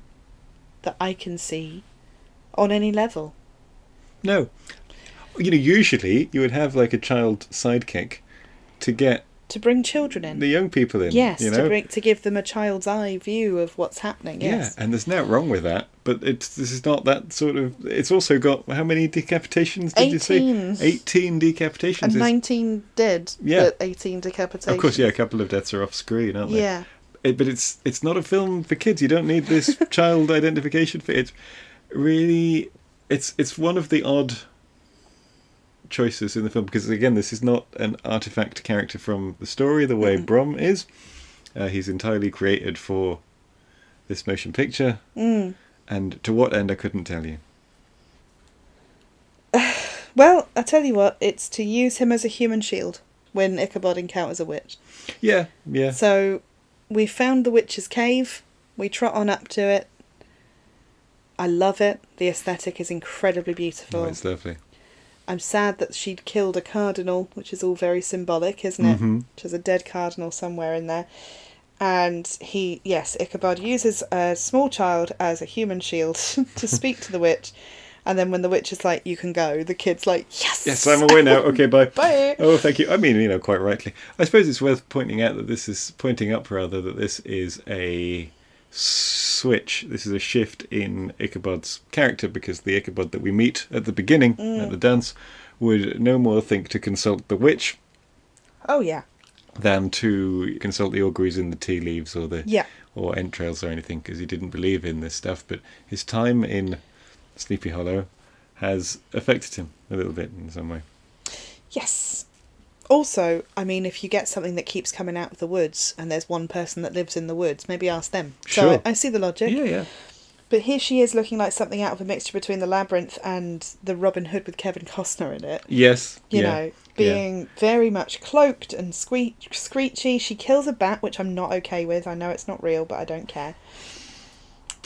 A: that I can see on any level.
B: No. You know, usually you would have like a child sidekick to get
A: To bring children in.
B: the young people in.
A: yes,
B: you
A: to bring to give them a child's eye view of what's happening. Yes.
B: Yeah, and there's nothing wrong with that, but it's this is not that sort of. It's also got how many decapitations did you say?
A: 18.
B: Decapitations.
A: And
B: It's-
A: 19 dead,
B: Yeah.
A: but 18 decapitations.
B: Of course, yeah, a couple of deaths are off screen, aren't they?
A: Yeah.
B: It, but it's it's not a film for kids. You don't need this <laughs> child identification for it. Really, it's it's one of the odd choices in the film because again, this is not an artifact character from the story the way
A: Mm-mm.
B: Brom is. Uh, he's entirely created for this motion picture,
A: Mm.
B: and to what end I couldn't tell you. <sighs>
A: Well, I tell you what, it's to use him as a human shield when Ichabod encounters a witch.
B: Yeah, yeah.
A: So we found the witch's cave. We trot on up to it. I love it. The aesthetic is incredibly beautiful.
B: Oh, it's lovely.
A: I'm sad that she'd killed a cardinal, which is all very symbolic, isn't it?
B: Mhm.
A: There's a dead cardinal somewhere in there. And he, yes, Ichabod uses a small child as a human shield <laughs> to speak to the witch. And then when the witch is like, you can go, the kid's like, yes!
B: Yes, I'm away now. Okay, bye. <laughs>
A: Bye!
B: Oh, thank you. I mean, you know, quite rightly. I suppose it's worth pointing out that this is pointing up rather that this is a switch. This is a shift in Ichabod's character because the Ichabod that we meet at the beginning at mm. the dance would no more think to consult the witch
A: Oh, yeah.
B: than to consult the auguries in the tea leaves or the
A: Yeah.
B: or entrails or anything because he didn't believe in this stuff. But his time in Sleepy Hollow has affected him a little bit in some way.
A: Yes. Also, I mean, if you get something that keeps coming out of the woods and there's one person that lives in the woods, maybe ask them. So
B: Sure.
A: I, I see the logic.
B: Yeah, yeah.
A: But here she is looking like something out of a mixture between the Labyrinth and the Robin Hood with Kevin Costner in it.
B: Yes.
A: You
B: yeah.
A: know,
B: yeah.
A: being very much cloaked and squeak- screechy. She kills a bat, which I'm not okay with. I know it's not real, but I don't care.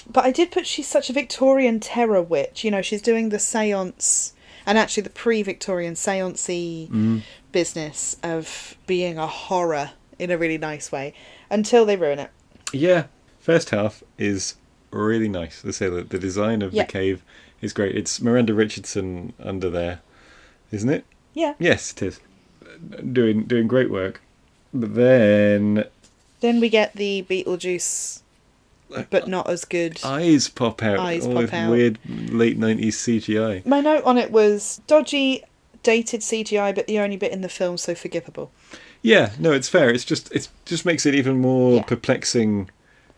A: But I did put she's such a Victorian terror witch. You know, she's doing the seance and actually the pre Victorian seancey
B: Mm.
A: Business of being a horror in a really nice way until they ruin it.
B: Yeah, first half is really nice. They say that the design of
A: Yeah.
B: the cave is great. It's Miranda Richardson under there, isn't it?
A: Yeah.
B: Yes, it is. Doing doing great work. But then
A: Then we get the Beetlejuice, uh, but not as good.
B: eyes pop out.
A: Eyes
B: all
A: pop out.
B: weird late nineties CGI.
A: My note on it was dodgy, dated CGI, but the only bit in the film so forgivable.
B: Yeah, no, it's fair. It's just it just makes it even more
A: Yeah.
B: perplexing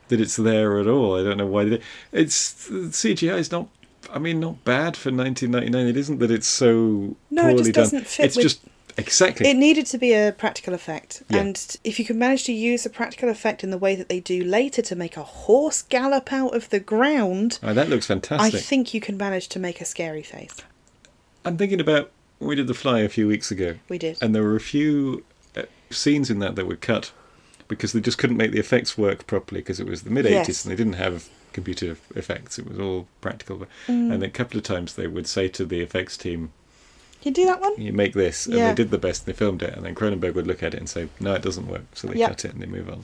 B: that it's there at all. I don't know why they. It's CGI is not. I mean, not bad for 1999. It isn't that it's so
A: No, it
B: poorly
A: just
B: done.
A: doesn't fit
B: it's
A: with-
B: just exactly.
A: It needed to be a practical effect,
B: Yeah.
A: and if you could manage to use a practical effect in the way that they do later to make a horse gallop out of the ground,
B: oh, that looks fantastic.
A: I think you can manage to make a scary face.
B: I'm thinking about we did the fly a few weeks ago,
A: We did.
B: and there were a few uh, scenes in that that were cut because they just couldn't make the effects work properly because it was the mid 80s
A: Yes.
B: and they didn't have computer effects. It was all practical.
A: Mm.
B: And a couple of times they would say to the effects team,
A: Can you do that one?
B: you make this and
A: Yeah.
B: they did the best they filmed it and then Cronenberg would look at it and say no it doesn't work so they
A: Yeah.
B: cut it and they move on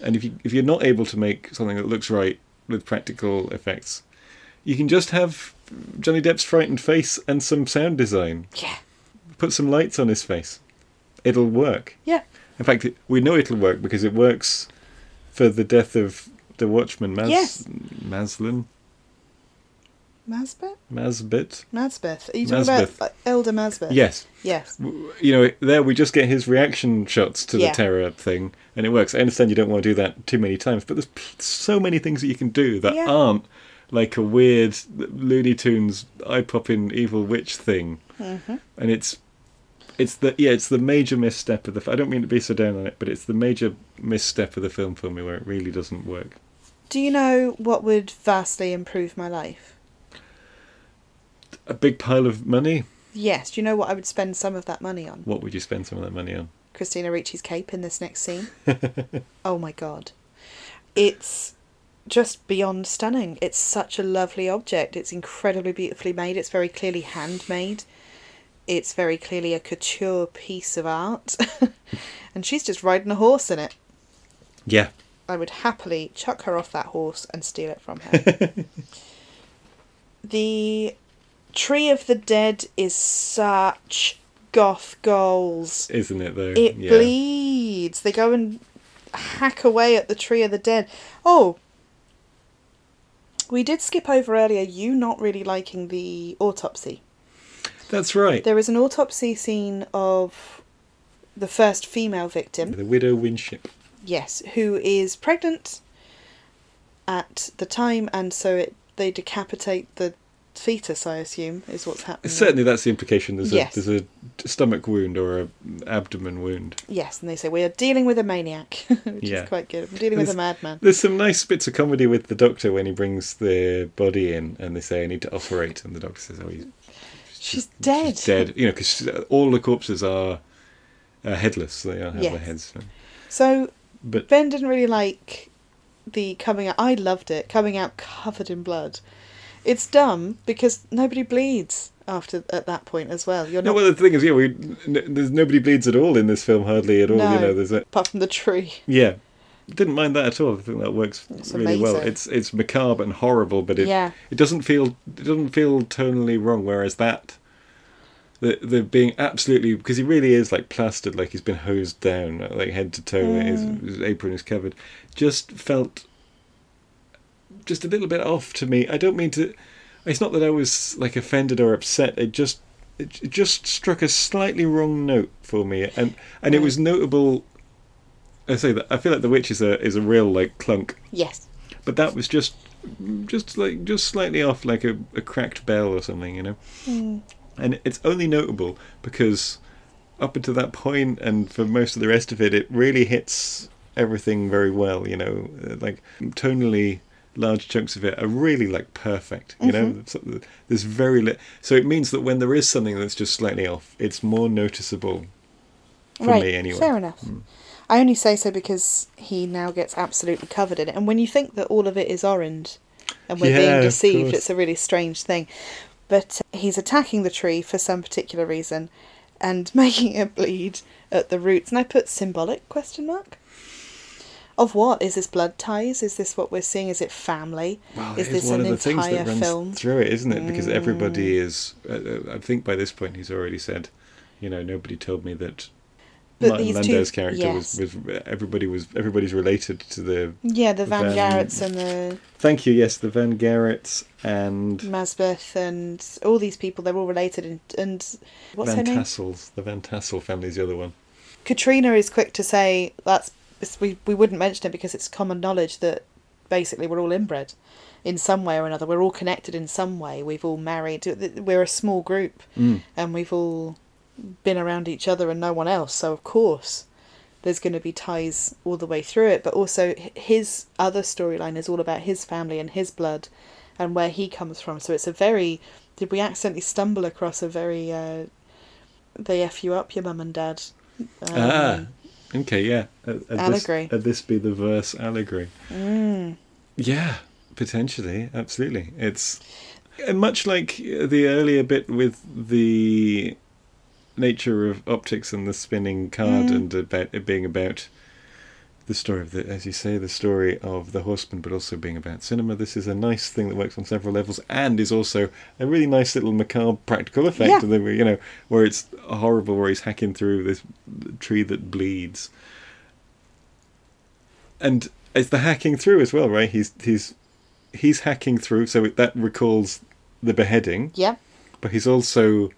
B: and if you if you're not able to make something that looks right with practical effects you can just have Johnny Depp's frightened face and some sound design
A: Yeah.
B: put some lights on his face it'll work
A: Yeah.
B: in fact it, we know it'll work because it works for the death of the watchman Mas-
A: Yes.
B: Maslin
A: Masbeth?
B: Masbit
A: Masbeth. Are you talking
B: Masbeth.
A: about Elder Masbeth?
B: yes
A: Yes.
B: you know, there we just get his reaction shots to
A: Yeah.
B: the terror thing, and it works. I understand you don't want to do that too many times, but there's so many things that you can do that
A: Yeah.
B: aren't like a weird Looney Tunes eye popping evil witch thing,
A: hmm
B: and it's it's the yeah it's the major misstep of the. I don't mean to be so down on it, but it's the major misstep of the film for me where it really doesn't work.
A: Do you know what would vastly improve my life?
B: A big pile of money.
A: Yes. Do you know what I would spend some of that money on?
B: What would you spend some of that money on?
A: Christina Ricci's cape in this next scene. <laughs> oh my god. It's just beyond stunning. It's such a lovely object. It's incredibly beautifully made. It's very clearly handmade. It's very clearly a couture piece of art. <laughs> and she's just riding a horse in it.
B: Yeah,
A: I would happily chuck her off that horse and steal it from her. <laughs> the Tree of the Dead is such goth goals.
B: isn't it though?
A: It
B: yeah.
A: bleeds. They go and hack away at the Tree of the Dead. Oh, we did skip over earlier you not really liking the autopsy.
B: That's right.
A: There is an autopsy scene of the first female victim.
B: The widow Winship.
A: Yes, who is pregnant at the time, and so it, they decapitate the fetus. I assume is what's happening.
B: Certainly, that's the implication. There's
A: Yes.
B: a there's a stomach wound or a abdomen wound.
A: Yes, and they say we are dealing with a maniac, <laughs> which
B: Yeah.
A: is quite good. We're dealing with a madman.
B: There's some nice bits of comedy with the doctor when he brings the body in, and they say I need to operate, and the doctor says, "Oh, he's
A: She's dead.
B: she's dead." You know, because all the corpses are uh, headless; they don't have
A: Yes.
B: their heads.
A: So
B: But
A: Ben didn't really like the coming out. I loved it. Coming out covered in blood. It's dumb because nobody bleeds after at that point as well. You're
B: no, well, the thing is, yeah, we n- there's nobody bleeds at all in this film, hardly at all.
A: No.
B: You know, there's a
A: apart from the tree.
B: yeah. Didn't mind that at all. I think that works
A: It's
B: really well. It's it's macabre and horrible, but it
A: Yeah.
B: it doesn't feel it doesn't feel tonally wrong. Whereas that, the the being absolutely because he really is like plastered, like he's been hosed down, like head to toe.
A: Mm.
B: His, his apron is covered. Just felt just a little bit off to me. I don't mean to. It's not that I was like offended or upset. It just it, it just struck a slightly wrong note for me, and and it was notable. I say that I feel like the witch is a is a real like clunk
A: Yes.
B: but that was just just like just slightly off like a, a cracked bell or something you know
A: Mm.
B: and it's only notable because up until that point and for most of the rest of it it really hits everything very well you know like tonally large chunks of it are really like perfect you know So there's very li- so it means that when there is something that's just slightly off it's more noticeable for
A: right.
B: me anyway
A: Fair enough. I only say so because he now gets absolutely covered in it, and when you think that all of it is orange, and we're
B: Yeah,
A: being deceived. It's a really strange thing. But uh, he's attacking the tree for some particular reason and <laughs> making it bleed at the roots. And I put symbolic question mark. Of what? Is this blood ties? Is this what we're seeing? Is it family?
B: Well,
A: is this
B: one
A: an
B: of the things
A: entire
B: that runs
A: film? Mm.
B: through it, isn't it? Because everybody is. Uh, uh, I think by this point he's already said, you know, nobody told me that.
A: But
B: Martin
A: these two-
B: character
A: yes.
B: was, was everybody was everybody's related to the.
A: Yeah, the Van,
B: Van-
A: Garretts and the
B: Thank you. Yes, the Van Garretts and
A: Masbeth and all these people, they're all related. And, and what's
B: Van
A: her name?
B: Tassels. The Van Tassel family's the other one.
A: Katrina is quick to say that's we we wouldn't mention it because it's common knowledge that basically we're all inbred in some way or another. We're all connected in some way. We've all married. We're a small group,
B: Mm.
A: and we've all been around each other and no one else. So of course, there's going to be ties all the way through it. But also, his other storyline is all about his family and his blood, and where he comes from. So it's a very. Did we accidentally stumble across a very? Uh, they f you up, your mum and dad. Um,
B: ah, okay, yeah.
A: Allegory.
B: This, this be the verse allegory.
A: Mm.
B: Yeah, potentially, absolutely. It's uh, much like uh, the earlier bit with the nature of optics and the spinning card,
A: Mm.
B: and about it being about the story of the, as you say, the story of the horseman, but also being about cinema. This is a nice thing that works on several levels, and is also a really nice little macabre practical effect.
A: Yeah.
B: of the- You know, where it's horrible, where he's hacking through this tree that bleeds and it's the hacking through as well, right? He's he's he's hacking through, so that recalls the beheading,
A: Yeah.
B: but he's also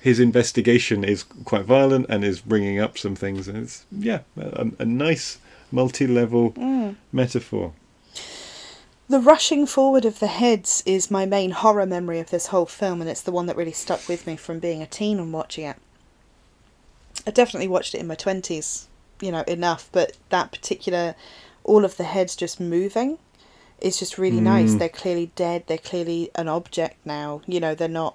B: his investigation is quite violent and is bringing up some things, and it's yeah, a, a nice multi-level
A: Mm.
B: metaphor.
A: The rushing forward of the heads is my main horror memory of this whole film, and it's the one that really stuck with me from being a teen and watching it. I definitely watched it in my 20s, you know, enough, but that particular, all of the heads just moving is just really nice.
B: Mm.
A: They're clearly dead, they're clearly an object now, you know, they're not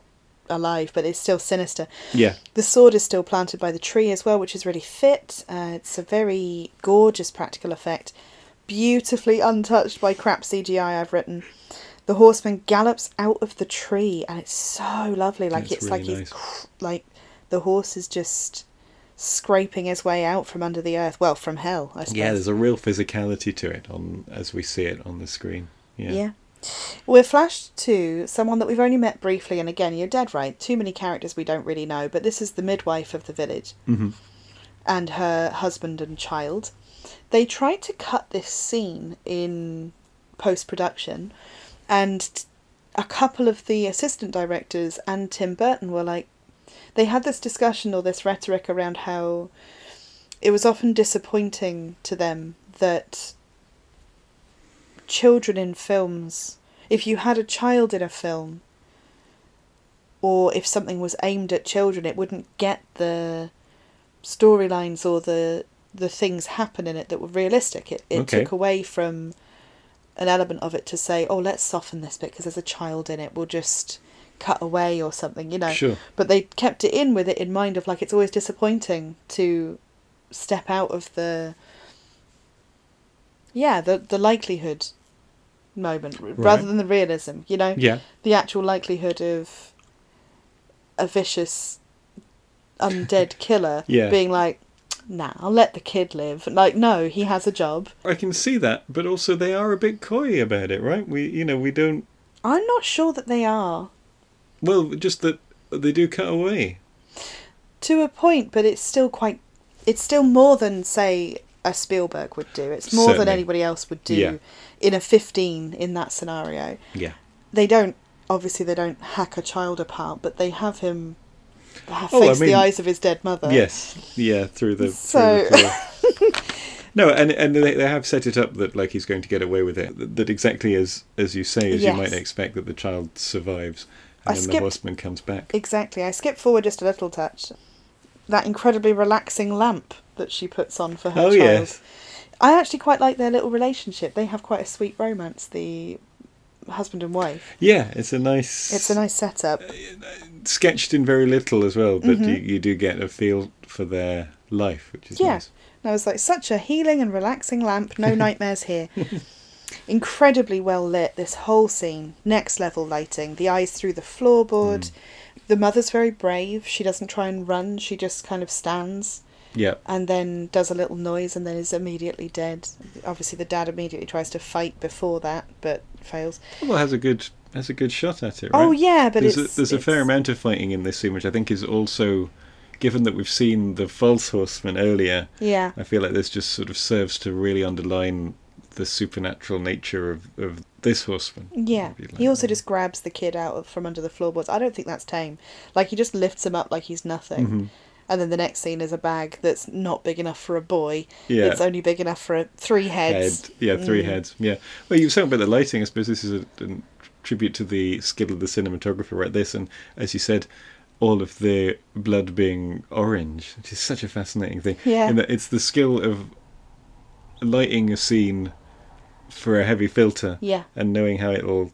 A: alive, but it's still sinister.
B: Yeah,
A: The sword is still planted by the tree as well, which is really fit. Uh, it's a very gorgeous practical effect, beautifully untouched by crap CGI I've written. The horseman gallops out of the tree, and it's so lovely. Like
B: It's
A: it's like
B: really
A: he's
B: nice.
A: cr- like the horse is just scraping his way out from under the earth. Well, from hell, I suppose.
B: yeah. There's a real physicality to it on as we see it on the screen. Yeah,
A: Yeah. We're flashed to someone that we've only met briefly, and again, you're dead right. Too many characters we don't really know, but this is the midwife of the village
B: hmm
A: and her husband and child. They tried to cut this scene in post production, and a couple of the assistant directors and Tim Burton were like, they had this discussion or this rhetoric around how it was often disappointing to them that children in films, if you had a child in a film, or if something was aimed at children, it wouldn't get the storylines or the the things happen in it that were realistic. It it
B: Okay.
A: took away from an element of it to say, oh, let's soften this bit because there's a child in it. We'll just cut away or something, you know.
B: Sure.
A: But they kept it in with it in mind of like it's always disappointing to step out of the yeah the the likelihood moment r- rather than the realism. You know
B: Yeah,
A: the actual likelihood of a vicious undead <laughs> killer
B: Yeah.
A: being like, nah, I'll let the kid live. Like, no, he has a job.
B: I can see that, but also they are a bit coy about it, right? We, you know, we don't.
A: I'm not sure that they are
B: Well, just that they do cut away.
A: to a point, but it's still quite. It's still more than say a Spielberg would do. It's more than anybody else would do
B: Yeah.
A: in a 15 in that scenario.
B: Yeah.
A: They don't. Obviously, they don't hack a child apart, but they have him have
B: Oh, I
A: face the eyes of his dead mother.
B: Yes, yeah, through the
A: So-
B: through the <laughs> no, and and they, they have set it up that like he's going to get away with it. That, exactly as as you say, as
A: Yes.
B: you might expect that the child survives,
A: I
B: and then the
A: skipped-
B: horseman comes back.
A: Exactly. I skip forward just a little touch. That incredibly relaxing lamp that she puts on for her
B: oh
A: child.
B: yes,
A: I actually quite like their little relationship. They have quite a sweet romance, the husband and wife.
B: yeah, it's a nice.
A: It's a nice setup.
B: sketched in very little as well, but
A: Mhm.
B: you, you do get a feel for their life, which is
A: Yeah.
B: nice.
A: And I was like, such a healing and relaxing lamp, no <laughs> nightmares here. incredibly well lit. This whole scene, next level lighting. The eyes through the floorboard. The mother's very brave. She doesn't try and run. She just kind of stands
B: Yeah.
A: and then does a little noise and then is immediately dead. Obviously, the dad immediately tries to fight before that, but fails.
B: Well, has a good has a good shot at it. Right?
A: Oh yeah, but
B: there's
A: it's
B: a, there's a fair amount of fighting in this scene, which I think is also, given that we've seen the false horseman earlier,
A: Yeah,
B: I feel like this just sort of serves to really underline the supernatural nature of, of this horseman.
A: yeah.
B: Like.
A: He also just grabs the kid out of, from under the floorboards. I don't think that's tame. Like he just lifts him up like he's nothing.
B: Mhm.
A: And then the next scene is a bag that's not big enough for a boy.
B: Yeah.
A: It's only big enough for a, three heads.
B: Head, yeah, three
A: Mm.
B: heads. Yeah. Well, you were saying about the lighting. I suppose this is a, a tribute to the skill of the cinematographer. Right, this and as you said, all of the blood being orange, which is such a fascinating thing.
A: Yeah.
B: In that it's the skill of lighting a scene for a heavy filter
A: Yeah.
B: and knowing how it'll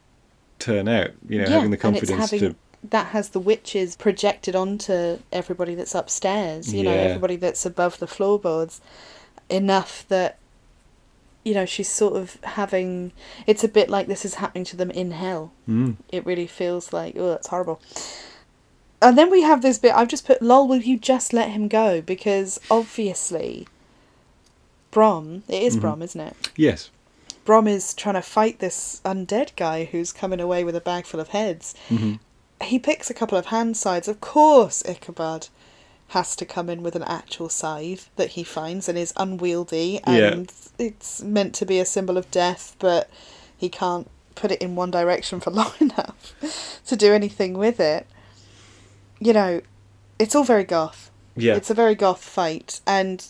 B: turn out. You know,
A: yeah,
B: having the confidence
A: having
B: to.
A: That has the witches projected onto everybody that's upstairs. You know, everybody that's above the floorboards, enough that you know she's sort of having. It's a bit like this is happening to them in hell.
B: Mm,
A: It really feels like oh, that's horrible. And then we have this bit. I've just put, "Lol, will you just let him go?" Because obviously, Brom. It is
B: Mhm.
A: Brom, isn't it?
B: yes.
A: Brom is trying to fight this undead guy who's coming away with a bag full of heads.
B: hmm
A: He picks a couple of hand sides. Of course, Ichabod has to come in with an actual scythe that he finds and is unwieldy and it's meant to be a symbol of death, but he can't put it in one direction for <laughs> long enough to do anything with it. You know, it's all very goth.
B: Yeah.
A: It's a very goth fight, and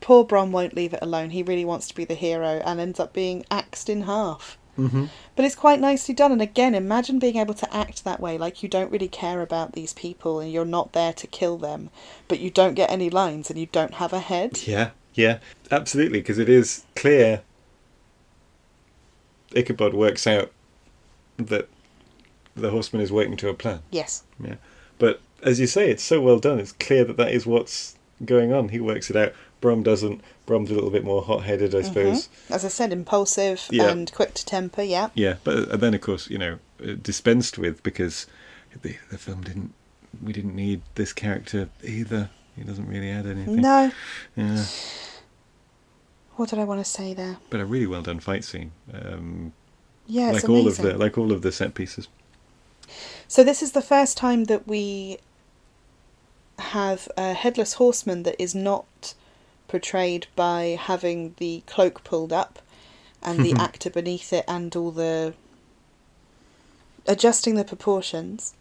A: poor Brom won't leave it alone. He really wants to be the hero and ends up being axed in half.
B: Hmm
A: But it's quite nicely done. And again, imagine being able to act that way, like you don't really care about these people and you're not there to kill them, but you don't get any lines and you don't have a head.
B: Yeah, yeah, absolutely, because it is clear Ichabod works out that the horseman is waiting to a plan.
A: Yes.
B: Yeah, but as you say, it's so well done. It's clear that that is what's going on. He works it out. Brom doesn't. Brom's a little bit more hot-headed, I suppose.
A: As I said, impulsive
B: Yeah.
A: and quick to temper, yeah.
B: Yeah, but uh, then of course you know uh, dispensed with because the the film didn't. We didn't need this character either. He doesn't really add anything.
A: No.
B: Yeah,
A: What did I want to say there?
B: but a really well done fight scene. Um,
A: Yeah,
B: like all of the like all of the set pieces.
A: So this is the first time that we have a headless horseman that is not portrayed by having the cloak pulled up and the <laughs> actor beneath it and all the adjusting the proportions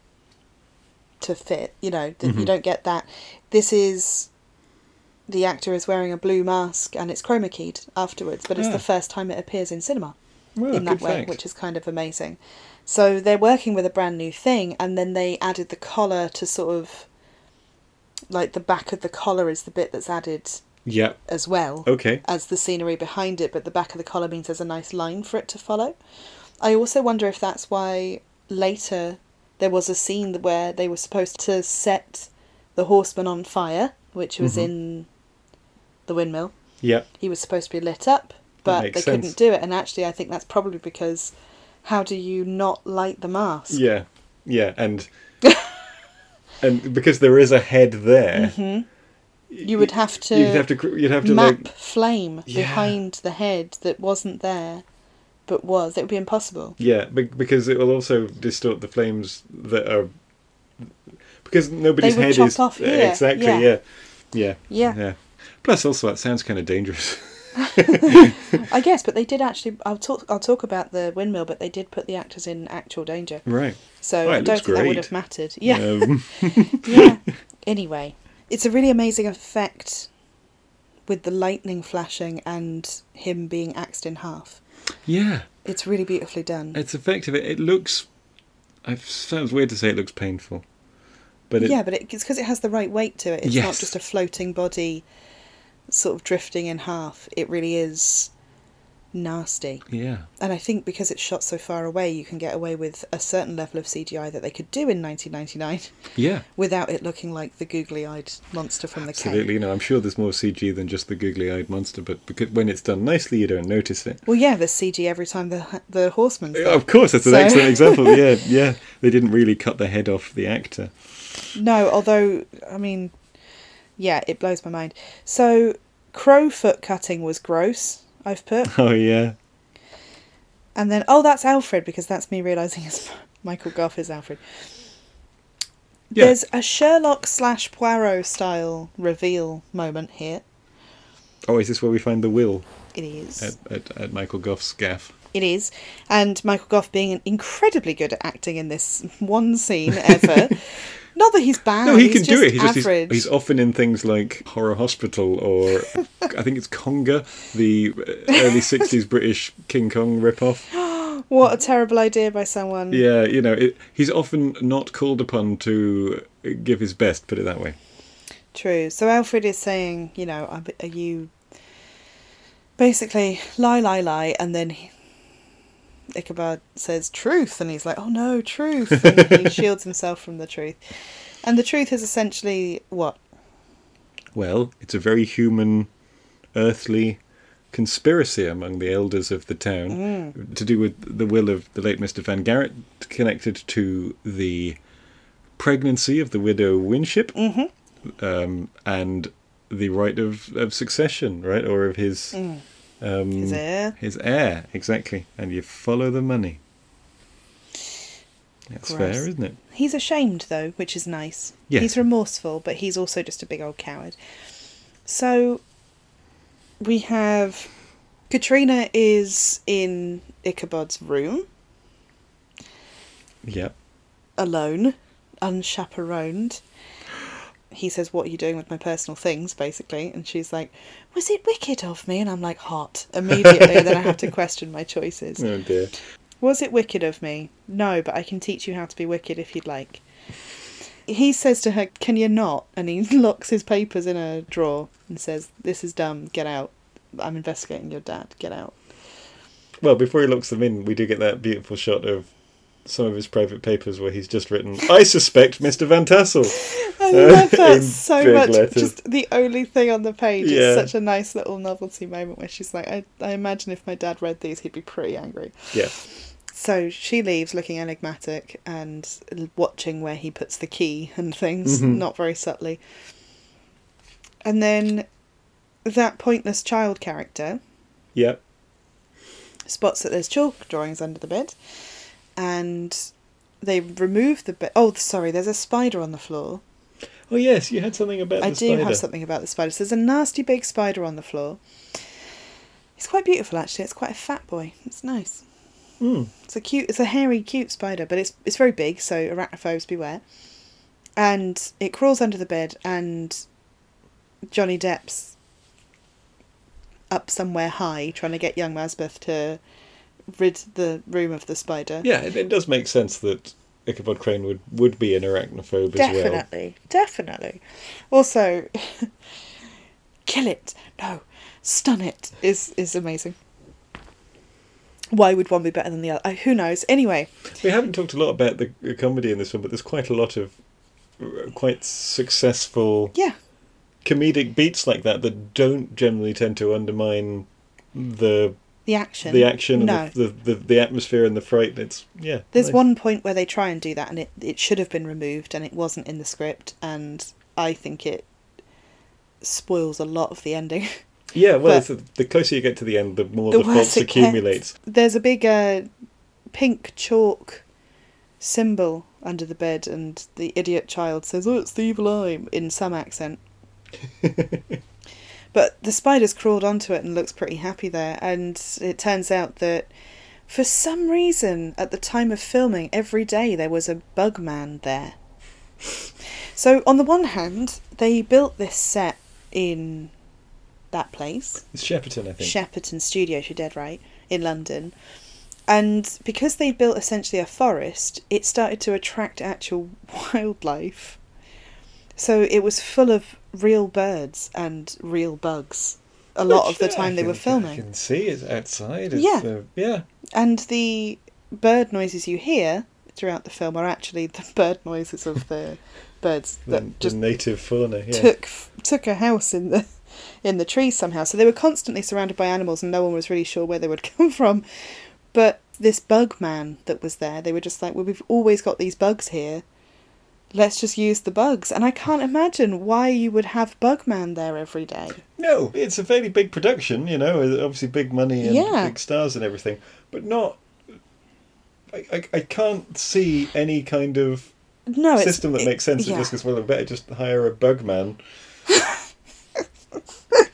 A: to fit, you know, that you don't get that. This is the actor is wearing a blue mask and it's chroma keyed afterwards, but it's
B: Ah.
A: the first time it appears in cinema
B: Well,
A: in that way,
B: fact.
A: which is kind of amazing. So they're working with a brand new thing, and then they added the collar to sort of like the back of the collar is the bit that's added
B: Yeah.
A: as well
B: Okay.
A: as the scenery behind it, but the back of the collar means there's a nice line for it to follow. I also wonder if that's why later there was a scene where they were supposed to set the horseman on fire, which was
B: Mhm.
A: in the windmill
B: Yeah.
A: he was supposed to be lit up, but they
B: sense.
A: couldn't do it. And actually, I think that's probably because how do you not light the mask?
B: Yeah. Yeah. And <laughs> and because there is a head there,
A: hmm You would have to
B: You'd have to. You'd have to
A: map
B: like.
A: flame
B: Yeah.
A: behind the head that wasn't there, but was. It would be impossible.
B: Yeah, because it will also distort the flames that are. Because nobody's
A: They would
B: head
A: chop
B: is
A: off here,
B: exactly.
A: yeah.
B: Yeah. yeah.
A: Yeah,
B: Yeah. Plus, also, that sounds kind of dangerous. <laughs>
A: I guess. But they did actually. I'll talk. I'll talk about the windmill, but they did put the actors in actual danger.
B: right.
A: So
B: Oh,
A: I don't think that would have mattered. Yeah.
B: Um, <laughs>
A: yeah. Anyway, it's a really amazing effect with the lightning flashing and him being axed in half.
B: yeah.
A: It's really beautifully done.
B: It's effective. It, it looks. It sounds weird to say it looks painful, but it,
A: yeah, but it, it's because it has the right weight to it. It's not just a floating body sort of drifting in half. It really is nasty.
B: Yeah.
A: And I think because it's shot so far away, you can get away with a certain level of CGI that they could do in 1999
B: Yeah.
A: without it looking like the googly eyed monster from the
B: Absolutely.
A: cave.
B: Know, I'm sure there's more CG than just the googly-eyed monster, but because when it's done nicely, you don't notice it.
A: Well, yeah, there's CG every time the the horseman's there.
B: Of course, that's an
A: So-
B: excellent example. <laughs> Yeah, yeah. They didn't really cut the head off the actor.
A: No, although I mean, yeah, it blows my mind. So crow foot cutting was gross. I've put, <laughs>
B: Oh yeah.
A: and then oh, that's Alfred because that's me realizing it's Michael Gough is Alfred.
B: Yeah.
A: There's a Sherlock slash Poirot style reveal moment here.
B: Oh, is this where we find the will
A: It is.
B: at, at, at Michael Gough's gaff?
A: It is. And Michael Gough being incredibly good at acting in this one scene ever. <laughs> Not that he's bad.
B: No, he
A: he's
B: can do it. He's just he's, he's often in things like Horror Hospital or I think it's Konga, the early <laughs> '60s British King Kong ripoff. <gasps>
A: What a terrible idea by someone.
B: Yeah, you know, it, he's often not called upon to give his best. Put it that way.
A: True. So Alfred is saying, you know, are are you basically lie, lie, lie, and then he, Ichabod says truth, and he's like, oh no, truth, and he <laughs> shields himself from the truth. And the truth is essentially what?
B: Well, it's a very human, earthly conspiracy among the elders of the town
A: Mm.
B: to do with the will of the late Mr. Van Garrett, connected to the pregnancy of the widow Winship,
A: Mm-hmm.
B: um, and the right of, of succession, right, or of his um.
A: His heir.
B: his heir, exactly. And you follow the money. That's
A: Gross.
B: fair, isn't it?
A: He's ashamed though, which is nice. He's remorseful, but he's also just a big old coward. So we have Katrina is in Ichabod's room
B: Yep.
A: alone, unchaperoned. He says, What are you doing with my personal things, basically? And she's like, Was it wicked of me? And I'm like, Hot. Immediately, then I have to question my choices.
B: Oh dear.
A: Was it wicked of me? No, but I can teach you how to be wicked if you'd like. He says to her, Can you not? And he <laughs> locks his papers in a drawer and says, This is dumb, get out. I'm investigating your dad, get out.
B: Well, before he locks them in, we do get that beautiful shot of some of his private papers where he's just written, "I suspect Mr. Van Tassel."
A: I
B: Uh,
A: love that so much.
B: letters.
A: Just the only thing on the page
B: Yeah.
A: is such a nice little novelty moment where she's like, I, I imagine if my dad read these, he'd be pretty angry.
B: Yeah.
A: So she leaves looking enigmatic and watching where he puts the key and things,
B: Mhm.
A: not very subtly. And then that pointless child character
B: Yeah.
A: spots that there's chalk drawings under the bed and they remove the bed. Oh, sorry, there's a spider on the floor.
B: Oh yes, you had something about the spider.
A: I do
B: spider.
A: have something about the spider. So there's a nasty big spider on the floor. It's quite beautiful actually. It's quite a fat boy. It's nice.
B: Mm.
A: It's a cute. It's a hairy, cute spider, but it's it's very big. So arachnophobes beware. And it crawls under the bed, and Johnny Depp's up somewhere high, trying to get young Masbeth to rid the room of the spider.
B: Yeah, it, it does make sense that Ichabod Crane would, would be an arachnophobe as well.
A: Definitely, definitely. Also, <laughs> kill it. No, stun it is is amazing. Why would one be better than the other? Uh, who knows? Anyway,
B: We haven't talked a lot about the, the comedy in this one, but there's quite a lot of uh, quite successful
A: yeah,
B: comedic beats like that that don't generally tend to undermine the
A: the action.
B: the action
A: No,
B: and the, the, the, the atmosphere and the fright. It's yeah.
A: there's
B: nice.
A: one point where they try and do that, and it it should have been removed, and it wasn't in the script, and I think it spoils a lot of the ending. <laughs>
B: Yeah, well, it's, the closer you get to the end, the more
A: The
B: the, faults
A: it gets.
B: accumulates.
A: There's a big uh, pink chalk symbol under the bed, and the idiot child says, "Oh, it's the evil eye" in some accent. <laughs> but the spider's crawled onto it and looks pretty happy there, and it turns out that for some reason at the time of filming, every day there was a bug man there. So on the one hand, they built this set in that place.
B: It's Shepperton, I think.
A: Shepperton Studios, you're dead right, in London. And because they built essentially a forest, it started to attract actual <laughs> wildlife. So it was full of real birds and real bugs. a lot of the
B: Yeah,
A: time they
B: can-
A: were filming.
B: You can see it outside. It's,
A: Yeah.
B: uh, yeah.
A: And the bird noises you hear throughout the film are actually the <laughs> bird noises of the birds <laughs> that
B: the
A: just
B: native fauna. Yeah.
A: took took a house in the in the trees somehow. So they were constantly surrounded by animals, and no one was really sure where they would <laughs> come from. But this bug man that was there, they were just like, "Well, we've always got these bugs here. Let's just use the bugs." And I can't imagine why you would have Bugman there every day.
B: No, it's a fairly big production, you know, obviously big money and
A: Yeah.
B: big stars and everything, but not. I, I, I can't see any kind of
A: No,
B: system that
A: it-
B: makes sense.
A: yeah.
B: Just goes, well, I better just hire a Bugman. <laughs>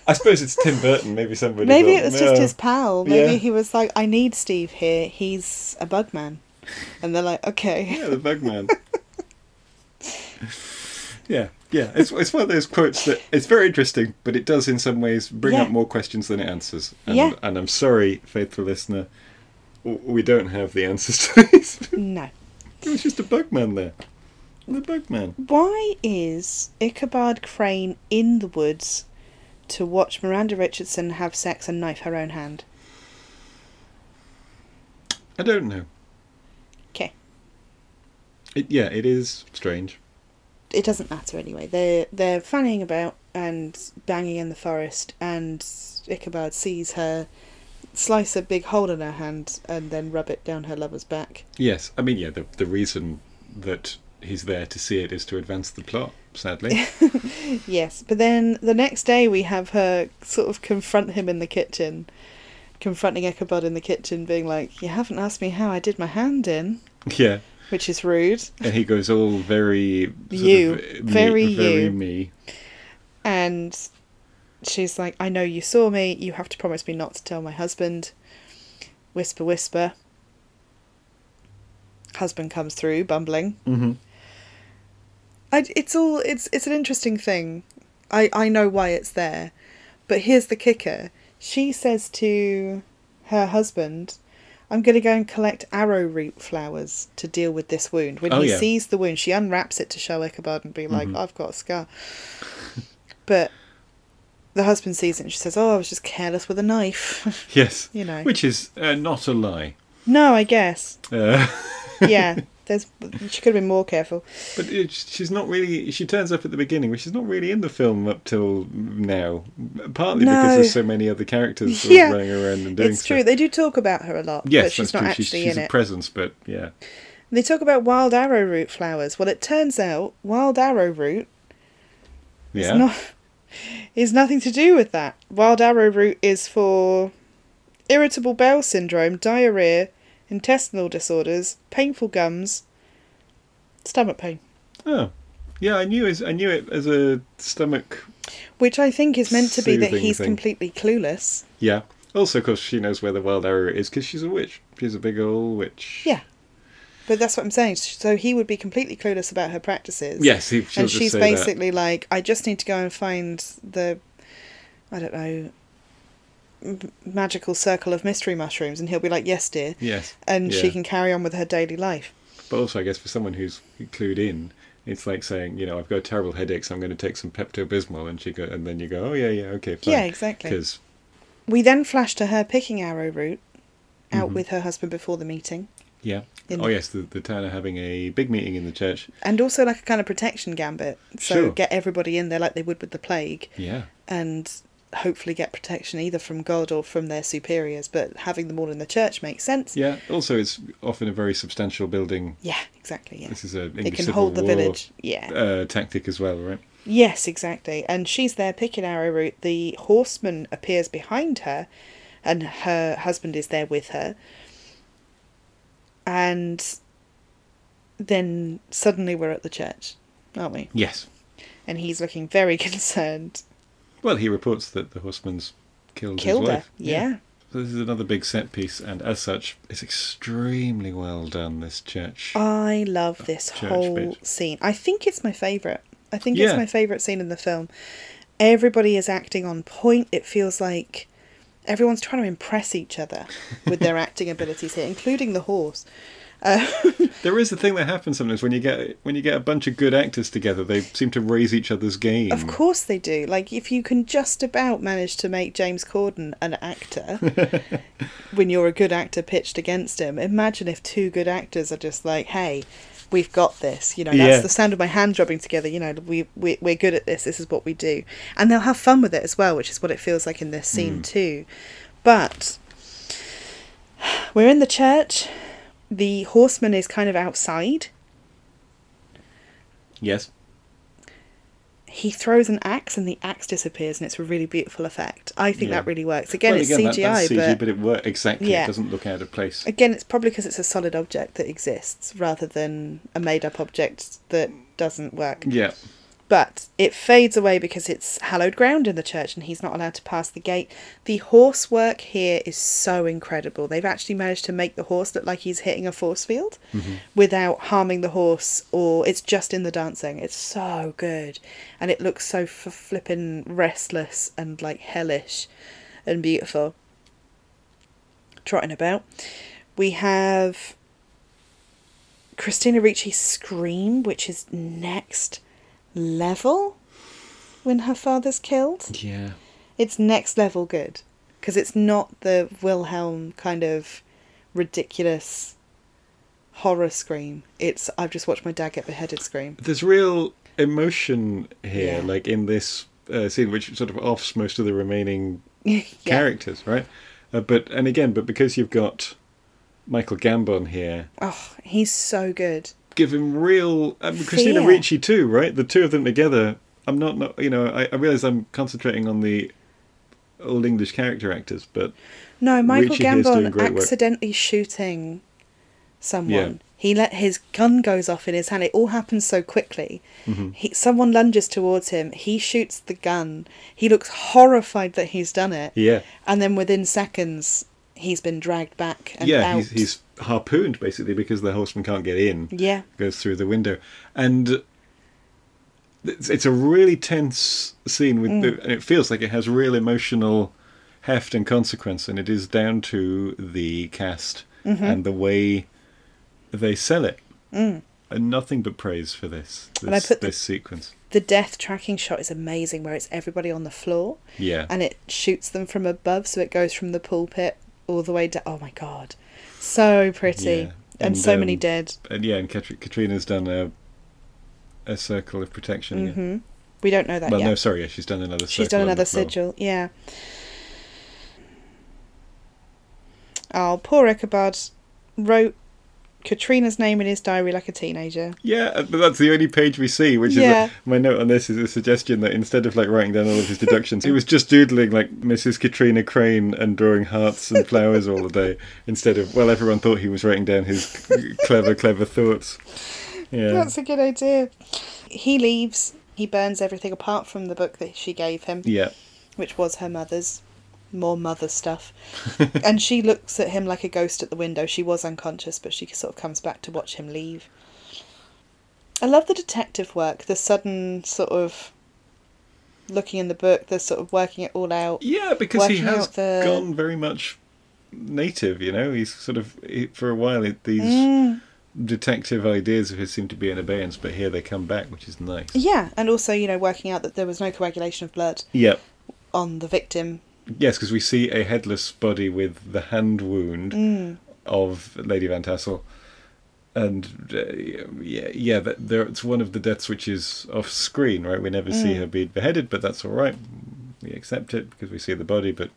B: I suppose it's Tim Burton. Maybe somebody.
A: Maybe
B: thought,
A: it was just his pal. Maybe
B: Yeah.
A: he was like, "I need Steve here. He's a Bugman," and they're like, "Okay."
B: Yeah, the bug man. <laughs> <laughs> yeah, yeah. It's it's one of those quotes that it's very interesting, but it does in some ways bring
A: Yeah.
B: up more questions than it answers. And,
A: Yeah.
B: And I'm sorry, faithful listener, we don't have the answers to <laughs> these.
A: No.
B: it was just a bugman there. The bugman.
A: Why is Ichabod Crane in the woods to watch Miranda Richardson have sex and knife her own hand?
B: I don't know. It, yeah, it is strange.
A: It doesn't matter anyway. They're they're fanning about and banging in the forest, and Ichabod sees her slice a big hole in her hand and then rub it down her lover's back.
B: Yes, I mean, yeah. The the reason that he's there to see it is to advance the plot. Sadly. <laughs>
A: Yes, but then the next day we have her sort of confront him in the kitchen, confronting Ichabod in the kitchen, being like, "You haven't asked me how I did my hand in,"
B: yeah.
A: Which is rude.
B: And he goes all very
A: You.
B: of, me-
A: Very
B: very
A: you.
B: me.
A: And she's like, I know you saw me. You have to promise me not to tell my husband. Whisper, whisper. Husband comes through, bumbling.
B: hmm
A: I, it's all it's it's an interesting thing. I I know why it's there, but here's the kicker. She says to her husband, "I'm going to go and collect arrowroot flowers to deal with this wound." When
B: Oh,
A: he
B: yeah.
A: sees the wound, she unwraps it to show Ichabod and be like,
B: Mhm.
A: "I've got a scar." <laughs> but the husband sees it and she says, "Oh, I was just careless with a knife." <laughs>
B: Yes. <laughs>
A: you know.
B: Which is uh, not a lie.
A: no, I guess.
B: Uh,
A: Yeah, there's she could have been more careful.
B: but it, she's not really. She turns up at the beginning, but she's not really in the film up till now. Partly because there's so many other characters
A: Yeah.
B: running around and doing
A: It's
B: stuff.
A: true. They do talk about her a lot,
B: Yes,
A: but she's
B: that's
A: not
B: true.
A: actually
B: she's she's
A: in
B: a
A: it.
B: presence, but yeah.
A: They talk about wild arrowroot flowers. Well, it turns out wild arrowroot is
B: Yeah.
A: not is nothing to do with that. Wild arrowroot is for irritable bowel syndrome, diarrhea, intestinal disorders, painful gums, stomach pain,
B: Oh. Yeah, I knew it, I knew it as a stomach.
A: which I think is meant to be that he's
B: thing.
A: completely clueless.
B: Yeah. Also, of course, she knows where the wild arrow is because she's a witch. She's a big old witch.
A: Yeah. But that's what I'm saying. So he would be completely clueless about her practices.
B: Yes, he,
A: and she's basically like, I just need to go and find the, I don't know, magical circle of mystery mushrooms, and he'll be like, yes, dear.
B: Yes.
A: and she can carry on with her daily life.
B: But also, I guess for someone who's clued in, it's like saying, you know, I've got terrible headaches. I'm going to take some Pepto Bismol, and she go, and then you go, oh yeah, yeah, okay, fine.
A: Yeah, exactly.
B: Because
A: We then flash to her picking arrowroot out
B: Mhm.
A: with her husband before the meeting,
B: yeah. Oh yes, the the town are having a big meeting in the church.
A: and also like a kind of protection gambit. So
B: Sure.
A: get everybody in there like they would with the plague,
B: Yeah.
A: and hopefully get protection either from God or from their superiors. But having them all in the church makes sense.
B: Yeah. Also, it's often a very substantial building.
A: Yeah, exactly. Yeah.
B: This is a
A: It can
B: Civil
A: hold the
B: War,
A: village. Yeah.
B: uh, tactic as well, right?
A: Yes, exactly. And she's there picking arrowroot. The horseman appears behind her, and her husband is there with her. And then suddenly we're at the church, aren't we?
B: Yes.
A: And he's looking very <laughs> concerned.
B: Well, he reports that the horseman's killed,
A: Killed
B: his
A: her.
B: wife.
A: Yeah.
B: So this is another big set piece, and as such, it's extremely well done. This church.
A: I love this
B: Church
A: whole
B: bit.
A: scene. I think it's my favourite. I think it's my favourite scene in the film. Everybody is acting on point. It feels like everyone's trying to impress each other with their <laughs> acting abilities here, including the horse. Uh, <laughs>
B: There is a thing that happens sometimes when you get when you get a bunch of good actors together. They seem to raise each other's game.
A: Of course they do. Like if you can just about manage to make James Corden an actor <laughs> when you're a good actor pitched against him, imagine if two good actors are just like, "Hey, we've got this." You know, that's
B: Yeah.
A: the sound of my hand rubbing together. You know, we, we we're good at this. This is what we do, and they'll have fun with it as well, which is what it feels like in this scene too. But we're in the church. The horseman is kind of outside.
B: Yes.
A: he throws an axe and the axe disappears and it's a really beautiful effect. I think
B: Yeah.
A: that really works. Again,
B: Well,
A: it's
B: again, that-
A: CGI,
B: that's CGI,
A: but,
B: but it works exactly.
A: Yeah.
B: It doesn't look out of place.
A: again, it's probably because it's a solid object that exists rather than a made-up object that doesn't work.
B: Yeah.
A: But it fades away because it's hallowed ground in the church and he's not allowed to pass the gate. The horse work here is so incredible. They've actually managed to make the horse look like he's hitting a force field mm-hmm. without harming the horse or it's just in the dancing. It's so good. And it looks so f- flippin' restless and like hellish and beautiful. Trotting about. We have Christina Ricci's Scream, which is next level when her father's killed.
B: Yeah.
A: It's next level good because it's not the Wilhelm kind of ridiculous horror scream. It's I've just watched my dad get beheaded scream.
B: There's real emotion here,
A: Yeah.
B: like in this uh, scene, which sort of offs most of the remaining <laughs>
A: yeah.
B: characters, right? Uh, but and again, but because you've got Michael Gambon here,
A: Oh, he's so good.
B: Give him real. I mean, Christina. Ricci too, right? The two of them together. I'm not, not you know, I, I realize I'm concentrating on the old English character actors, but
A: No, Michael
B: Ricci
A: Gambon
B: great work.
A: accidentally shooting someone.
B: Yeah.
A: He let his gun goes off in his hand. It all happens so quickly.
B: Mm-hmm.
A: He, someone lunges towards him. He shoots the gun. He looks horrified that he's done it.
B: yeah,
A: And then within seconds, he's been dragged back and
B: yeah,
A: out.
B: he's, he's harpooned basically because the horseman can't get in.
A: yeah,
B: goes through the window, and it's, it's a really tense scene with, the, mm. and it feels like it has real emotional heft and consequence, and it is down to the cast mm-hmm. and the way they sell it. Mm. And nothing but praise for this
A: And I
B: this,
A: put the-
B: this sequence.
A: the death tracking shot is amazing, where it's everybody on the floor
B: Yeah,
A: and it shoots them from above, so it goes from the pulpit all the way down. Oh my god, so pretty,
B: Yeah.
A: and,
B: And,
A: so many
B: um,
A: dead.
B: and yeah, and Katri- Katrina's done a a circle of protection. yeah.
A: hmm We don't know that
B: Well,
A: yet.
B: no, sorry, yeah, she's done another.
A: She's done another sigil, yeah. Oh, poor Ichabod wrote Katrina's name in his diary like a teenager.
B: Yeah, uh, but that's the only page we see, which
A: Yeah.
B: is my note on this is a suggestion that instead of like writing down all of his deductions, he was just doodling like Mrs. Katrina Crane and drawing hearts and flowers all the day instead of well, everyone thought he was writing down his clever, clever thoughts. Yeah,
A: That's a good idea. He leaves. He burns everything apart from the book that she gave him,
B: yeah,
A: which was her mother's. More mother stuff. <laughs> and she looks at him like a ghost at the window. She was unconscious, but she sort of comes back to watch him leave. I love the detective work, the sudden sort of looking in the book, the sort of working it all out.
B: yeah, because he has
A: the-
B: gone very much native. You know, he's sort of he, for a while these
A: Mm.
B: detective ideas of his seem to be in abeyance, but here they come back, which is nice.
A: Yeah, and also, you know, working out that there was no coagulation of blood
B: Yep.
A: on the victim.
B: Yes, because we see a headless body with the hand wound
A: Mm.
B: of Lady Van Tassel, and uh, yeah, yeah, that there it's one of the deaths which is off screen, right? We never see
A: Mm.
B: her be beheaded, but that's all right. We accept it because we see the body, but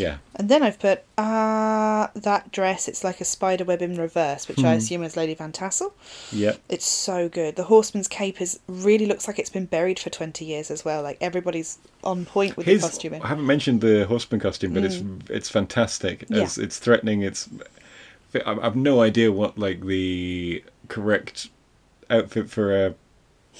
B: yeah,
A: And then I've put, ah, that dress, it's like a spider web in reverse, which I
B: Hmm.
A: assume is Lady Van Tassel.
B: yeah,
A: It's so good. The horseman's cape is really looks like it's been buried for 20 years as well. Like everybody's on point with
B: his.
A: the costuming.
B: I haven't mentioned the horseman costume, but it's it's fantastic.
A: Yeah.
B: It's threatening. It's I've no idea what like the correct outfit for a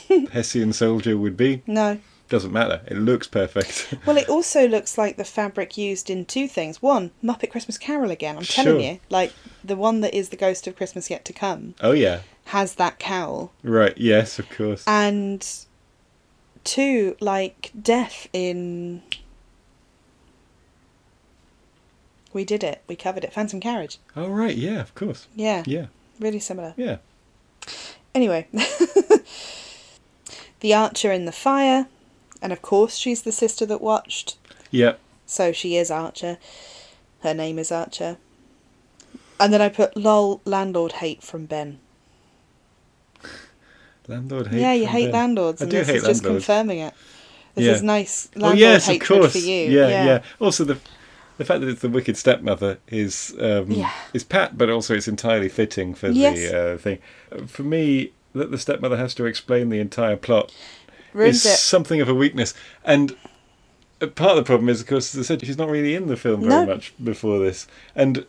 B: <laughs> Hessian soldier would be.
A: No.
B: Doesn't matter. It looks perfect. <laughs>
A: Well, it also looks like the fabric used in two things. One, Muppet Christmas Carol again. I'm telling
B: Sure.
A: you. Like, the one that is the ghost of Christmas yet to come
B: oh yeah,
A: has that cowl.
B: right. Yes, of course.
A: And two, like, death in. We did it. We covered it. Phantom Carriage.
B: Oh right, yeah, of course.
A: Yeah.
B: Yeah,
A: Really similar.
B: yeah.
A: Anyway, <laughs> the Archer in the fire, and of course she's the sister that watched,
B: Yeah.
A: so she is Archer. Her name is Archer. And then I put lol landlord hate from Ben.
B: Landlord hate.
A: yeah, you hate
B: Ben.
A: landlords,
B: I
A: and
B: do
A: this
B: hate
A: is just confirming it. This
B: Yeah.
A: is nice
B: Oh
A: landlord
B: yes, of course.
A: for you.
B: Yeah, yeah, Also the the fact that it's the wicked stepmother is um,
A: Yeah.
B: is pat, but also it's entirely fitting for
A: Yes.
B: the uh, thing. Uh, For me, that the stepmother has to explain the entire plot
A: Ruins
B: is
A: it.
B: something of a weakness. And part of the problem is, of course, as I said, she's not really in the film very
A: No.
B: much before this. And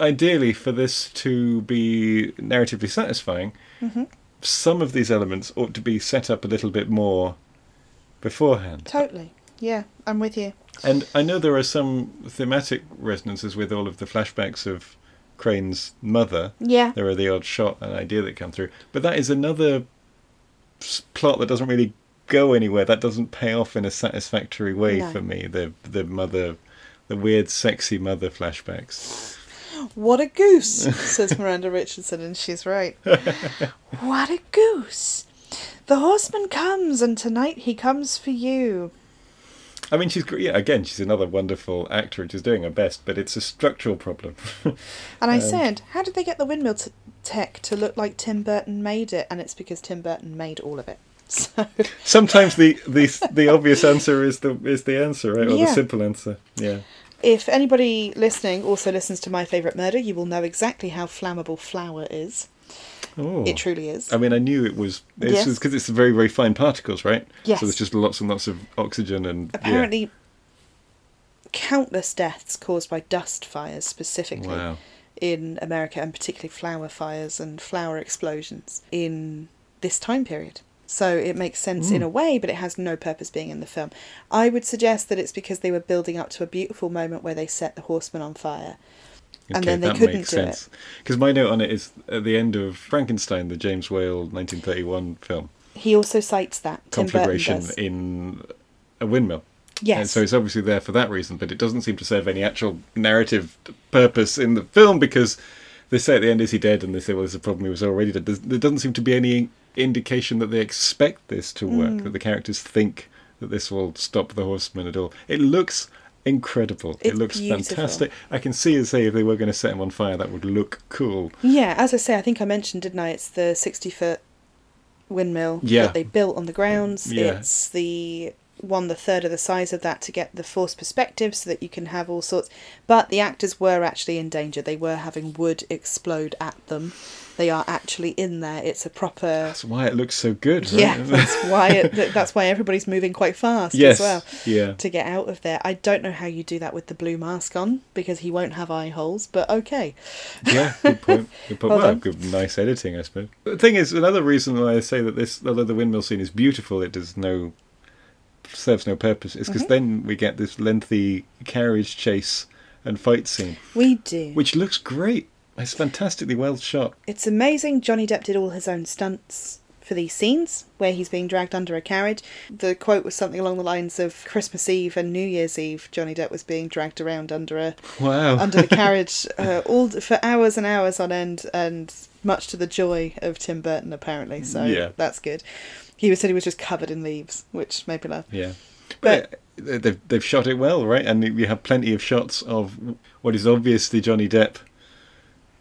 B: ideally, for this to be narratively satisfying,
A: Mm-hmm.
B: some of these elements ought to be set up a little bit more beforehand.
A: Totally. Yeah, I'm with you.
B: And I know there are some thematic resonances with all of the flashbacks of Crane's mother.
A: Yeah.
B: There are the odd shot and idea that come through, but that is another s- plot that doesn't really go anywhere. That doesn't pay off in a satisfactory way
A: No.
B: for me. The the mother, the weird, sexy mother flashbacks.
A: What a goose, says Miranda Richardson, and she's right. <laughs> what a goose. The horseman comes, and tonight he comes for you.
B: I mean, she's yeah. Again, she's another wonderful actor and she's doing her best, but it's a structural problem. <laughs>
A: And I
B: Um,
A: said, How did they get the windmill t- tech to look like Tim Burton made it? And it's because Tim Burton made all of it. <laughs> So,
B: Sometimes the, the the obvious answer is the is the answer, right? Or
A: Yeah.
B: the simple answer. Yeah.
A: if anybody listening also listens to My Favourite Murder, you will know exactly how flammable flour is.
B: Oh.
A: It truly is.
B: I mean, I knew it was. It's
A: Yes.
B: because it's very, very fine particles, right?
A: Yes.
B: So there's just lots and lots of oxygen and yeah.
A: Apparently, countless deaths caused by dust fires specifically.
B: Wow.
A: in America and particularly flour fires and flour explosions in this time period. So it makes sense in
B: Mm.
A: a way, but it has no purpose being in the film. I would suggest that it's because they were building up to a beautiful moment where they set the horseman on fire. and then they
B: that
A: couldn't
B: makes
A: do
B: sense. Because my note on it is at the end of Frankenstein, the James Whale 1931 film,
A: He also cites that.
B: Conflagration in a windmill.
A: Yes.
B: And so it's obviously there for that reason, but it doesn't seem to serve any actual narrative purpose in the film because they say at the end, is he dead? And they say, well, there's a problem, he was already dead. There's, there doesn't seem to be any indication that they expect this to work,
A: Mm.
B: that the characters think that this will stop the horsemen at all. It looks incredible.
A: It's
B: it looks
A: beautiful.
B: fantastic. I can see and say if they were going to set him on fire, that would look cool.
A: Yeah, as I say, I think I mentioned, didn't I? It's the 60 foot windmill
B: Yeah.
A: that they built on the grounds.
B: Yeah.
A: It's the one the third of the size of that to get the forced perspective so that you can have all sorts. But the actors were actually in danger. They were having wood explode at them. They are actually in there. It's a proper.
B: That's why it looks so good, right?
A: Yeah, that's why it, that's why everybody's moving quite fast
B: yes.
A: as well
B: Yeah.
A: to get out of there. I don't know how you do that with the blue mask on because he won't have eye holes, but okay.
B: Yeah, good point. Good point. <laughs>
A: Well
B: Well, good, nice editing, I suppose. The thing is, another reason why I say that this, although the windmill scene is beautiful, it does no serves no purpose. Is
A: Mm-hmm.
B: because then we get this lengthy carriage chase and fight scene,
A: We do.
B: which looks great. It's fantastically well shot.
A: It's amazing. Johnny Depp did all his own stunts for these scenes where he's being dragged under a carriage. The quote was something along the lines of Christmas Eve and New Year's Eve. Johnny Depp was being dragged around under a
B: Wow.
A: under the <laughs> carriage uh, all for hours and hours on end, and much to the joy of Tim Burton apparently. So
B: Yeah.
A: that's good. He was said he was just covered in leaves, which made me laugh.
B: Yeah,
A: But-
B: but they've they've shot it well, right? And you have plenty of shots of what is obviously Johnny Depp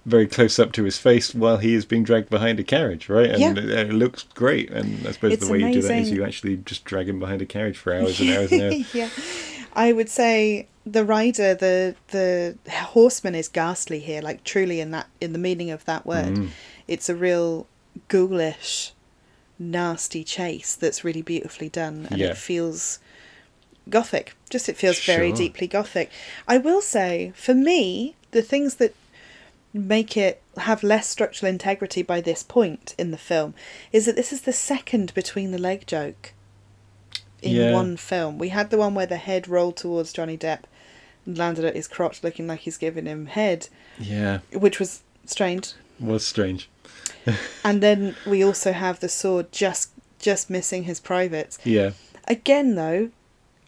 B: very close up to his face while he is being dragged behind a carriage, right? And
A: Yeah.
B: it, it looks great. And I suppose
A: It's
B: the way you do that is you actually just drag him behind a carriage for hours and hours and hours. <laughs>
A: yeah, I would say the rider, the the horseman is ghastly here, like truly in that in the meaning of that word.
B: Mm.
A: It's a real ghoulish, nasty chase that's really beautifully done, and
B: Yeah.
A: it feels gothic. Just it feels very deeply gothic. I will say, for me, the things that make it have less structural integrity by this point in the film is that this is the second between the leg joke in
B: Yeah.
A: one film. We had the one where the head rolled towards Johnny Depp and landed at his crotch looking like he's giving him head,
B: Yeah,
A: which was strange.
B: was strange. <laughs>
A: And then we also have the sword just just missing his privates.
B: Yeah,
A: Again though,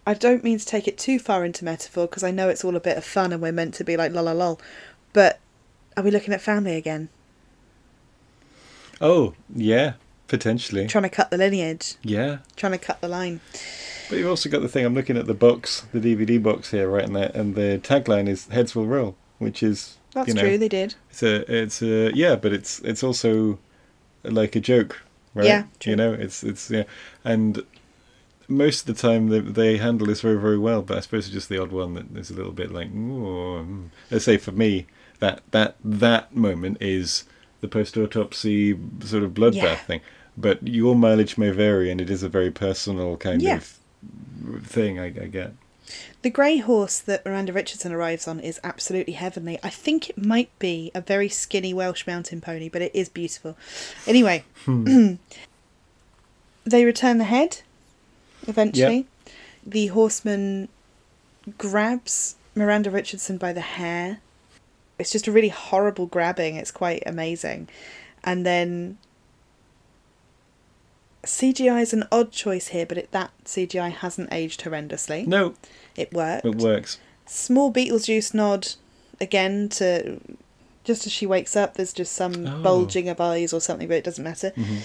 A: I don't mean to take it too far into metaphor because I know it's all a bit of fun and we're meant to be like lol lol lol. But are we looking at family again?
B: Oh, yeah, potentially.
A: Trying to cut the lineage,
B: Yeah.
A: trying to cut the line.
B: But you've also got the thing, I'm looking at the box, the DVD box here, right, and the, and the tagline is Heads Will Roll, which is.
A: That's
B: you know,
A: true, they did.
B: It's a, it's a, yeah, but it's it's also like a joke, right?
A: Yeah, true.
B: You know, it's it's yeah, and most of the time they they handle this very very well. But I suppose it's just the odd one that is a little bit like, "Ooh, mm." let's say for me that that that moment is the post autopsy sort of bloodbath
A: Yeah.
B: thing. But your mileage may vary, and it is a very personal kind
A: Yeah.
B: of thing. I, I get.
A: The grey horse that Miranda Richardson arrives on is absolutely heavenly. I think it might be a very skinny Welsh mountain pony, but it is beautiful. Anyway, hmm. <clears throat> they return the head eventually. The horseman grabs Miranda Richardson by the hair. It's just a really horrible grabbing. It's quite amazing. And then CGI is an odd choice here, but it, that CGI hasn't aged horrendously.
B: No,
A: It worked.
B: it works.
A: Small Beetlejuice nod again to just as she wakes up. There's just some
B: Oh.
A: bulging of eyes or something, but it doesn't matter. Mm-hmm.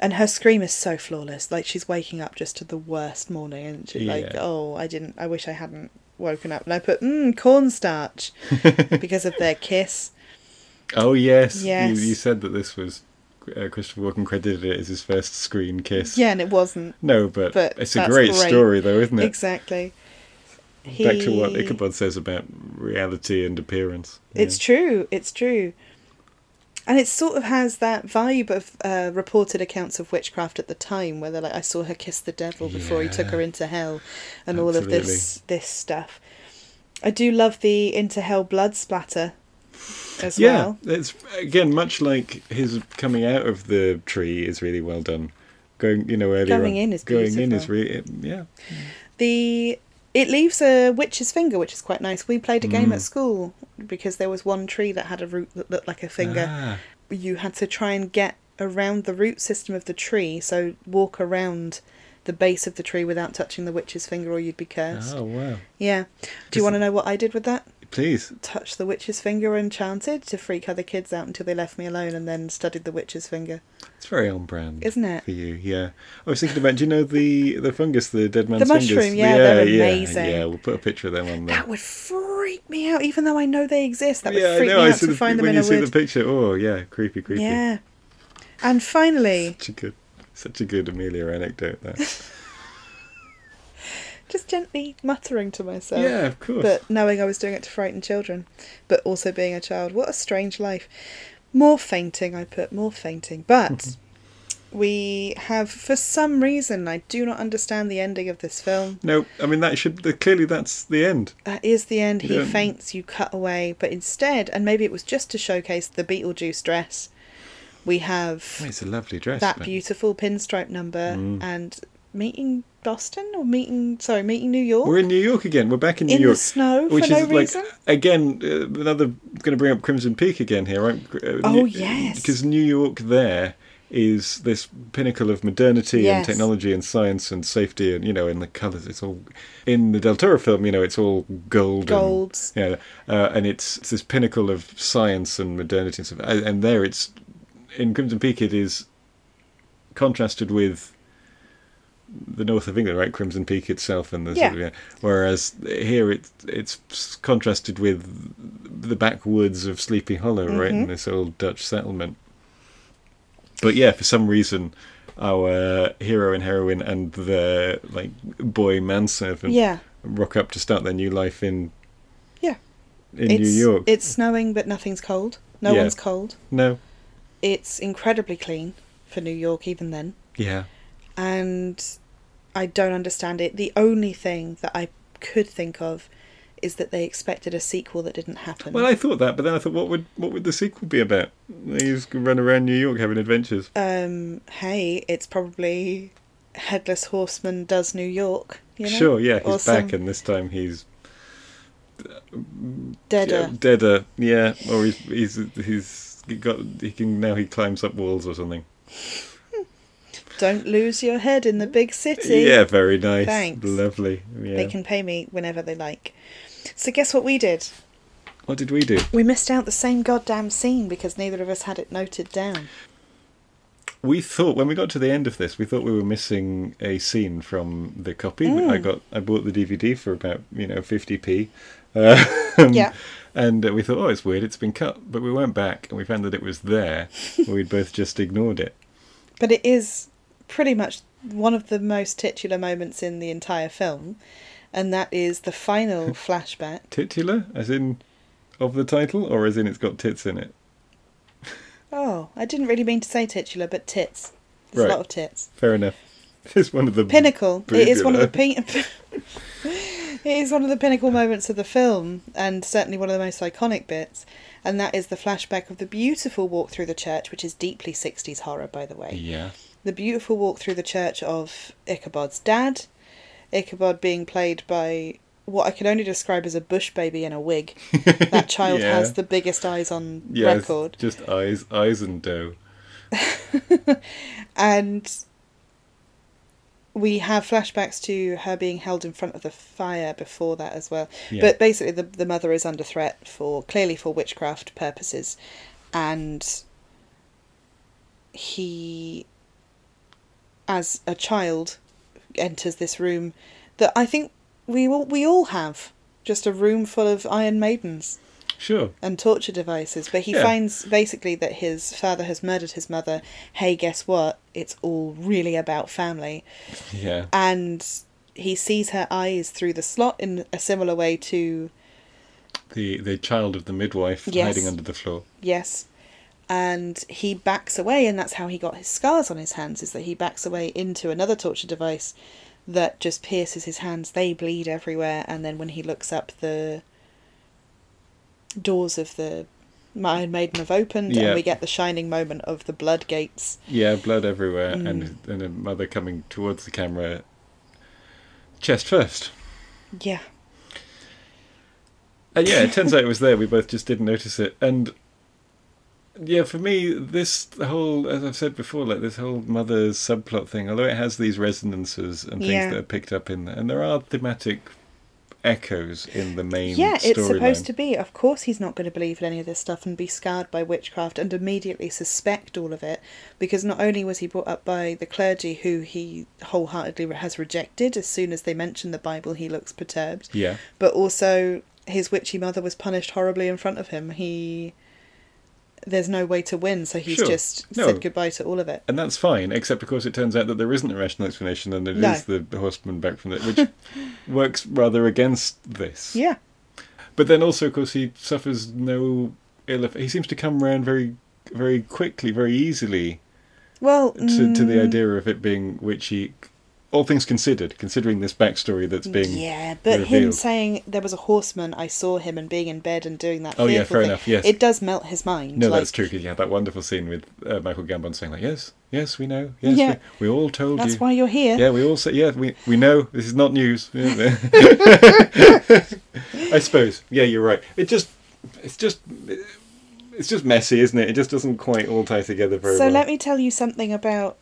A: And her scream is so flawless. Like she's waking up just to the worst morning, and she's like, "Oh, I didn't. I wish I hadn't woken up." And I put, "Mmm, cornstarch," <laughs> because of their kiss.
B: Oh yes,
A: Yes.
B: You, you said that this was uh, Christopher Walken credited it as his first screen kiss.
A: Yeah, and it wasn't
B: No, but,
A: But
B: it's a great,
A: great.
B: story, though, isn't it?
A: exactly.
B: Back to what
A: He-
B: Ichabod says about reality and appearance.
A: It's true. It's true. And it sort of has that vibe of uh, reported accounts of witchcraft at the time, where they're like, "I saw her kiss the devil before he took her into hell," and all of this this stuff. I do love the into hell blood splatter as
B: yeah,
A: well.
B: it's again much like his coming out of the tree is really well done. Going, you know, earlier
A: Going
B: on,
A: in is
B: going in is
A: beautiful.
B: really yeah.
A: The it leaves a witch's finger, which is quite nice. We played a game
B: Mm.
A: at school because there was one tree that had a root that looked like a finger.
B: Ah,
A: you had to try and get around the root system of the tree, so walk around the base of the tree without touching the witch's finger or you'd be cursed.
B: oh wow!
A: Yeah. Do you want to know what I did with that?
B: Please,
A: Touched the witch's finger and chanted to freak other kids out until they left me alone and then studied the witch's finger.
B: it's very on brand,
A: Isn't it?
B: for you? Yeah. I was thinking about. Do you know the the fungus, the dead man's
A: The
B: fingers?
A: mushroom, yeah, they're amazing.
B: Yeah, we'll put a picture of them on there.
A: That would freak me out, even though I know they exist. That would
B: yeah,
A: freak
B: I know.
A: me
B: I
A: out to
B: the,
A: find them
B: when
A: in
B: you
A: a
B: see
A: wood.
B: the picture. Oh yeah, creepy, creepy.
A: Yeah. And finally,
B: Such a good, such a good Amelia anecdote. There. <laughs>
A: just gently muttering to myself.
B: yeah, of course.
A: but knowing I was doing it to frighten children, but also being a child. What a strange life. More fainting, I put, more fainting. But we have, for some reason, I do not understand the ending of this film.
B: No, I mean that should clearly that's the end.
A: That is the end. He
B: Yeah.
A: faints, you cut away. But instead, and maybe it was just to showcase the Beetlejuice dress, we have
B: Oh, it's a lovely dress.
A: that
B: but-
A: beautiful pinstripe number
B: Mm.
A: and meeting Boston or meeting, sorry, meeting New York.
B: We're in New York again. We're back in New
A: In the
B: York,
A: snow for
B: which
A: no
B: is like
A: reason?
B: again uh, another going to bring up Crimson Peak again here, right? Uh,
A: Oh,
B: New-
A: yes.
B: because New York there is this pinnacle of modernity and technology and science and safety and you know in the colours it's all in the Del Toro film you know it's all gold
A: Golds.
B: yeah uh, and it's, it's this pinnacle of science and modernity and stuff and there it's in Crimson Peak it is contrasted with the north of England, right? Crimson Peak itself, and the
A: Yeah.
B: sort of, yeah. Whereas here it it's contrasted with the backwoods of Sleepy Hollow, right, mm-hmm.
A: in
B: this old Dutch settlement. But yeah, for some reason, our hero and heroine and the like boy manservant
A: Yeah.
B: rock up to start their new life in
A: Yeah.
B: in
A: it's,
B: New York.
A: It's snowing, but nothing's cold. No
B: Yeah.
A: one's cold.
B: no,
A: It's incredibly clean for New York, even then.
B: yeah,
A: And I don't understand it. The only thing that I could think of is that they expected a sequel that didn't happen.
B: Well, I thought that, but then I thought, what would what would the sequel be about? They just run around New York having adventures.
A: um, hey, it's probably Headless Horseman does New York. You know?
B: Sure, yeah,
A: Or
B: he's back,
A: some
B: and this time he's
A: Deader.
B: Deader, yeah, or he's he's he's he got he can now he climbs up walls or something.
A: Don't lose your head in the big city.
B: Yeah, very nice.
A: Thanks.
B: Lovely. Yeah.
A: They can pay me whenever they like. So guess what we did?
B: What did we do?
A: We missed out the same goddamn scene because neither of us had it noted down.
B: We thought when we got to the end of this, we thought we were missing a scene from the copy.
A: Mm.
B: I got I bought the DVD for about you know fifty p. Uh,
A: Yeah.
B: And we thought, oh, it's weird, it's been cut. But we went back and we found that it was there. <laughs> We'd both just ignored it.
A: But it is pretty much one of the most titular moments in the entire film, and that is the final <laughs> flashback.
B: Titular, as in of the title, or as in it's got tits in it.
A: Oh, I didn't really mean to say titular, but tits. There's
B: Right.
A: a lot of tits.
B: Fair enough. <laughs> It's one of the
A: Pinnacle. It is one of the pin- <laughs> It is one of the pinnacle moments of the film, and certainly one of the most iconic bits. And that is the flashback of the beautiful walk through the church, which is deeply 60s horror, by the way.
B: Yeah.
A: The beautiful walk through the church of Ichabod's dad. Ichabod being played by what I can only describe as a bush baby in a wig. <laughs> That child
B: Yeah.
A: has the biggest eyes on
B: Yeah,
A: record.
B: just eyes, eyes and dough. <laughs>
A: And we have flashbacks to her being held in front of the fire before that as well.
B: Yeah.
A: But basically, the, the mother is under threat for clearly for witchcraft purposes. And he, as a child, enters this room that I think we all, we all have. Just a room full of Iron Maidens
B: Sure.
A: and torture devices. But he
B: Yeah.
A: finds basically that his father has murdered his mother. Hey, guess what? It's all really about family.
B: Yeah.
A: And he sees her eyes through the slot in a similar way to
B: The the child of the midwife
A: Yes.
B: hiding under the floor.
A: yes. And he backs away, and that's how he got his scars on his hands. Is that he backs away into another torture device that just pierces his hands. They bleed everywhere, and then when he looks up, the doors of the Iron Maiden have opened,
B: Yeah.
A: and we get the shining moment of the blood gates.
B: Yeah, blood everywhere,
A: Mm.
B: and and a mother coming towards the camera, chest first.
A: Yeah.
B: And yeah, it turns out it was there. We both just didn't notice it. And yeah, for me, this whole, as I've said before, like this whole mother's subplot thing, although it has these resonances and things
A: Yeah.
B: that are picked up in there, and there are thematic echoes in the main
A: Yeah, it's supposed to be. Of course, he's not going to believe in any of this stuff and be scarred by witchcraft and immediately suspect all of it, because not only was he brought up by the clergy, who he wholeheartedly has rejected as soon as they mention the Bible, he looks perturbed,
B: Yeah,
A: but also his witchy mother was punished horribly in front of him. He. There's no way to win, so he's
B: Sure.
A: just
B: No.
A: said goodbye to all of it.
B: and that's fine, except of course it turns out that there isn't a rational explanation, and it is
A: No.
B: the horseman back from it, which <laughs> works rather against this.
A: Yeah.
B: But then also, of course, he suffers no ill. He seems to come round very, very quickly, very easily
A: Well,
B: to, to the
A: mm,
B: idea of it being witchy. All things considered, considering this backstory that's being
A: yeah, but him saying there was a horseman, I saw him and being in bed and doing that.
B: Oh, yeah, fair
A: thing,
B: enough, yes.
A: it does melt his mind.
B: No,
A: like,
B: that's true. 'cause you had that wonderful scene with uh, Michael Gambon saying like, "Yes, yes, we know. Yes,
A: Yeah.
B: we, we all told
A: That's
B: you.
A: That's why you're here.
B: Yeah, we all say, yeah, we we know. This is not news. <laughs> I suppose. Yeah, you're right. It just, it's just, it's just messy, isn't it? It just doesn't quite all tie together very
A: so
B: well.
A: let me tell you something about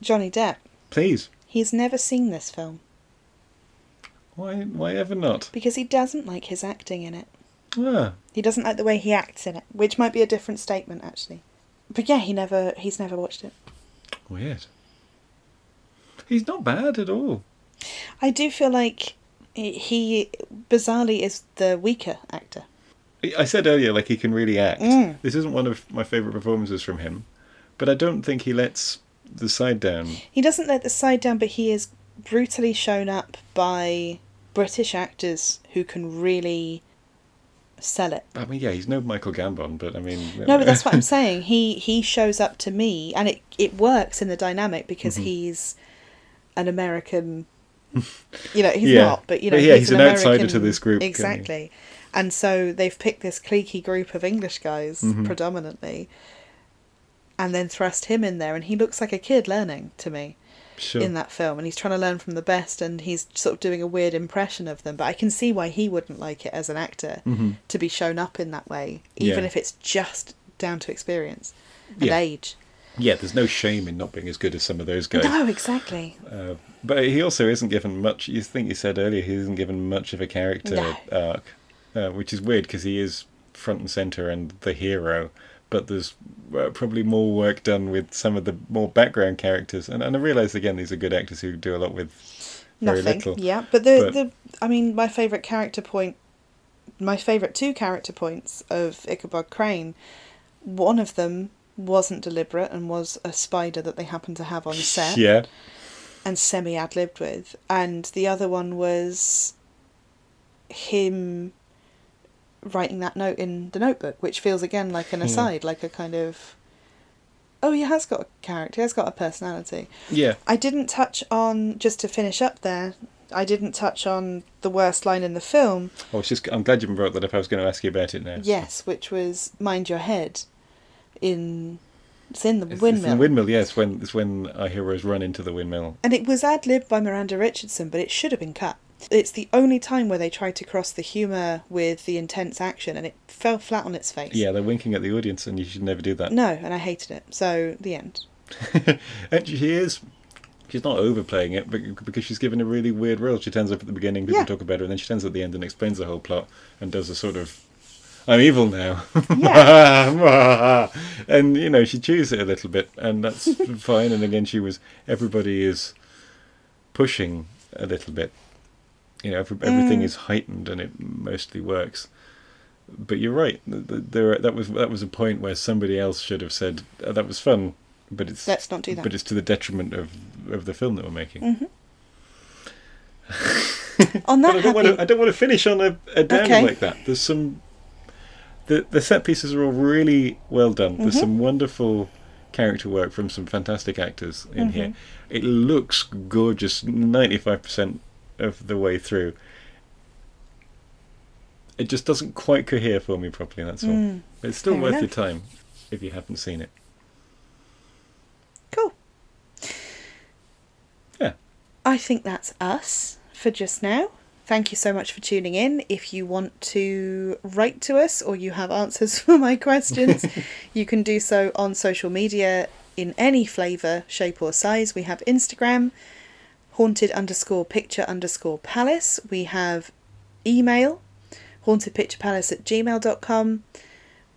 A: Johnny Depp.
B: Please.
A: He's never seen this film
B: Why? Why ever not?
A: because he doesn't like his acting in it.
B: Ah,
A: He doesn't like the way he acts in it, which might be a different statement actually. But yeah, he never he's never watched it.
B: weird. He's not bad at all.
A: I do feel like he- bizarrely is the weaker actor.
B: I said earlier, like he can really act.
A: Mm.
B: This isn't one of my favourite performances from him, but I don't think he lets the side down.
A: He doesn't let the side down, but he is brutally shown up by British actors who can really sell it.
B: I mean, yeah, he's no Michael Gambon, but I mean,
A: No, but that's <laughs> what I'm saying. He he shows up to me, and it it works in the dynamic because
B: Mhm.
A: he's an American. You know, he's <laughs>
B: Yeah.
A: not, but you know,
B: But yeah, he's an outsider
A: American-
B: to this group.
A: Exactly, and so they've picked this cliquey group of English guys
B: Mhm.
A: predominantly, and then thrust him in there, and he looks like a kid learning to me
B: sure.
A: in that film, and he's trying to learn from the best, and he's sort of doing a weird impression of them. But I can see why he wouldn't like it as an actor
B: Mhm.
A: to be shown up in that way, even
B: Yeah.
A: if it's just down to experience and
B: Yeah.
A: age.
B: Yeah, there's no shame in not being as good as some of those guys.
A: No, exactly.
B: Uh, but he also isn't given much. You think you said earlier he isn't given much of a character
A: No.
B: arc, uh, which is weird because he is front and center and the hero. But there's uh, probably more work done with some of the more background characters, and, and I realise again these are good actors who do a lot with very
A: Nothing.
B: little.
A: Yeah, but the
B: But-
A: the I mean, my favorite character point, my favorite two character points of Ichabod Crane, one of them wasn't deliberate and was a spider that they happened to have on set <laughs>
B: Yeah,
A: and semi ad libbed with, and the other one was him writing that note in the notebook, which feels again like an
B: Yeah.
A: aside, like a kind of. Oh, he has got a character. He has got a personality.
B: yeah.
A: I didn't touch on just to finish up there. I didn't touch on the worst line in the film.
B: Oh, I was just. I'm glad you brought that up. I was going to ask you about it now.
A: Yes, which was "Mind your head." In it's in the
B: It's, it's
A: windmill,
B: the windmill. Yes, when it's when our heroes run into the windmill.
A: and it was ad libbed by Miranda Richardson, but it should have been cut. It's the only time where they tried to cross the humour with the intense action, and it fell flat on its face.
B: Yeah, they're winking at the audience, and you should never do that.
A: No, and I hated it. So the end. <laughs>
B: and she is. She's not overplaying it, but because she's given a really weird role. She turns up at the beginning, people
A: Yeah.
B: talk about her, and then she turns up at the end and explains the whole plot and does a sort of, "I'm evil now," <laughs> and you know she chews it a little bit, and that's <laughs> fine. And again, she was everybody is pushing a little bit. You know, every, everything
A: Mm.
B: is heightened, and it mostly works. But you're right. th- th- There, that was that was a point where somebody else should have said "Oh, that was fun, but it's
A: Let's not do that.
B: but it's to the detriment of of the film that we're making.
A: Mhm. <laughs> On that
B: I don't want
A: happy,
B: to. I don't want to finish on a, a downer
A: Okay.
B: like that. There's some. The the set pieces are all really well done. There's
A: Mhm.
B: some wonderful character work from some fantastic actors in here.
A: Mhm.
B: It looks gorgeous. Ninety five percent of the way through. It just doesn't quite cohere for me properly. That's all.
A: Mm,
B: But it's still worth your time if you haven't seen it.
A: cool.
B: Yeah.
A: I think that's us for just now. Thank you so much for tuning in. If you want to write to us or you have answers <laughs> for my questions, <laughs> you can do so on social media in any flavour, shape, or size. We have Instagram, haunted underscore picture underscore palace. We have email, hauntedpicturepalace at gmail.com.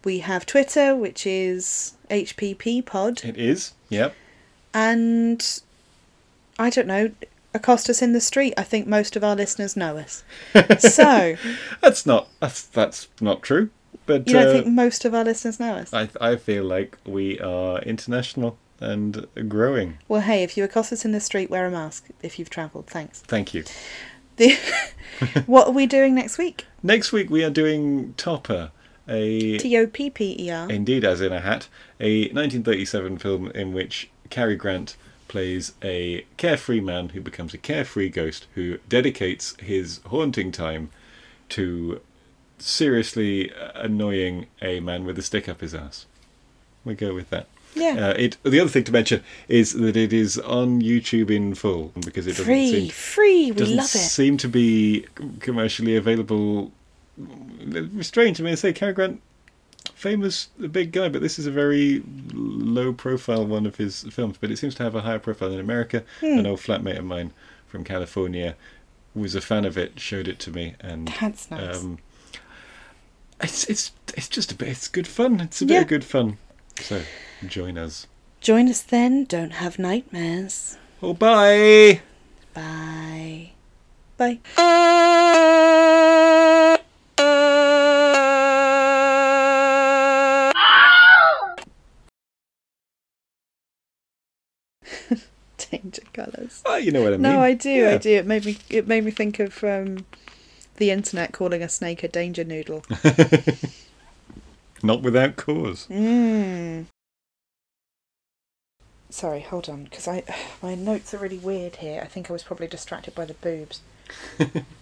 A: We have Twitter, which is HPP pod.
B: It is. Yep.
A: And I don't know, accost us in the street. I think most of our listeners know us. <laughs> so,
B: That's not. That's that's not true. But
A: you don't
B: uh,
A: think most of our listeners know us?
B: I I feel like we are international and growing.
A: Well, hey, if you accost us in the street, wear a mask if you've travelled. Thanks.
B: Thank you.
A: The <laughs> what are we doing next week?
B: Next week we are doing Topper, a
A: T O P P E R.
B: indeed as in a hat, a 1937 film in which Cary Grant plays a carefree man who becomes a carefree ghost who dedicates his haunting time to seriously annoying a man with a stick up his ass. We go with that.
A: Yeah.
B: Uh, it. The other thing to mention is that it is on YouTube in full because it doesn't
A: free,
B: seem
A: free. We love it.
B: seem to be commercially available. Strange. I mean, I say Cary Grant, famous big guy, but this is a very low profile one of his films. But it seems to have a higher profile in America.
A: Hmm.
B: An old flatmate of mine from California was a fan of it, showed it to me, and
A: That's nice.
B: um, it's it's it's just a bit. It's good fun. It's a bit
A: Yeah.
B: of good fun. So join us.
A: Join us then. Don't have nightmares.
B: Oh, bye.
A: Bye. Bye. <laughs> Danger colours.
B: Oh, you know what I mean.
A: No, I do. I do. It made me. It made me think of um, the internet calling a snake a danger noodle. <laughs>
B: Not without cause.
A: Mm. Sorry, hold on, because I <sighs> my notes are really weird here. I think I was probably distracted by the boobs. <laughs>